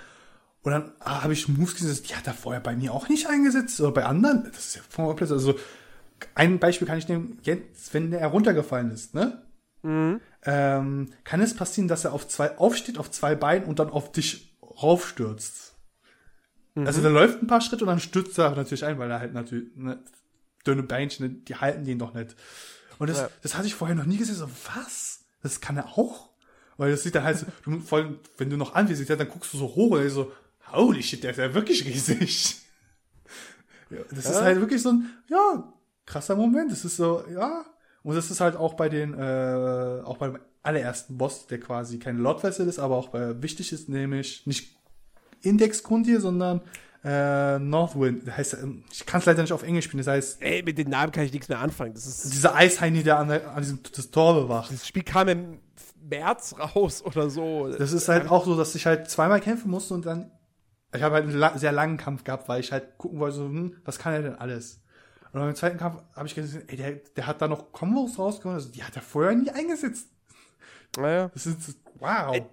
Speaker 2: Und dann ah, habe ich Moves gesehen, die hat er vorher bei mir auch nicht eingesetzt oder bei anderen. Das ist ja voll plötzlich. Also ein Beispiel kann ich nehmen, jetzt, wenn er runtergefallen ist, ne? Mhm. Ähm, kann es passieren, dass er auf zwei aufsteht, auf zwei Beinen und dann auf dich raufstürzt. Mhm. Also der läuft ein paar Schritte und dann stürzt er natürlich ein, weil er halt natürlich ne, dünne Beinchen, die halten den doch nicht. Und das, ja. das hatte ich vorher noch nie gesehen. So, was? Das kann er auch? Weil das sieht dann halt so, du, voll, wenn du noch anwesend bist, dann guckst du so hoch und so, holy shit, der ist ja wirklich riesig. Ja, das ja. ist halt wirklich so ein, ja, krasser Moment. Das ist so, ja. Und das ist halt auch bei den, äh, auch beim allerersten Boss, der quasi kein Lord-Vessel ist, aber auch bei, wichtig ist, nämlich nicht Index-Grund hier, sondern äh, Northwind, heißt, ähm, ich kann es leider nicht auf Englisch spielen, das heißt.
Speaker 1: Ey, mit den Namen kann ich nichts mehr anfangen. Das ist
Speaker 2: dieser Eisheini, der an, an diesem das Tor bewacht.
Speaker 1: Das Spiel kam im März raus oder so.
Speaker 2: Das ist halt auch so, dass ich halt zweimal kämpfen musste und dann. Ich habe halt einen la sehr langen Kampf gehabt, weil ich halt gucken wollte, so, hm, was kann er denn alles? Und Und beim zweiten Kampf habe ich gesehen, ey, der, der hat da noch Kombos rausgehauen, also die hat er vorher nie eingesetzt.
Speaker 1: Naja.
Speaker 2: Das ist, wow. Ey,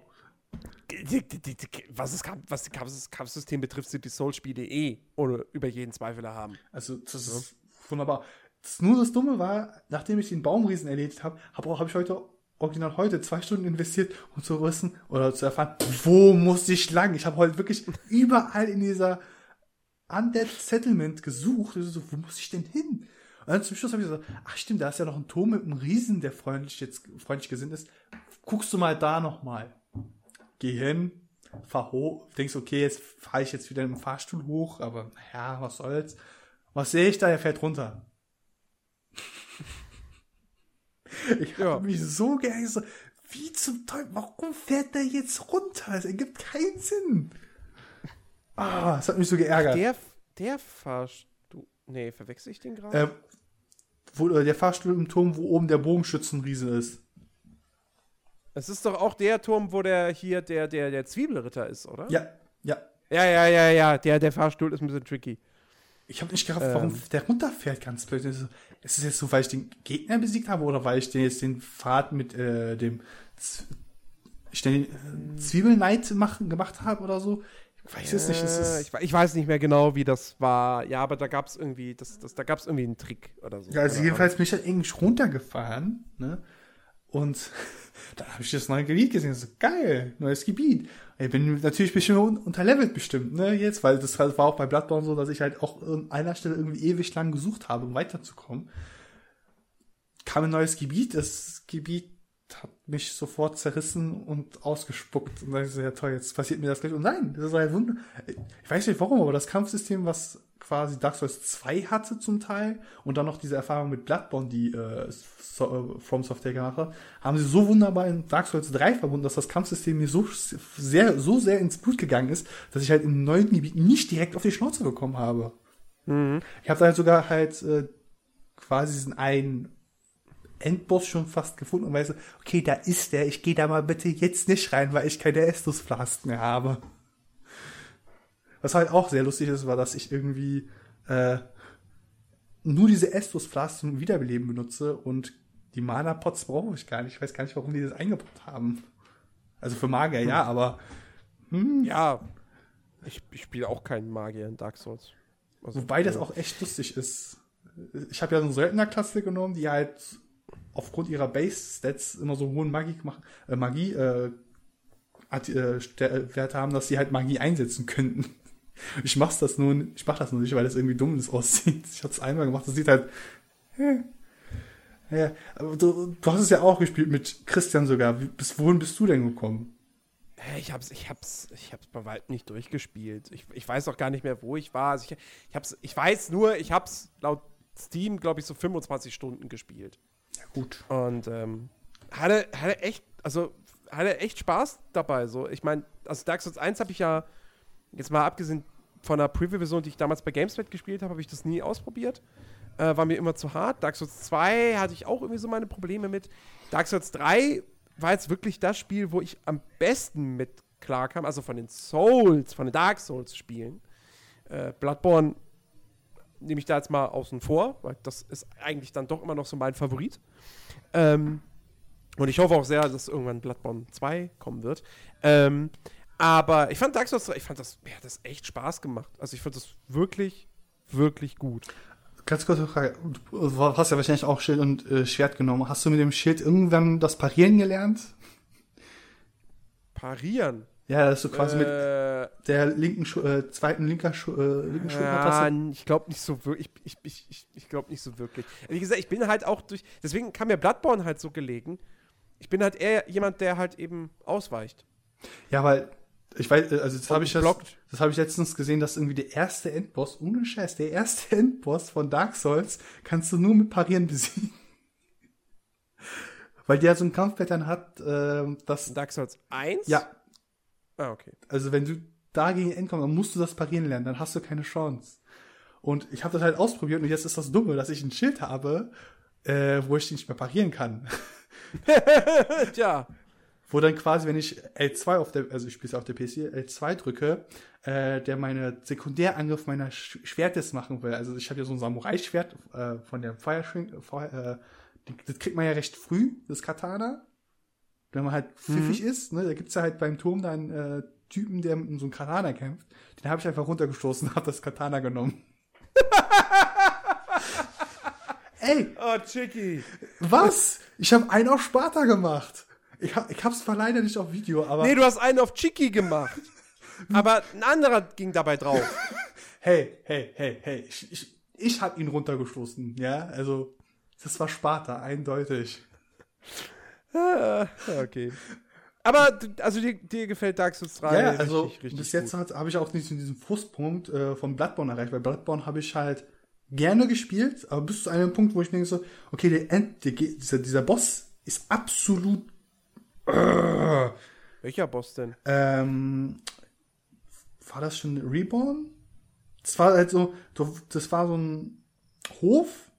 Speaker 1: was, ist, was das Kampfsystem betrifft, sind die Soul-Spiele eh ohne über jeden Zweifel haben.
Speaker 2: Also, das ja. ist wunderbar. Das, nur das Dumme war, nachdem ich den Baumriesen erledigt habe, habe hab ich heute original heute zwei Stunden investiert, um zu wissen oder zu erfahren, wo muss ich lang? Ich habe heute wirklich überall in dieser Undead Settlement gesucht. So, wo muss ich denn hin? Und dann zum Schluss habe ich gesagt, ach stimmt, da ist ja noch ein Turm mit einem Riesen, der freundlich jetzt freundlich gesinnt ist. Guckst du mal da noch mal. Geh hin, fahr hoch, denkst, okay, jetzt fahre ich jetzt wieder im Fahrstuhl hoch, aber naja, was soll's. Was sehe ich da? Er fährt runter. [LAUGHS] Ich ja. habe mich so geärgert. Wie zum Teufel, warum fährt der jetzt runter? Es ergibt keinen Sinn. Ah, es hat mich so geärgert.
Speaker 1: Der, der Fahrstuhl. Nee, verwechsel ich den gerade?
Speaker 2: Äh, wo, äh, der Fahrstuhl im Turm, wo oben der Bogenschützenriese ist.
Speaker 1: Es ist doch auch der Turm, wo der hier der, der, der Zwiebelritter ist, oder?
Speaker 2: Ja, ja.
Speaker 1: Ja, ja, ja, ja. Der, der Fahrstuhl ist ein bisschen tricky.
Speaker 2: Ich habe nicht gerafft, warum ähm. der runterfährt ganz blöd. Ist es jetzt so, weil ich den Gegner besiegt habe oder weil ich den jetzt den Pfad mit äh, dem Z ich den äh, Zwiebelneid machen, gemacht habe oder so?
Speaker 1: Ich weiß es nicht. Es ich, ich, weiß nicht mehr genau, wie das war. Ja, aber da gab es irgendwie, das, das, da gab es irgendwie einen Trick oder so.
Speaker 2: Ja, also jedenfalls bin ich halt irgendwie runtergefahren, ne? Und [LAUGHS] dann habe ich das neue Gebiet gesehen. So, geil, neues Gebiet. Ich bin natürlich bisschen unterlevelt bestimmt, ne, jetzt, weil das war auch bei Bloodborne so, dass ich halt auch an einer Stelle irgendwie ewig lang gesucht habe, um weiterzukommen. Kam ein neues Gebiet, das Gebiet hat mich sofort zerrissen und ausgespuckt. Und dann ist so, ja toll, jetzt passiert mir das gleich. Und nein, das ist ein Wunder. Ich weiß nicht warum, aber das Kampfsystem, was quasi Dark Souls 2 hatte zum Teil und dann noch diese Erfahrung mit Bloodborne, die äh, so, äh, From Software gemacht hat, haben sie so wunderbar in Dark Souls 3 verbunden, dass das Kampfsystem mir so sehr, so sehr ins Blut gegangen ist, dass ich halt in neuen Gebieten nicht direkt auf die Schnauze bekommen habe. Mhm. Ich habe halt sogar halt äh, quasi diesen einen Endboss schon fast gefunden und weiß, okay, da ist der, ich gehe da mal bitte jetzt nicht rein, weil ich keine Estus Flask mehr habe. Was halt auch sehr lustig ist, war, dass ich irgendwie äh, nur diese Estus Flask zum Wiederbeleben benutze und die Mana Pots brauche ich gar nicht. Ich weiß gar nicht, warum die das eingebaut haben. Also für Magier, hm. ja, aber
Speaker 1: hm. ja, ich, ich spiele auch keinen Magier in Dark Souls.
Speaker 2: Also, Wobei das auch echt lustig ist. Ich habe ja so eine Söldnerklasse genommen, die halt aufgrund ihrer Base-Stats immer so hohen Magie, äh, Magie äh, äh, Werte haben, dass sie halt Magie einsetzen könnten. Ich mach's das nun, ich mach das nur nicht, weil das irgendwie dumm ist aussieht. Ich hab's einmal gemacht, das sieht halt. Ja, aber du, du hast es ja auch gespielt mit Christian sogar. Bis wohin bist du denn gekommen?
Speaker 1: Ich hab's, ich hab's, ich hab's bei weitem nicht durchgespielt. Ich, ich weiß auch gar nicht mehr, wo ich war. Also ich, ich, hab's, ich weiß nur, ich hab's laut Steam, glaube ich, so 25 Stunden gespielt.
Speaker 2: Ja, gut.
Speaker 1: Und ähm, hatte, hatte echt, also hatte echt Spaß dabei. So, ich meine, also Dark Souls 1 habe ich ja Jetzt mal abgesehen von der Preview-Version, die ich damals bei GameSpot gespielt habe, habe ich das nie ausprobiert. Äh, war mir immer zu hart. Dark Souls 2 hatte ich auch irgendwie so meine Probleme mit. Dark Souls 3 war jetzt wirklich das Spiel, wo ich am besten mit klarkam. Also von den Souls, von den Dark Souls-Spielen. Äh, Bloodborne nehme ich da jetzt mal außen vor, weil das ist eigentlich dann doch immer noch so mein Favorit. Ähm, und ich hoffe auch sehr, dass irgendwann Bloodborne 2 kommen wird. Ähm, aber ich fand Dark Souls 3, ich fand das, mir hat das echt Spaß gemacht. Also ich fand das wirklich, wirklich gut.
Speaker 2: Ganz kurze Frage. Du hast ja wahrscheinlich auch Schild und äh, Schwert genommen. Hast du mit dem Schild irgendwann das Parieren gelernt?
Speaker 1: Parieren?
Speaker 2: Ja, dass du quasi äh, mit der linken, Schu äh, zweiten linker Schu äh, linken
Speaker 1: Ja, ich glaube nicht so wirklich. Ich, ich, ich, ich glaube nicht so wirklich. Wie gesagt, ich bin halt auch durch. Deswegen kam mir Bloodborne halt so gelegen. Ich bin halt eher jemand, der halt eben ausweicht.
Speaker 2: Ja, weil ich weiß, also das habe ich das, das habe ich letztens gesehen, dass irgendwie der erste Endboss, ohne Scheiß, der erste [LAUGHS] Endboss von Dark Souls kannst du nur mit Parieren besiegen. [LAUGHS] Weil der so ein Kampfpattern hat, äh, das.
Speaker 1: Dark Souls 1?
Speaker 2: Ja.
Speaker 1: Ah, okay.
Speaker 2: Also wenn du da gegen End kommst, dann musst du das parieren lernen, dann hast du keine Chance. Und ich habe das halt ausprobiert und jetzt ist das Dumme, dass ich ein Schild habe, äh, wo ich nicht mehr parieren kann. [LAUGHS]
Speaker 1: Tja
Speaker 2: wo dann quasi, wenn ich L2 auf der, also ich spiele es auf der PC, L2 drücke, äh, der meine Sekundärangriff meiner Sch Schwertes machen will. Also ich habe ja so ein Samurai-Schwert äh, von der Fire, äh, das kriegt man ja recht früh, das Katana. Wenn man halt pfiffig mhm. ist, ne, da gibt's ja halt beim Turm dann äh, Typen, der mit so einem Katana kämpft. Den habe ich einfach runtergestoßen [LAUGHS] und habe das Katana genommen. [LAUGHS] Ey!
Speaker 1: Oh, Chicky!
Speaker 2: Was? Ich habe einen auf Sparta gemacht. Ich, hab, ich hab's zwar leider nicht auf Video, aber.
Speaker 1: Nee, du hast einen auf Chicky gemacht. aber ein anderer ging dabei drauf. [LAUGHS]
Speaker 2: hey, hey, hey, hey. Ich, ich, ich hab ihn runtergestoßen, ja? Also, das war Sparta, eindeutig.
Speaker 1: Ah, okay. Aber, also dir, dir gefällt Dark Souls 3
Speaker 2: ja, also richtig, richtig bis jetzt habe ich auch nicht diesen Frustpunkt äh, von Bloodborne erreicht, weil Bloodborne habe ich halt gerne gespielt, aber bis zu einem Punkt, wo ich denke so, okay, der End, der, dieser, dieser Boss ist absolut.
Speaker 1: Äh, Welcher Boss denn?
Speaker 2: Ähm, war das schon Reborn? Das war halt so, das war so ein Hof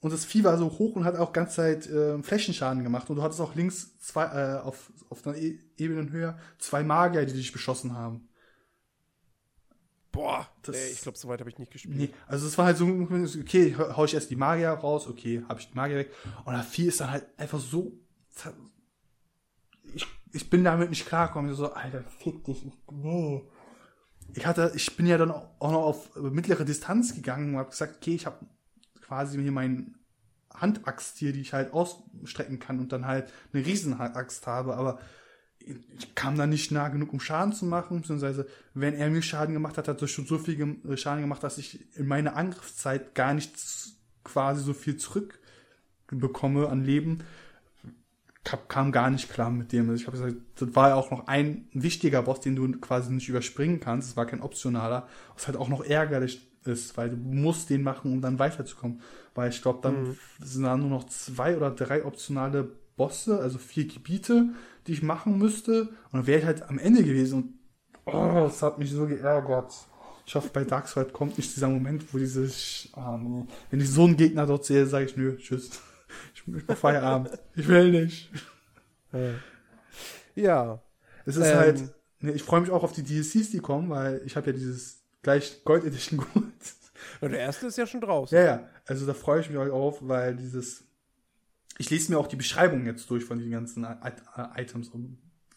Speaker 2: und das Vieh war so hoch und hat auch ganze Zeit äh, Flächenschaden gemacht und du hattest auch links zwei äh, auf auf einer e Ebene höher zwei Magier, die dich beschossen haben.
Speaker 1: Boah, das, ey, ich glaube, so weit habe ich nicht gespielt. Nee,
Speaker 2: also es war halt so, okay, hau ich erst die Magier raus, okay, habe ich die Magier weg. Und das Vieh ist dann halt einfach so. Ich, ich bin damit nicht klargekommen. So, Alter, fick dich. Nee. Ich hatte, ich bin ja dann auch noch auf mittlere Distanz gegangen und habe gesagt, okay, ich habe quasi hier meinen Handaxt hier, die ich halt ausstrecken kann und dann halt eine Riesenaxt habe, aber ich kam da nicht nah genug, um Schaden zu machen, beziehungsweise wenn er mir Schaden gemacht hat, hat er schon so viel äh, Schaden gemacht, dass ich in meiner Angriffszeit gar nichts quasi so viel zurückbekomme an Leben. Kam gar nicht klar mit dem. Also ich habe gesagt, das war ja auch noch ein wichtiger Boss, den du quasi nicht überspringen kannst. Es war kein optionaler, was halt auch noch ärgerlich ist, weil du musst den machen, um dann weiterzukommen. Weil ich glaube, dann mhm. sind da nur noch zwei oder drei optionale Bosse, also vier Gebiete, die ich machen müsste. Und dann wäre ich halt am Ende gewesen. Und oh, das hat mich so geärgert. Ich hoffe, bei Dark Souls kommt nicht dieser Moment, wo dieses, ah, nee. wenn ich so einen Gegner dort sehe, sage ich, nö, tschüss. Ich, ich mach Feierabend. ich will nicht.
Speaker 1: Ja.
Speaker 2: Es ist ähm, halt, nee, ich freue mich auch auf die DLCs, die kommen, weil ich habe ja dieses gleich Gold Edition [LAUGHS] geholt.
Speaker 1: der erste ist ja schon draußen.
Speaker 2: Ja, ja. Also da freue ich mich auch auf, weil dieses ich lese mir auch die Beschreibung jetzt durch von den ganzen Items.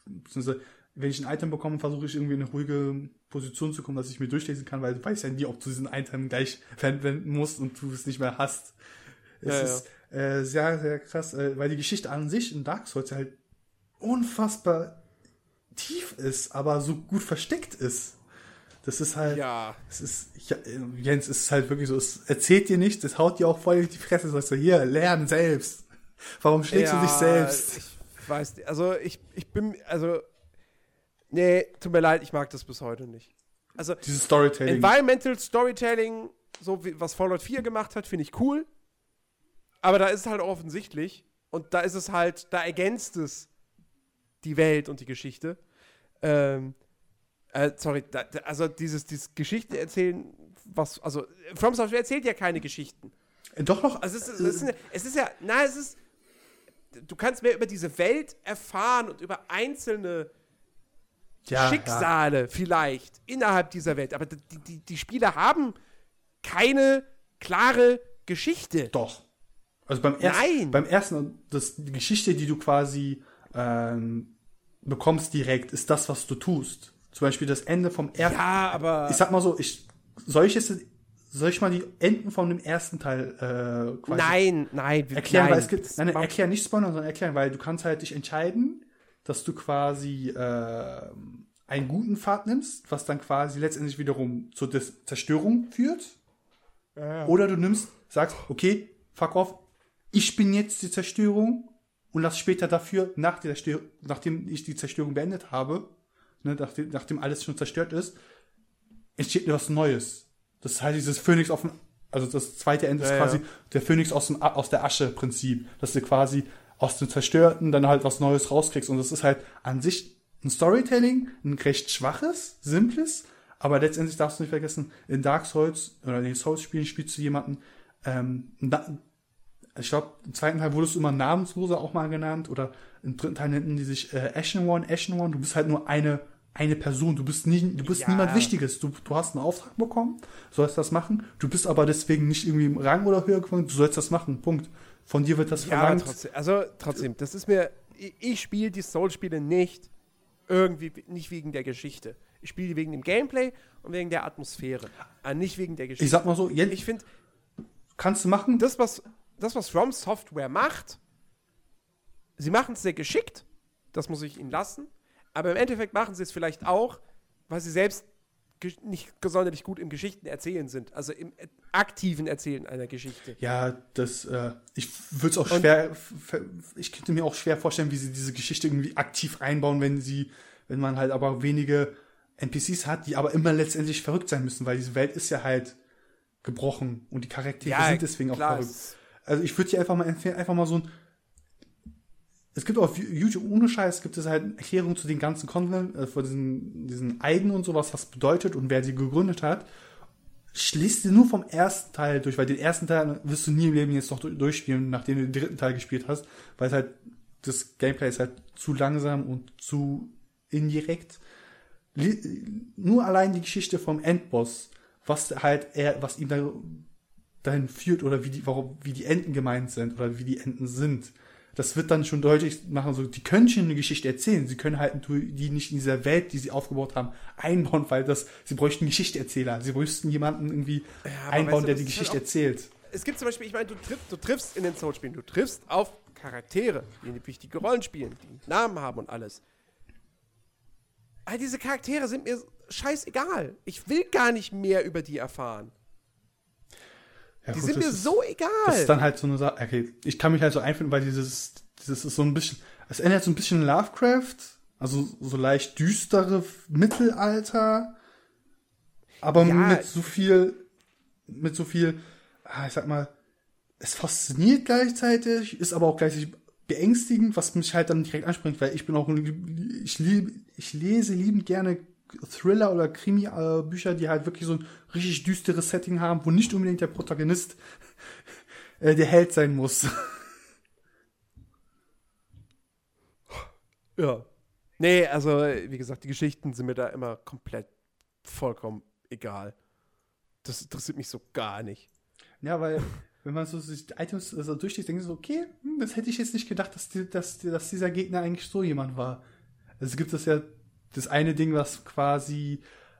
Speaker 2: Beziehungsweise, wenn ich ein Item bekomme, versuche ich irgendwie in eine ruhige Position zu kommen, dass ich mir durchlesen kann, weil du weißt ja nie, ob du diesen Item gleich verwenden musst und du es nicht mehr hast. Es ja, ist ja. Äh, sehr, sehr krass, äh, weil die Geschichte an sich in Dark Souls halt unfassbar tief ist, aber so gut versteckt ist. Das ist halt,
Speaker 1: ja.
Speaker 2: es ist, ja, Jens, es ist halt wirklich so, es erzählt dir nichts, es haut dir auch voll in die Fresse, sagst du, hier, lernen selbst. Warum schlägst ja, du dich selbst?
Speaker 1: Ich weiß nicht. Also ich, ich bin, also, nee, tut mir leid, ich mag das bis heute nicht. Also,
Speaker 2: dieses Storytelling.
Speaker 1: Environmental Storytelling, so wie was Fallout 4 gemacht hat, finde ich cool. Aber da ist es halt auch offensichtlich. Und da ist es halt, da ergänzt es die Welt und die Geschichte. Ähm, äh, sorry, da, also dieses, dieses Geschichte erzählen, was, also From Software erzählt ja keine Geschichten.
Speaker 2: Äh, doch noch.
Speaker 1: Also es ist, es ist, es ist ja, na, es ist, du kannst mehr über diese Welt erfahren und über einzelne ja, Schicksale ja. vielleicht innerhalb dieser Welt. Aber die, die, die Spieler haben keine klare Geschichte.
Speaker 2: Doch. Also beim ersten, Nein. beim ersten, das, die Geschichte, die du quasi ähm, bekommst direkt, ist das, was du tust. Zum Beispiel das Ende vom ersten.
Speaker 1: Ja, aber.
Speaker 2: Ich sag mal so, ich, soll ich jetzt soll ich mal die Enden von dem ersten Teil äh,
Speaker 1: quasi Nein, nein,
Speaker 2: erklären, nein, weil es gibt. Nein, erklären, nicht spoilern, sondern erklären, weil du kannst halt dich entscheiden, dass du quasi äh, einen guten Pfad nimmst, was dann quasi letztendlich wiederum zur Des Zerstörung führt. Ja. Oder du nimmst, sagst, okay, fuck off, ich bin jetzt die Zerstörung und lass später dafür, nach der nachdem ich die Zerstörung beendet habe, ne, nachdem, nachdem alles schon zerstört ist, entsteht was Neues das heißt, dieses Phönix auf dem, also das zweite Ende ja, ist quasi ja. der Phönix aus, dem, aus der Asche Prinzip, dass du quasi aus dem Zerstörten dann halt was Neues rauskriegst. Und das ist halt an sich ein Storytelling, ein recht schwaches, simples, aber letztendlich darfst du nicht vergessen, in Dark Souls oder in den Souls-Spielen spielst du jemanden, ähm, ich glaube, im zweiten Teil wurdest du immer namensloser auch mal genannt oder im dritten Teil nennen die sich äh, Ashen One, Ashen One. Du bist halt nur eine, eine Person. Du bist, nie, du bist ja. niemand Wichtiges. Du, du hast einen Auftrag bekommen, sollst das machen. Du bist aber deswegen nicht irgendwie im Rang oder höher gefangen. Du sollst das machen. Punkt. Von dir wird das ja, verlangt.
Speaker 1: Trotzdem, also trotzdem, das ist mir, ich, spiele die Soul-Spiele nicht irgendwie, nicht wegen der Geschichte. Ich spiele die wegen dem Gameplay und wegen der Atmosphäre. Aber äh, nicht wegen der Geschichte.
Speaker 2: Ich sag mal so,
Speaker 1: ich finde,
Speaker 2: kannst du machen.
Speaker 1: Das, was, das, was From Software macht, sie machen es sehr geschickt, das muss ich ihnen lassen, aber im Endeffekt machen sie es vielleicht auch, weil sie selbst nicht sonderlich gut im Geschichten erzählen sind, also im aktiven Erzählen einer Geschichte.
Speaker 2: Ja, das, äh, ich würde es auch Und schwer, ich könnte mir auch schwer vorstellen, wie sie diese Geschichte irgendwie aktiv einbauen, wenn sie, wenn man halt aber wenige NPCs hat, die aber immer letztendlich verrückt sein müssen, weil diese Welt ist ja halt gebrochen und die Charaktere ja, sind deswegen klar, auch verrückt. Also ich würde dir einfach mal empfehlen, einfach mal so ein. Es gibt auf YouTube ohne Scheiß gibt es halt Erklärungen zu den ganzen Content, äh, von diesen, diesen Eigen und sowas, was bedeutet und wer sie gegründet hat. Schließt dir nur vom ersten Teil durch, weil den ersten Teil wirst du nie im Leben jetzt noch durchspielen, nachdem du den dritten Teil gespielt hast, weil es halt das Gameplay ist halt zu langsam und zu indirekt. Nur allein die Geschichte vom Endboss, was halt er, was ihm da dahin führt oder wie die, warum, wie die Enten gemeint sind oder wie die Enten sind. Das wird dann schon deutlich machen, so, die können schon eine Geschichte erzählen. Sie können halt die nicht in dieser Welt, die sie aufgebaut haben, einbauen, weil das, sie bräuchten einen Geschichteerzähler. Sie bräuchten jemanden irgendwie ja, einbauen, weißt du, der die Geschichte halt erzählt.
Speaker 1: Es gibt zum Beispiel, ich meine, du, triff, du triffst in den Soul-Spielen, du triffst auf Charaktere, die eine wichtige Rollen spielen, die Namen haben und alles. All diese Charaktere sind mir scheißegal. Ich will gar nicht mehr über die erfahren. Ja, die gut, sind mir ist, so egal.
Speaker 2: Das ist dann halt so eine Sache. Okay, ich kann mich halt so einfinden, weil dieses, dieses ist so ein bisschen, es ändert so ein bisschen Lovecraft, also so leicht düstere Mittelalter, aber ja. mit so viel, mit so viel, ah, ich sag mal, es fasziniert gleichzeitig, ist aber auch gleichzeitig beängstigend, was mich halt dann direkt anspringt, weil ich bin auch, ich liebe, ich lese liebend gerne Thriller oder Krimi-Bücher, die halt wirklich so ein richtig düsteres Setting haben, wo nicht unbedingt der Protagonist [LAUGHS] äh, der Held sein muss. [LAUGHS]
Speaker 1: Ja. Nee, also, wie gesagt, die Geschichten sind mir da immer komplett vollkommen egal. Das interessiert mich so gar nicht.
Speaker 2: Ja, weil, wenn man so sich Items so durchliest, denkt man so, okay, hm, das hätte ich jetzt nicht gedacht, dass, die, dass, dass dieser Gegner eigentlich so jemand war. Also gibt es ja das eine Ding, was quasi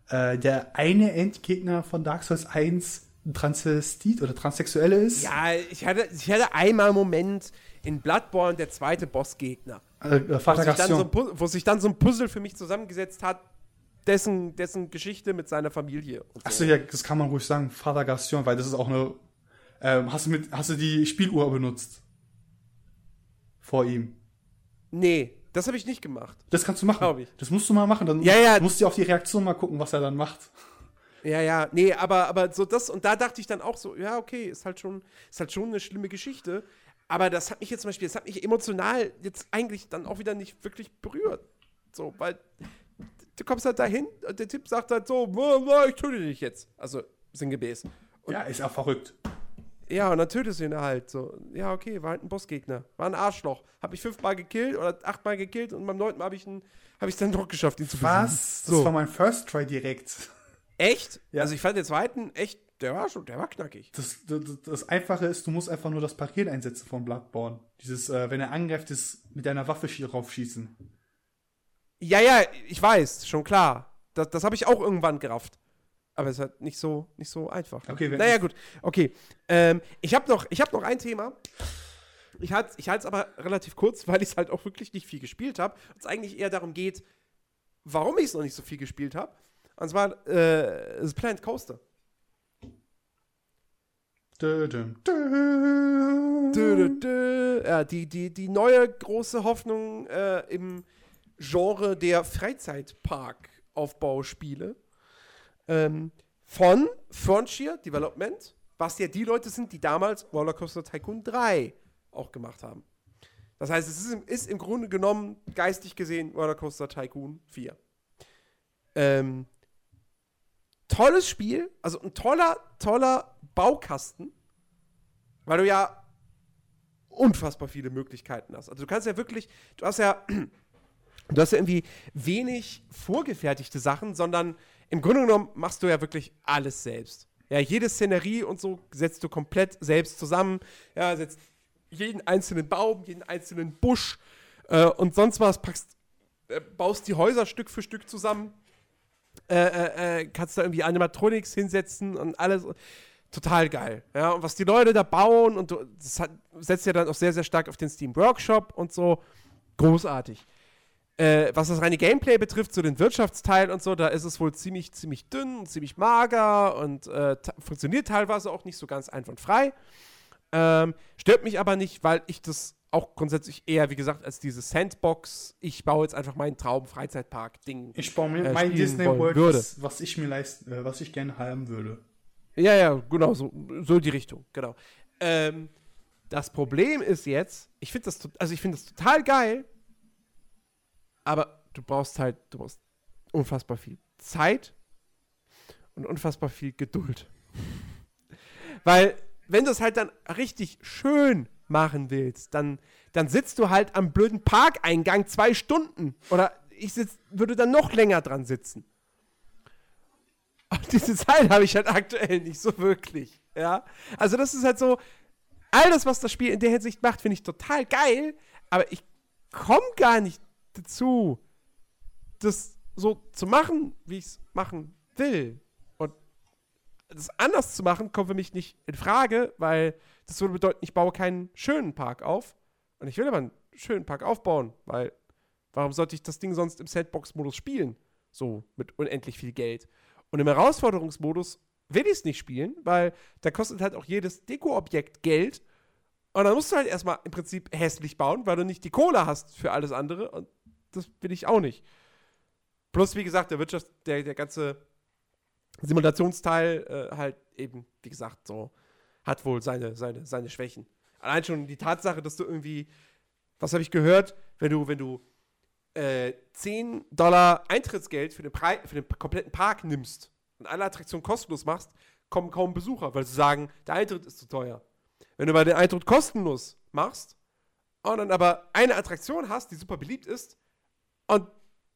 Speaker 2: äh, der eine Endgegner von Dark Souls 1 ein Transvestit oder Transsexuelle ist.
Speaker 1: Ja, ich hatte, ich hatte einmal einen Moment in Bloodborne, der zweite Bossgegner.
Speaker 2: Äh, äh Vater wo, sich
Speaker 1: so wo sich dann so ein Puzzle für mich zusammengesetzt hat, dessen, dessen Geschichte mit seiner Familie.
Speaker 2: So. Achso, ja, das kann man ruhig sagen, Vater Gaston, weil das ist auch eine. Ähm, hast, du mit, hast du die Spieluhr benutzt? Vor ihm?
Speaker 1: Nee, das habe ich nicht gemacht.
Speaker 2: Das kannst du machen. Glaube ich. Das musst du mal machen. Dann
Speaker 1: ja, ja.
Speaker 2: musst du auf die Reaktion mal gucken, was er dann macht.
Speaker 1: Ja, ja, nee, aber, aber so das, und da dachte ich dann auch so, ja, okay, ist halt schon, ist halt schon eine schlimme Geschichte. Aber das hat mich jetzt zum Beispiel, das hat mich emotional jetzt eigentlich dann auch wieder nicht wirklich berührt. So, weil du kommst halt dahin und der Typ sagt halt so, ich töte dich jetzt. Also sinngemäß.
Speaker 2: Und ja, ist auch verrückt.
Speaker 1: Ja, und dann tötest du ihn halt so. Ja, okay, war halt ein Bossgegner. War ein Arschloch. Hab ich fünfmal gekillt oder achtmal gekillt und beim neunten Mal habe ich hab es dann doch geschafft, ihn zu
Speaker 2: besiegen. Was? So. Das war mein First Try direkt.
Speaker 1: Echt? Ja. Also ich fand den zweiten echt, der war schon, der war knackig.
Speaker 2: Das, das, das Einfache ist, du musst einfach nur das Paket einsetzen von Bloodborne. Dieses, äh, wenn er angreift, ist mit deiner Waffe raufschießen.
Speaker 1: Ja, ja, ich weiß, schon klar. Das, das habe ich auch irgendwann gerafft. Aber es ist halt nicht so, nicht so einfach.
Speaker 2: Okay, wenn
Speaker 1: naja, gut. Okay. Ähm, ich habe noch, hab noch ein Thema. Ich halte ich es aber relativ kurz, weil ich es halt auch wirklich nicht viel gespielt habe. Und es eigentlich eher darum geht, warum ich es noch nicht so viel gespielt habe. Und zwar äh, das Planet Coaster.
Speaker 2: Dö. Dö, dö,
Speaker 1: Ja, die, die, die neue große Hoffnung äh, im Genre der Freizeitpark-Aufbauspiele ähm, von Frontier Development, was ja die Leute sind, die damals Rollercoaster Tycoon 3 auch gemacht haben. Das heißt, es ist, ist im Grunde genommen, geistig gesehen, Rollercoaster Tycoon 4. Ähm, tolles Spiel, also ein toller, toller Baukasten, weil du ja unfassbar viele Möglichkeiten hast. Also du kannst ja wirklich, du hast ja, [CLEARS THROAT] du hast ja irgendwie wenig vorgefertigte Sachen, sondern im Grunde genommen machst du ja wirklich alles selbst. Ja, jede Szenerie und so setzt du komplett selbst zusammen. Ja, setzt jeden einzelnen Baum, jeden einzelnen Busch äh, und sonst was, packst, äh, baust die Häuser Stück für Stück zusammen. Äh, äh, äh kannst da irgendwie Animatronics hinsetzen und alles. Total geil. Ja, und was die Leute da bauen und du, das hat, setzt ja dann auch sehr, sehr stark auf den Steam Workshop und so. Großartig. Äh, was das reine Gameplay betrifft, so den Wirtschaftsteil und so, da ist es wohl ziemlich, ziemlich dünn, ziemlich mager und äh, funktioniert teilweise auch nicht so ganz einwandfrei. Ähm, stört mich aber nicht, weil ich das auch grundsätzlich eher, wie gesagt, als diese Sandbox, ich baue jetzt einfach meinen Traum-Freizeitpark-Ding.
Speaker 2: Ich baue mir äh, mein Disney World, was, was, ich mir leisten, äh, was ich gerne haben würde.
Speaker 1: Ja, ja, genau, so, so die Richtung, genau. Ähm, das Problem ist jetzt, ich finde das, also ich finde das total geil, aber du brauchst halt, du brauchst unfassbar viel Zeit und unfassbar viel Geduld. [LAUGHS] Weil, wenn du es halt dann richtig schön machen willst, dann, dann sitzt du halt am blöden Parkeingang zwei Stunden. Oder ich sitz, würde dann noch länger dran sitzen. [LAUGHS] Und diese Zeit habe ich halt aktuell nicht so wirklich. Ja. Also, das ist halt so, alles, was das Spiel in der Hinsicht macht, finde ich total geil, aber ich komme gar nicht dazu, das so zu machen, wie ich es machen will. Und das anders zu machen, kommt für mich nicht in Frage, weil das würde bedeuten, ich baue keinen schönen Park auf. Und ich will aber einen schönen Park aufbauen, weil warum sollte ich das Ding sonst im Sandbox-Modus spielen? So mit unendlich viel Geld. Und im Herausforderungsmodus will ich es nicht spielen, weil da kostet halt auch jedes Deko-Objekt Geld. Und dann musst du halt erstmal im Prinzip hässlich bauen, weil du nicht die Kohle hast für alles andere. Und das will ich auch nicht. Plus, wie gesagt, der Wirtschaft, der, der ganze Simulationsteil äh, halt eben, wie gesagt, so hat wohl seine, seine, seine Schwächen. Allein schon die Tatsache, dass du irgendwie, was habe ich gehört, wenn du, wenn du äh, 10 Dollar Eintrittsgeld für den, für den kompletten Park nimmst und alle Attraktionen kostenlos machst, kommen kaum Besucher, weil sie sagen, der Eintritt ist zu teuer. Wenn du aber den Eintritt kostenlos machst und dann aber eine Attraktion hast, die super beliebt ist, und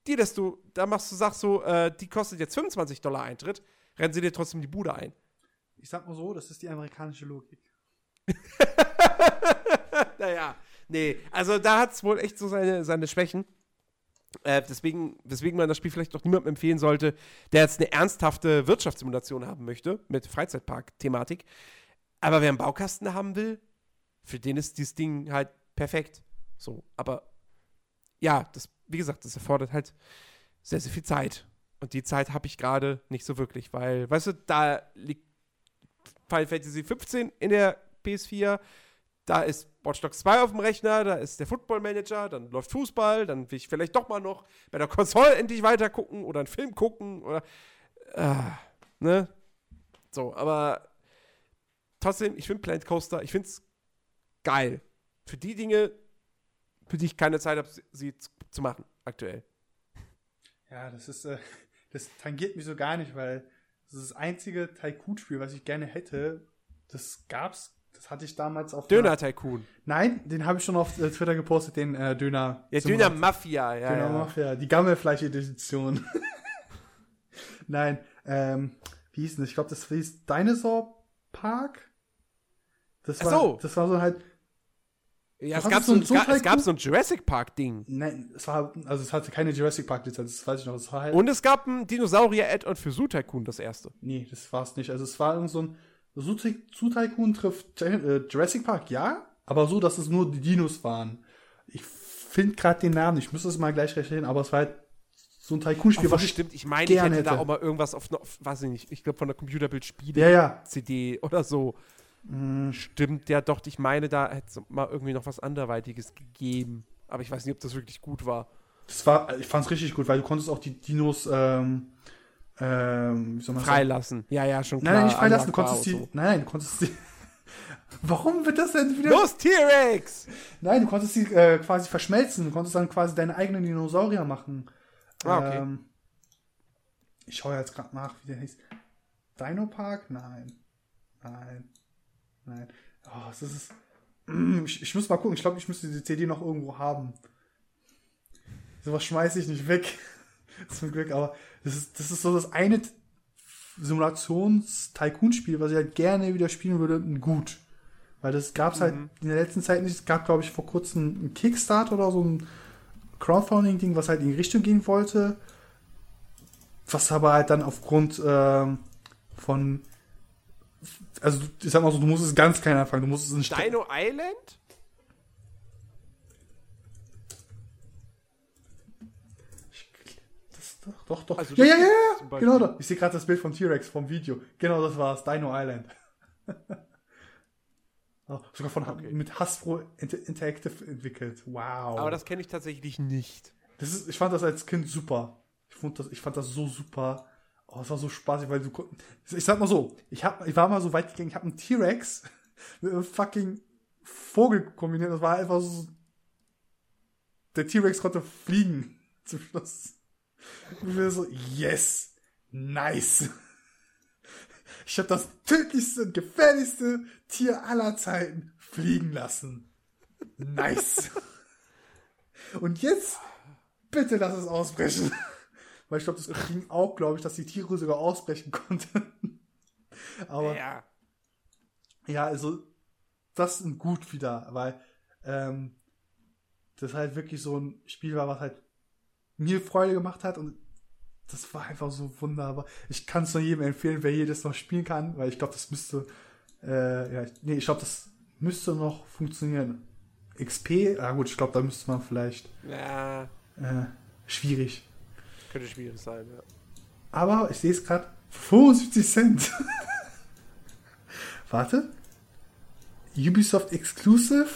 Speaker 1: die, dass du, da machst du, sagst so, äh, die kostet jetzt 25 Dollar Eintritt, rennen sie dir trotzdem die Bude ein.
Speaker 2: Ich sag mal so, das ist die amerikanische Logik. [LAUGHS]
Speaker 1: naja, nee, also da hat es wohl echt so seine, seine Schwächen. Äh, deswegen, weswegen man das Spiel vielleicht doch niemandem empfehlen sollte, der jetzt eine ernsthafte Wirtschaftssimulation haben möchte, mit Freizeitpark-Thematik. Aber wer einen Baukasten haben will, für den ist dieses Ding halt perfekt. So, aber ja, das, wie gesagt, das erfordert halt sehr, sehr viel Zeit. Und die Zeit habe ich gerade nicht so wirklich, weil, weißt du, da liegt Final Fantasy 15 in der PS4, da ist Watch Dogs 2 auf dem Rechner, da ist der Football Manager, dann läuft Fußball, dann will ich vielleicht doch mal noch bei der Konsole endlich weiter gucken oder einen Film gucken oder äh, ne? So, aber trotzdem, ich finde Planet Coaster, ich finde es geil. Für die Dinge, für die ich keine Zeit habe, sie zu machen, aktuell.
Speaker 2: Ja, das ist, äh, das tangiert mich so gar nicht, weil das ist das einzige Tycoon-Spiel, was ich gerne hätte. Das gab's, das hatte ich damals auf.
Speaker 1: Döner Tycoon.
Speaker 2: Nein, den habe ich schon auf äh, Twitter gepostet, den äh, Döner.
Speaker 1: Ja, Döner Mafia, ja.
Speaker 2: Döner
Speaker 1: ja.
Speaker 2: Mafia, die Gammelfleisch-Edition. [LAUGHS] Nein, ähm, wie hieß denn das? Ich glaube, das hieß Dinosaur Park. Das war, so. das war so halt,
Speaker 1: ja, es gab, so ein, so es gab so ein Jurassic Park-Ding.
Speaker 2: Nein, es war, also es hatte keine Jurassic Park-Lizenz, das weiß ich noch. Es war
Speaker 1: halt Und es gab ein Dinosaurier-Add-on für Zoo Tycoon, das erste.
Speaker 2: Nee, das war es nicht. Also es war irgend so ein Zoo Tycoon trifft äh, Jurassic Park, ja, aber so, dass es nur die Dinos waren. Ich finde gerade den Namen, ich müsste es mal gleich recherchieren, aber es war halt so ein Tycoon-Spiel,
Speaker 1: was stimmt. Ich meine, ich hätte, hätte, da auch mal irgendwas auf, auf weiß ich nicht, ich glaube von der Computerbild-Spiele
Speaker 2: ja, ja.
Speaker 1: Oder so. Hm, stimmt, ja doch, ich meine, da hätte es mal irgendwie noch was anderweitiges gegeben. Aber ich weiß nicht, ob das wirklich gut war.
Speaker 2: Das war, ich fand es richtig gut, weil du konntest auch die Dinos ähm, ähm,
Speaker 1: freilassen. Ja, ja, schon
Speaker 2: klar. Nein, nicht freilassen, du konntest die. So. Nein, du konntest die. [LAUGHS] Warum wird das denn wieder.
Speaker 1: Los, T-Rex!
Speaker 2: Nein, du konntest sie äh, quasi verschmelzen. Du konntest dann quasi deine eigenen Dinosaurier machen. Ah, okay. Ähm, ich schaue jetzt gerade nach, wie der hieß. Dino Park? Nein. Nein. Nein. Oh, das ist. Ich, ich muss mal gucken. Ich glaube, ich müsste die CD noch irgendwo haben. Sowas schmeiße ich nicht weg. [LAUGHS] Zum Glück, aber das ist, das ist so das eine Simulations-Tycoon-Spiel, was ich halt gerne wieder spielen würde, gut. Weil das gab es halt mhm. in der letzten Zeit nicht. Es gab, glaube ich, vor kurzem ein Kickstarter oder so ein Crowdfunding-Ding, was halt in die Richtung gehen wollte. Was aber halt dann aufgrund ähm, von. Also, ich sag mal so, du musst es ganz klein anfangen. Du musst es in
Speaker 1: Dino Island?
Speaker 2: Doch, doch. Also ja, ja, ja, ja. Genau da. Ich sehe gerade das Bild vom T-Rex vom Video. Genau, das war es. Dino Island. [LAUGHS] oh, sogar von okay. mit Hasbro Inter Interactive entwickelt. Wow.
Speaker 1: Aber das kenne ich tatsächlich nicht.
Speaker 2: Das ist, ich fand das als Kind super. Ich fand das, ich fand das so super. Oh, es war so spaßig, weil du ich sag mal so, ich hab, ich war mal so weit gegangen, ich habe einen T-Rex [LAUGHS] mit einem fucking Vogel kombiniert. Das war einfach so. Der T-Rex konnte fliegen [LAUGHS] zum Schluss. Und wir so, yes, nice. [LAUGHS] Ich habe das tödlichste und gefährlichste Tier aller Zeiten fliegen lassen. Nice. Und jetzt bitte lass es ausbrechen. Weil ich glaube, das ging auch, glaube ich, dass die Tiere sogar ausbrechen [LAUGHS] konnten. Aber ja, ja also das ist gut wieder, weil ähm, das halt wirklich so ein Spiel war, was halt mir Freude gemacht hat und das war einfach so wunderbar. Ich kann es nur jedem empfehlen, wer jedes noch spielen kann, weil ich glaube, das müsste, äh, ja, nee, ich glaube, das müsste noch funktionieren. XP, ah gut, ich glaube, da müsste man vielleicht,
Speaker 1: ja.
Speaker 2: äh, schwierig.
Speaker 1: Könnte schwierig sein, ja.
Speaker 2: Aber ich sehe es gerade, 75 Cent. [LAUGHS] Warte. Ubisoft Exclusive.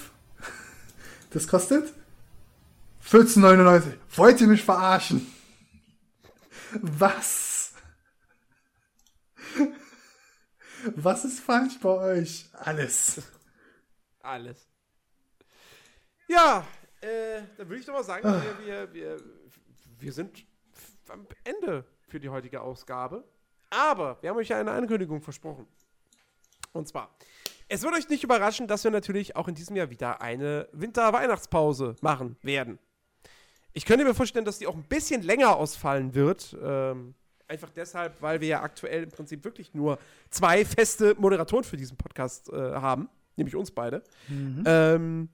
Speaker 2: Das kostet 14,99. Wollt ihr mich verarschen? Was? Was ist falsch bei euch? Alles.
Speaker 1: Alles. Ja, äh, dann würde ich doch mal sagen, ah. wir, wir, wir, wir sind am Ende für die heutige Ausgabe. Aber wir haben euch ja eine Ankündigung versprochen. Und zwar, es wird euch nicht überraschen, dass wir natürlich auch in diesem Jahr wieder eine Winter-Weihnachtspause machen werden. Ich könnte mir vorstellen, dass die auch ein bisschen länger ausfallen wird. Ähm, einfach deshalb, weil wir ja aktuell im Prinzip wirklich nur zwei feste Moderatoren für diesen Podcast äh, haben, nämlich uns beide. Mhm. Ähm,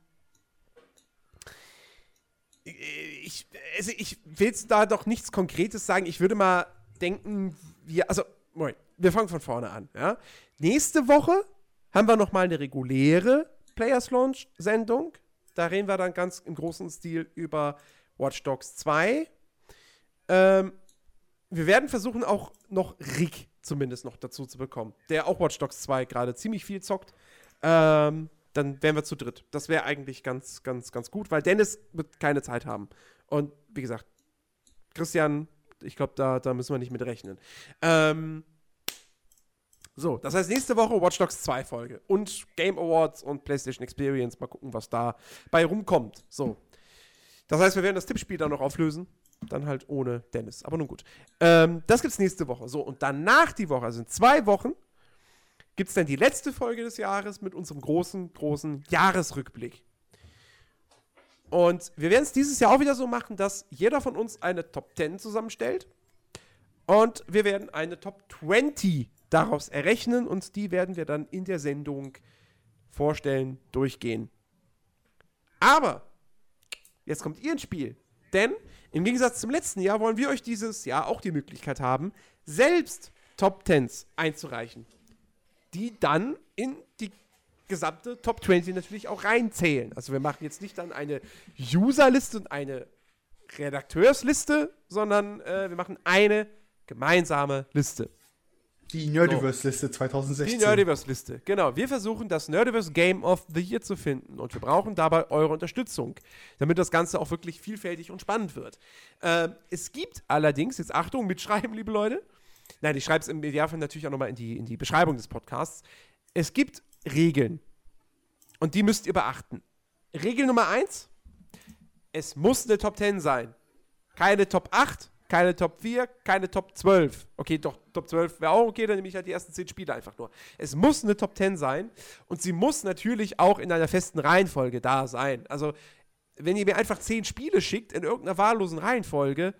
Speaker 1: ich, also ich will da doch nichts Konkretes sagen. Ich würde mal denken, wir, also, Moment, wir fangen von vorne an. Ja? Nächste Woche haben wir noch mal eine reguläre Players Launch Sendung. Da reden wir dann ganz im großen Stil über Watch Dogs 2. Ähm, wir werden versuchen, auch noch Rick zumindest noch dazu zu bekommen, der auch Watch Dogs 2 gerade ziemlich viel zockt. Ähm, dann wären wir zu dritt. Das wäre eigentlich ganz, ganz, ganz gut, weil Dennis wird keine Zeit haben. Und wie gesagt, Christian, ich glaube, da, da müssen wir nicht mit rechnen. Ähm, so, das heißt nächste Woche Watch Dogs 2 Folge und Game Awards und PlayStation Experience. Mal gucken, was da bei rumkommt. So, das heißt, wir werden das Tippspiel dann noch auflösen. Dann halt ohne Dennis. Aber nun gut. Ähm, das gibt's nächste Woche. So, und danach die Woche, also in zwei Wochen, gibt es dann die letzte Folge des Jahres mit unserem großen, großen Jahresrückblick. Und wir werden es dieses Jahr auch wieder so machen, dass jeder von uns eine Top 10 zusammenstellt. Und wir werden eine Top 20 daraus errechnen und die werden wir dann in der Sendung vorstellen, durchgehen. Aber Jetzt kommt ihr ins Spiel. Denn im Gegensatz zum letzten Jahr wollen wir euch dieses Jahr auch die Möglichkeit haben, selbst Top Tens einzureichen. Die dann in die gesamte Top 20 natürlich auch reinzählen. Also wir machen jetzt nicht dann eine Userliste und eine Redakteursliste, sondern äh, wir machen eine gemeinsame Liste.
Speaker 2: Die Nerdiverse-Liste 2016.
Speaker 1: Die Nerdiverse-Liste, genau. Wir versuchen, das Nerdiverse Game of the Year zu finden und wir brauchen dabei eure Unterstützung, damit das Ganze auch wirklich vielfältig und spannend wird. Äh, es gibt allerdings, jetzt Achtung, mitschreiben, liebe Leute. Nein, ich schreibe es im Idealfall natürlich auch nochmal in die, in die Beschreibung des Podcasts. Es gibt Regeln und die müsst ihr beachten. Regel Nummer eins: Es muss eine Top 10 sein. Keine Top 8, keine Top 4, keine Top 12. Okay, doch, Top 12 wäre auch okay, dann nehme ich halt die ersten 10 Spiele einfach nur. Es muss eine Top 10 sein und sie muss natürlich auch in einer festen Reihenfolge da sein. Also, wenn ihr mir einfach 10 Spiele schickt in irgendeiner wahllosen Reihenfolge,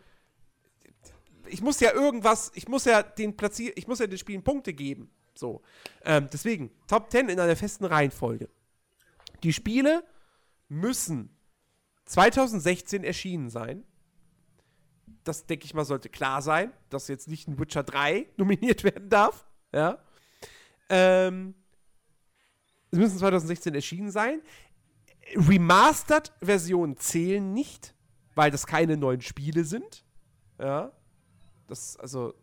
Speaker 1: ich muss ja irgendwas, ich muss ja den Platzier, ich muss ja den Spielen Punkte geben. So. Ähm, deswegen, Top 10 in einer festen Reihenfolge. Die Spiele müssen 2016 erschienen sein. Das, denke ich mal, sollte klar sein, dass jetzt nicht ein Witcher 3 [LAUGHS] nominiert werden darf. Ja. Ähm, es müssen 2016 erschienen sein. Remastered-Versionen zählen nicht, weil das keine neuen Spiele sind. Ja. Das, also,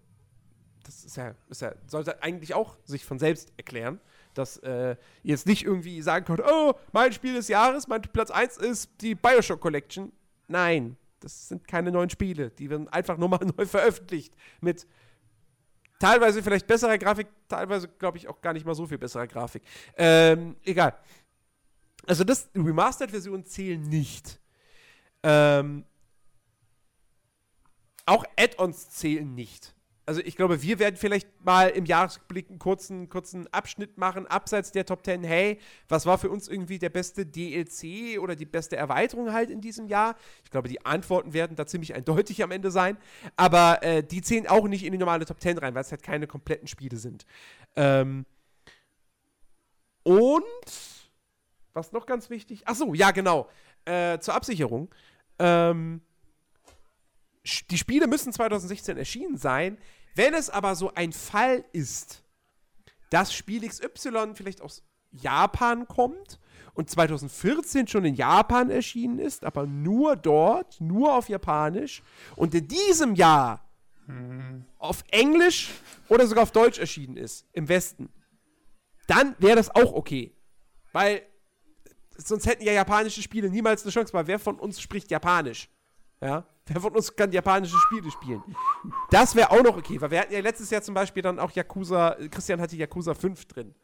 Speaker 1: das ist ja, ist ja, sollte eigentlich auch sich von selbst erklären, dass äh, ihr jetzt nicht irgendwie sagen könnt, oh, mein Spiel des Jahres, mein Platz 1 ist die Bioshock Collection. Nein, das sind keine neuen Spiele. Die werden einfach nur mal [LAUGHS] neu veröffentlicht. Mit teilweise vielleicht besserer Grafik, teilweise glaube ich auch gar nicht mal so viel besserer Grafik. Ähm, egal. Also das Remastered-Versionen zählen nicht. Ähm, auch Add-ons zählen nicht. Also ich glaube, wir werden vielleicht mal im Jahresblick einen kurzen, kurzen Abschnitt machen, abseits der Top 10. Hey, was war für uns irgendwie der beste DLC oder die beste Erweiterung halt in diesem Jahr? Ich glaube, die Antworten werden da ziemlich eindeutig am Ende sein. Aber äh, die zählen auch nicht in die normale Top 10 rein, weil es halt keine kompletten Spiele sind. Ähm und was noch ganz wichtig? Ach so, ja, genau. Äh, zur Absicherung. Ähm, die Spiele müssen 2016 erschienen sein. Wenn es aber so ein Fall ist, dass Spiel XY vielleicht aus Japan kommt und 2014 schon in Japan erschienen ist, aber nur dort, nur auf Japanisch und in diesem Jahr auf Englisch oder sogar auf Deutsch erschienen ist, im Westen, dann wäre das auch okay. Weil sonst hätten ja japanische Spiele niemals eine Chance, weil wer von uns spricht Japanisch? Ja. Wer von uns kann japanische Spiele spielen? Das wäre auch noch okay, weil wir hatten ja letztes Jahr zum Beispiel dann auch Yakuza, Christian hatte Yakuza 5 drin.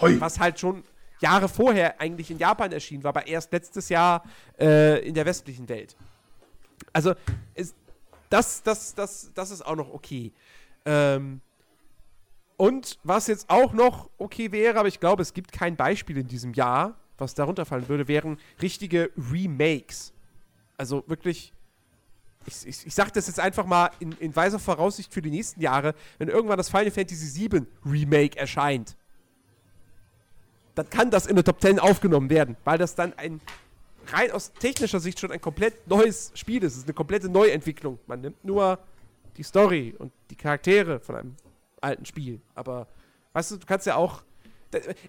Speaker 1: Hoi. Was halt schon Jahre vorher eigentlich in Japan erschienen war, aber erst letztes Jahr äh, in der westlichen Welt. Also, ist, das, das, das, das ist auch noch okay. Ähm, und was jetzt auch noch okay wäre, aber ich glaube, es gibt kein Beispiel in diesem Jahr, was darunter fallen würde, wären richtige Remakes. Also wirklich, ich, ich, ich sage das jetzt einfach mal in, in weiser Voraussicht für die nächsten Jahre, wenn irgendwann das Final Fantasy VII Remake erscheint, dann kann das in der Top 10 aufgenommen werden, weil das dann ein rein aus technischer Sicht schon ein komplett neues Spiel ist. Es ist eine komplette Neuentwicklung. Man nimmt nur die Story und die Charaktere von einem alten Spiel. Aber weißt du, du kannst ja auch.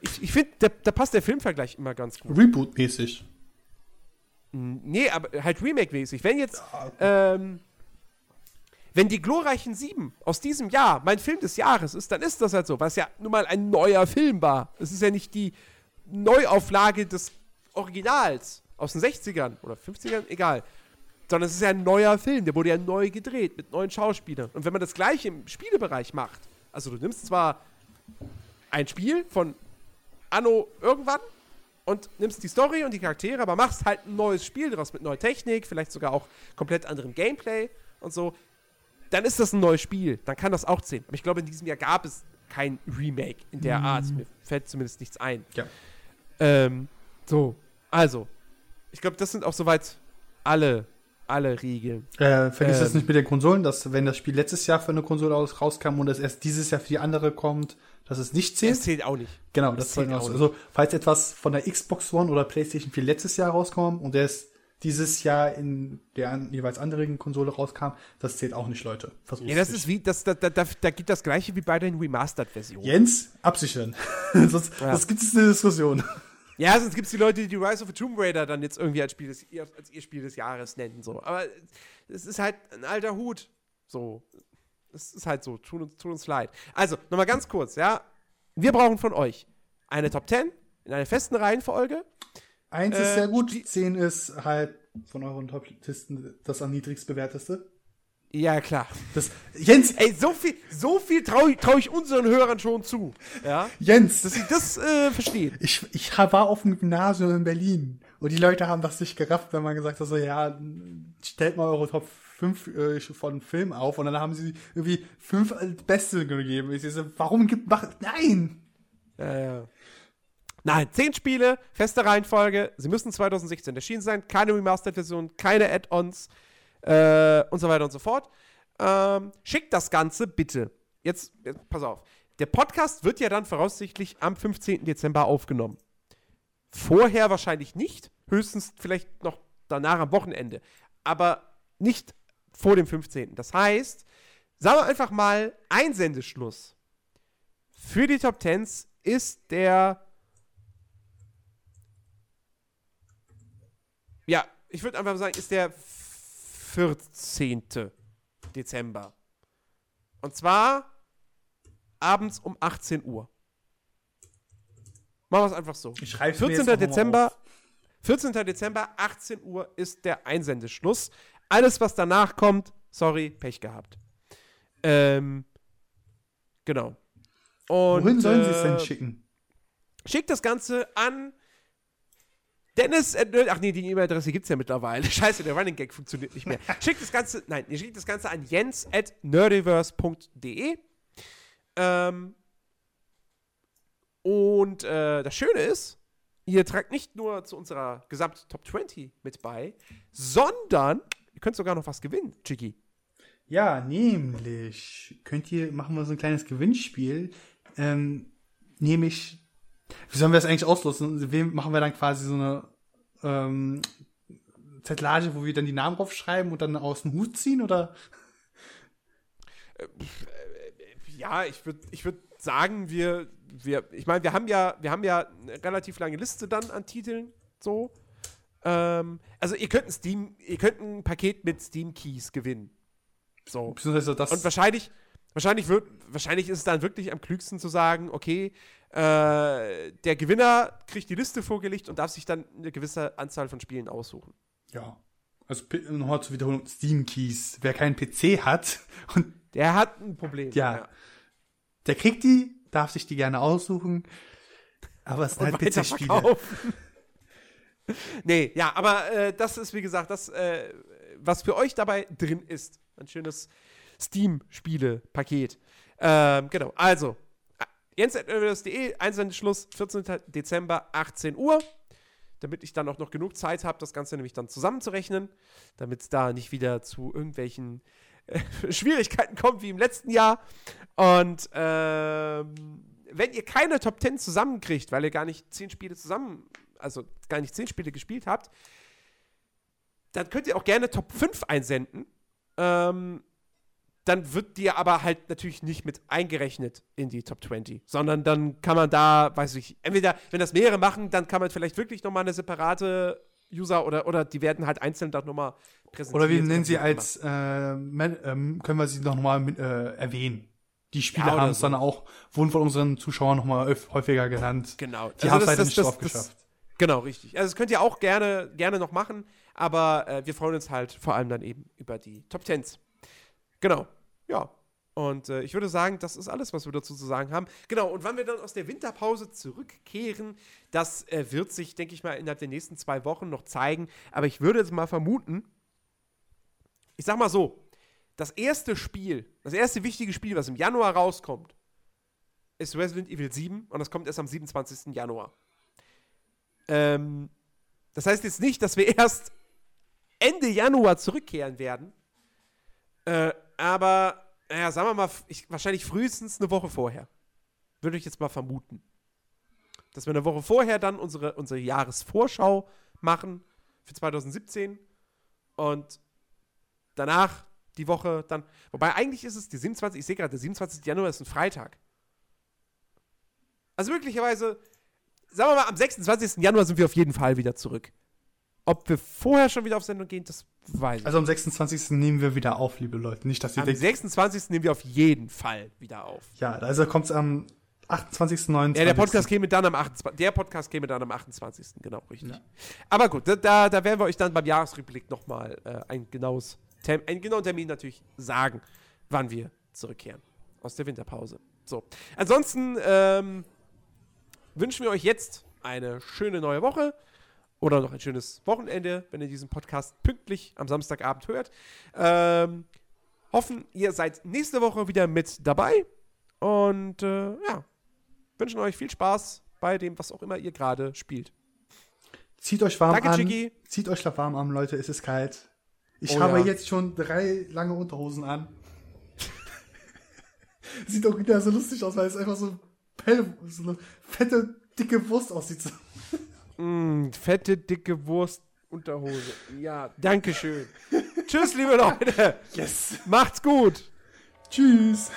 Speaker 1: Ich, ich finde, da, da passt der Filmvergleich immer ganz gut.
Speaker 2: Reboot-mäßig.
Speaker 1: Nee, aber halt Remake-mäßig. Wenn jetzt, ähm, wenn die glorreichen Sieben aus diesem Jahr mein Film des Jahres ist, dann ist das halt so, was ja nun mal ein neuer Film war. Es ist ja nicht die Neuauflage des Originals aus den 60ern oder 50ern, egal. Sondern es ist ja ein neuer Film, der wurde ja neu gedreht mit neuen Schauspielern. Und wenn man das gleiche im Spielebereich macht, also du nimmst zwar ein Spiel von Anno irgendwann und nimmst die Story und die Charaktere, aber machst halt ein neues Spiel daraus mit neuer Technik, vielleicht sogar auch komplett anderem Gameplay und so, dann ist das ein neues Spiel. Dann kann das auch zählen. Aber ich glaube, in diesem Jahr gab es kein Remake in der mhm. Art. Mir fällt zumindest nichts ein.
Speaker 2: Ja.
Speaker 1: Ähm, so, also, ich glaube, das sind auch soweit alle, alle Regeln.
Speaker 2: Äh, vergiss ähm, das nicht mit den Konsolen, dass wenn das Spiel letztes Jahr für eine Konsole rauskam und es erst dieses Jahr für die andere kommt, dass es nicht zählt. Das
Speaker 1: zählt auch nicht.
Speaker 2: Genau, das, das zählt auch nicht. Also, falls etwas von der Xbox One oder PlayStation 4 letztes Jahr rauskam und der ist dieses Jahr in der jeweils anderen Konsole rauskam, das zählt auch nicht, Leute.
Speaker 1: Versuch's ja, das nicht. ist wie, das, da, da, da gibt das gleiche wie bei den Remastered-Versionen.
Speaker 2: Jens, absichern. [LAUGHS] sonst, ja. sonst gibt es eine Diskussion.
Speaker 1: Ja, sonst gibt es die Leute, die die Rise of a Tomb Raider dann jetzt irgendwie als, Spiel des, als ihr Spiel des Jahres nennen. So. Aber es ist halt ein alter Hut. So. Es ist halt so, tut uns, tut uns leid. Also, nochmal ganz kurz, ja. Wir brauchen von euch eine Top 10 in einer festen Reihenfolge.
Speaker 2: Eins äh, ist sehr gut, zehn ist halt von euren Top-Listen das am niedrigst bewerteste.
Speaker 1: Ja, klar.
Speaker 2: Das, Jens!
Speaker 1: Ey, so viel, so viel traue ich, trau ich unseren Hörern schon zu. Ja?
Speaker 2: Jens!
Speaker 1: Dass sie das äh, verstehen.
Speaker 2: Ich, ich war auf dem Gymnasium in Berlin und die Leute haben das nicht gerafft, wenn man gesagt hat, so, ja, stellt mal eure Top fünf äh, von Film auf und dann haben sie irgendwie fünf Beste gegeben. Ich so, warum gibt mach, nein!
Speaker 1: Ja, ja. Nein, zehn Spiele, feste Reihenfolge. Sie müssen 2016 erschienen sein. Keine Remastered-Version, keine Add-ons äh, und so weiter und so fort. Ähm, schickt das Ganze bitte. Jetzt, jetzt, pass auf. Der Podcast wird ja dann voraussichtlich am 15. Dezember aufgenommen. Vorher wahrscheinlich nicht. Höchstens vielleicht noch danach am Wochenende. Aber nicht vor dem 15. Das heißt, sagen wir einfach mal, Einsendeschluss für die Top 10s ist der Ja, ich würde einfach sagen, ist der 14. Dezember. Und zwar abends um 18 Uhr. Machen wir es einfach so.
Speaker 2: Ich schreibe
Speaker 1: 14. Dezember. 14. Dezember, 18 Uhr ist der Einsendeschluss. Alles, was danach kommt, sorry, Pech gehabt. Ähm, genau.
Speaker 2: Und, Wohin sollen äh, sie es denn schicken?
Speaker 1: Schickt das Ganze an Dennis, äh, ach nee, die E-Mail-Adresse gibt es ja mittlerweile. [LAUGHS] Scheiße, der Running Gag funktioniert nicht mehr. [LAUGHS] schickt das Ganze, nein, ihr schickt das Ganze an jens at nerdiverse.de. Ähm, und äh, das Schöne ist, ihr tragt nicht nur zu unserer Gesamt-Top 20 mit bei, sondern ihr könnt sogar noch was gewinnen, Chicky.
Speaker 2: Ja, nämlich könnt ihr, machen wir so ein kleines Gewinnspiel, ähm, nämlich wie sollen wir das eigentlich auslosen? Wem machen wir dann quasi so eine ähm, Zettelage, wo wir dann die Namen draufschreiben und dann aus dem Hut ziehen, oder?
Speaker 1: Äh, ja, ich würde ich würd sagen, wir, wir, ich meine, wir haben ja, wir haben ja eine relativ lange Liste dann an Titeln, so. Ähm, also ihr könnt ein Steam, ihr könnt ein Paket mit Steam Keys gewinnen. So.
Speaker 2: Beziehungsweise das
Speaker 1: und wahrscheinlich, wahrscheinlich wird, wahrscheinlich ist es dann wirklich am klügsten zu sagen, okay, äh, der Gewinner kriegt die Liste vorgelegt und darf sich dann eine gewisse Anzahl von Spielen aussuchen.
Speaker 2: Ja. Also nochmal zur Wiederholung, Steam Keys. Wer keinen PC hat [LAUGHS] und
Speaker 1: der hat ein Problem.
Speaker 2: Ja. ja. Der kriegt die, darf sich die gerne aussuchen. Aber es sind halt PC-Spiele. [LAUGHS]
Speaker 1: nee, ja, aber äh, das ist, wie gesagt, das, äh, was für euch dabei drin ist. Ein schönes Steam-Spiele-Paket. Ähm, genau, also, jens.överdes.de, Einsendeschluss 14. Dezember, 18 Uhr. Damit ich dann auch noch genug Zeit habe, das Ganze nämlich dann zusammenzurechnen, damit es da nicht wieder zu irgendwelchen äh, [LAUGHS] Schwierigkeiten kommt wie im letzten Jahr. Und ähm, wenn ihr keine Top 10 zusammenkriegt, weil ihr gar nicht 10 Spiele zusammen, also gar nicht 10 Spiele gespielt habt, dann könnt ihr auch gerne Top 5 einsenden. Ähm, dann wird dir aber halt natürlich nicht mit eingerechnet in die Top 20, sondern dann kann man da, weiß ich, entweder, wenn das mehrere machen, dann kann man vielleicht wirklich nochmal eine separate User oder, oder die werden halt einzeln dann nochmal
Speaker 2: präsentiert. Oder wir nennen sie als, äh, können wir sie noch nochmal äh, erwähnen. Die Spiele ja, haben es so. dann auch, wurden von unseren Zuschauern nochmal häufiger genannt.
Speaker 1: Genau.
Speaker 2: Die also haben es leider nicht das, drauf geschafft.
Speaker 1: Genau, richtig. Also das könnt ihr auch gerne, gerne noch machen, aber äh, wir freuen uns halt vor allem dann eben über die Top Tens. Genau. Ja. Und äh, ich würde sagen, das ist alles, was wir dazu zu sagen haben. Genau, und wann wir dann aus der Winterpause zurückkehren, das äh, wird sich, denke ich mal, innerhalb der nächsten zwei Wochen noch zeigen. Aber ich würde jetzt mal vermuten, ich sag mal so, das erste Spiel, das erste wichtige Spiel, was im Januar rauskommt, ist Resident Evil 7 und das kommt erst am 27. Januar. Ähm, das heißt jetzt nicht, dass wir erst Ende Januar zurückkehren werden. Äh, aber, naja, sagen wir mal, ich, wahrscheinlich frühestens eine Woche vorher. Würde ich jetzt mal vermuten. Dass wir eine Woche vorher dann unsere, unsere Jahresvorschau machen für 2017 und danach die Woche dann. Wobei eigentlich ist es die 27, ich sehe gerade, der 27. Januar ist ein Freitag. Also möglicherweise, sagen wir mal, am 26. Januar sind wir auf jeden Fall wieder zurück. Ob wir vorher schon wieder auf Sendung gehen, das weiß ich.
Speaker 2: Also am 26. nehmen wir wieder auf, liebe Leute. Nicht, dass ihr
Speaker 1: Am 26. nehmen wir auf jeden Fall wieder auf.
Speaker 2: Ja, also kommt es am 28., 29.
Speaker 1: Ja, der Podcast käme dann am 28. Der Podcast käme dann am 28. Genau, richtig. Ja. Aber gut, da, da werden wir euch dann beim Jahresrückblick nochmal äh, ein genaues Term einen genauen Termin natürlich sagen, wann wir zurückkehren aus der Winterpause. So. Ansonsten ähm, wünschen wir euch jetzt eine schöne neue Woche oder noch ein schönes Wochenende, wenn ihr diesen Podcast pünktlich am Samstagabend hört. Ähm, hoffen, ihr seid nächste Woche wieder mit dabei. Und äh, ja, wünschen euch viel Spaß bei dem, was auch immer ihr gerade spielt.
Speaker 2: Zieht euch warm Danke, an. Chigi. Zieht euch warm an, Leute. Es ist kalt. Ich oh, habe ja. jetzt schon drei lange Unterhosen an. [LAUGHS] Sieht auch wieder so lustig aus, weil es einfach so, Pelle, so eine fette, dicke Wurst aussieht.
Speaker 1: mm, fette, dicke Wurst, Unterhose. Ja, danke schön. Tschüss, liebe Leute. Yes. Macht's gut.
Speaker 2: Tschüss.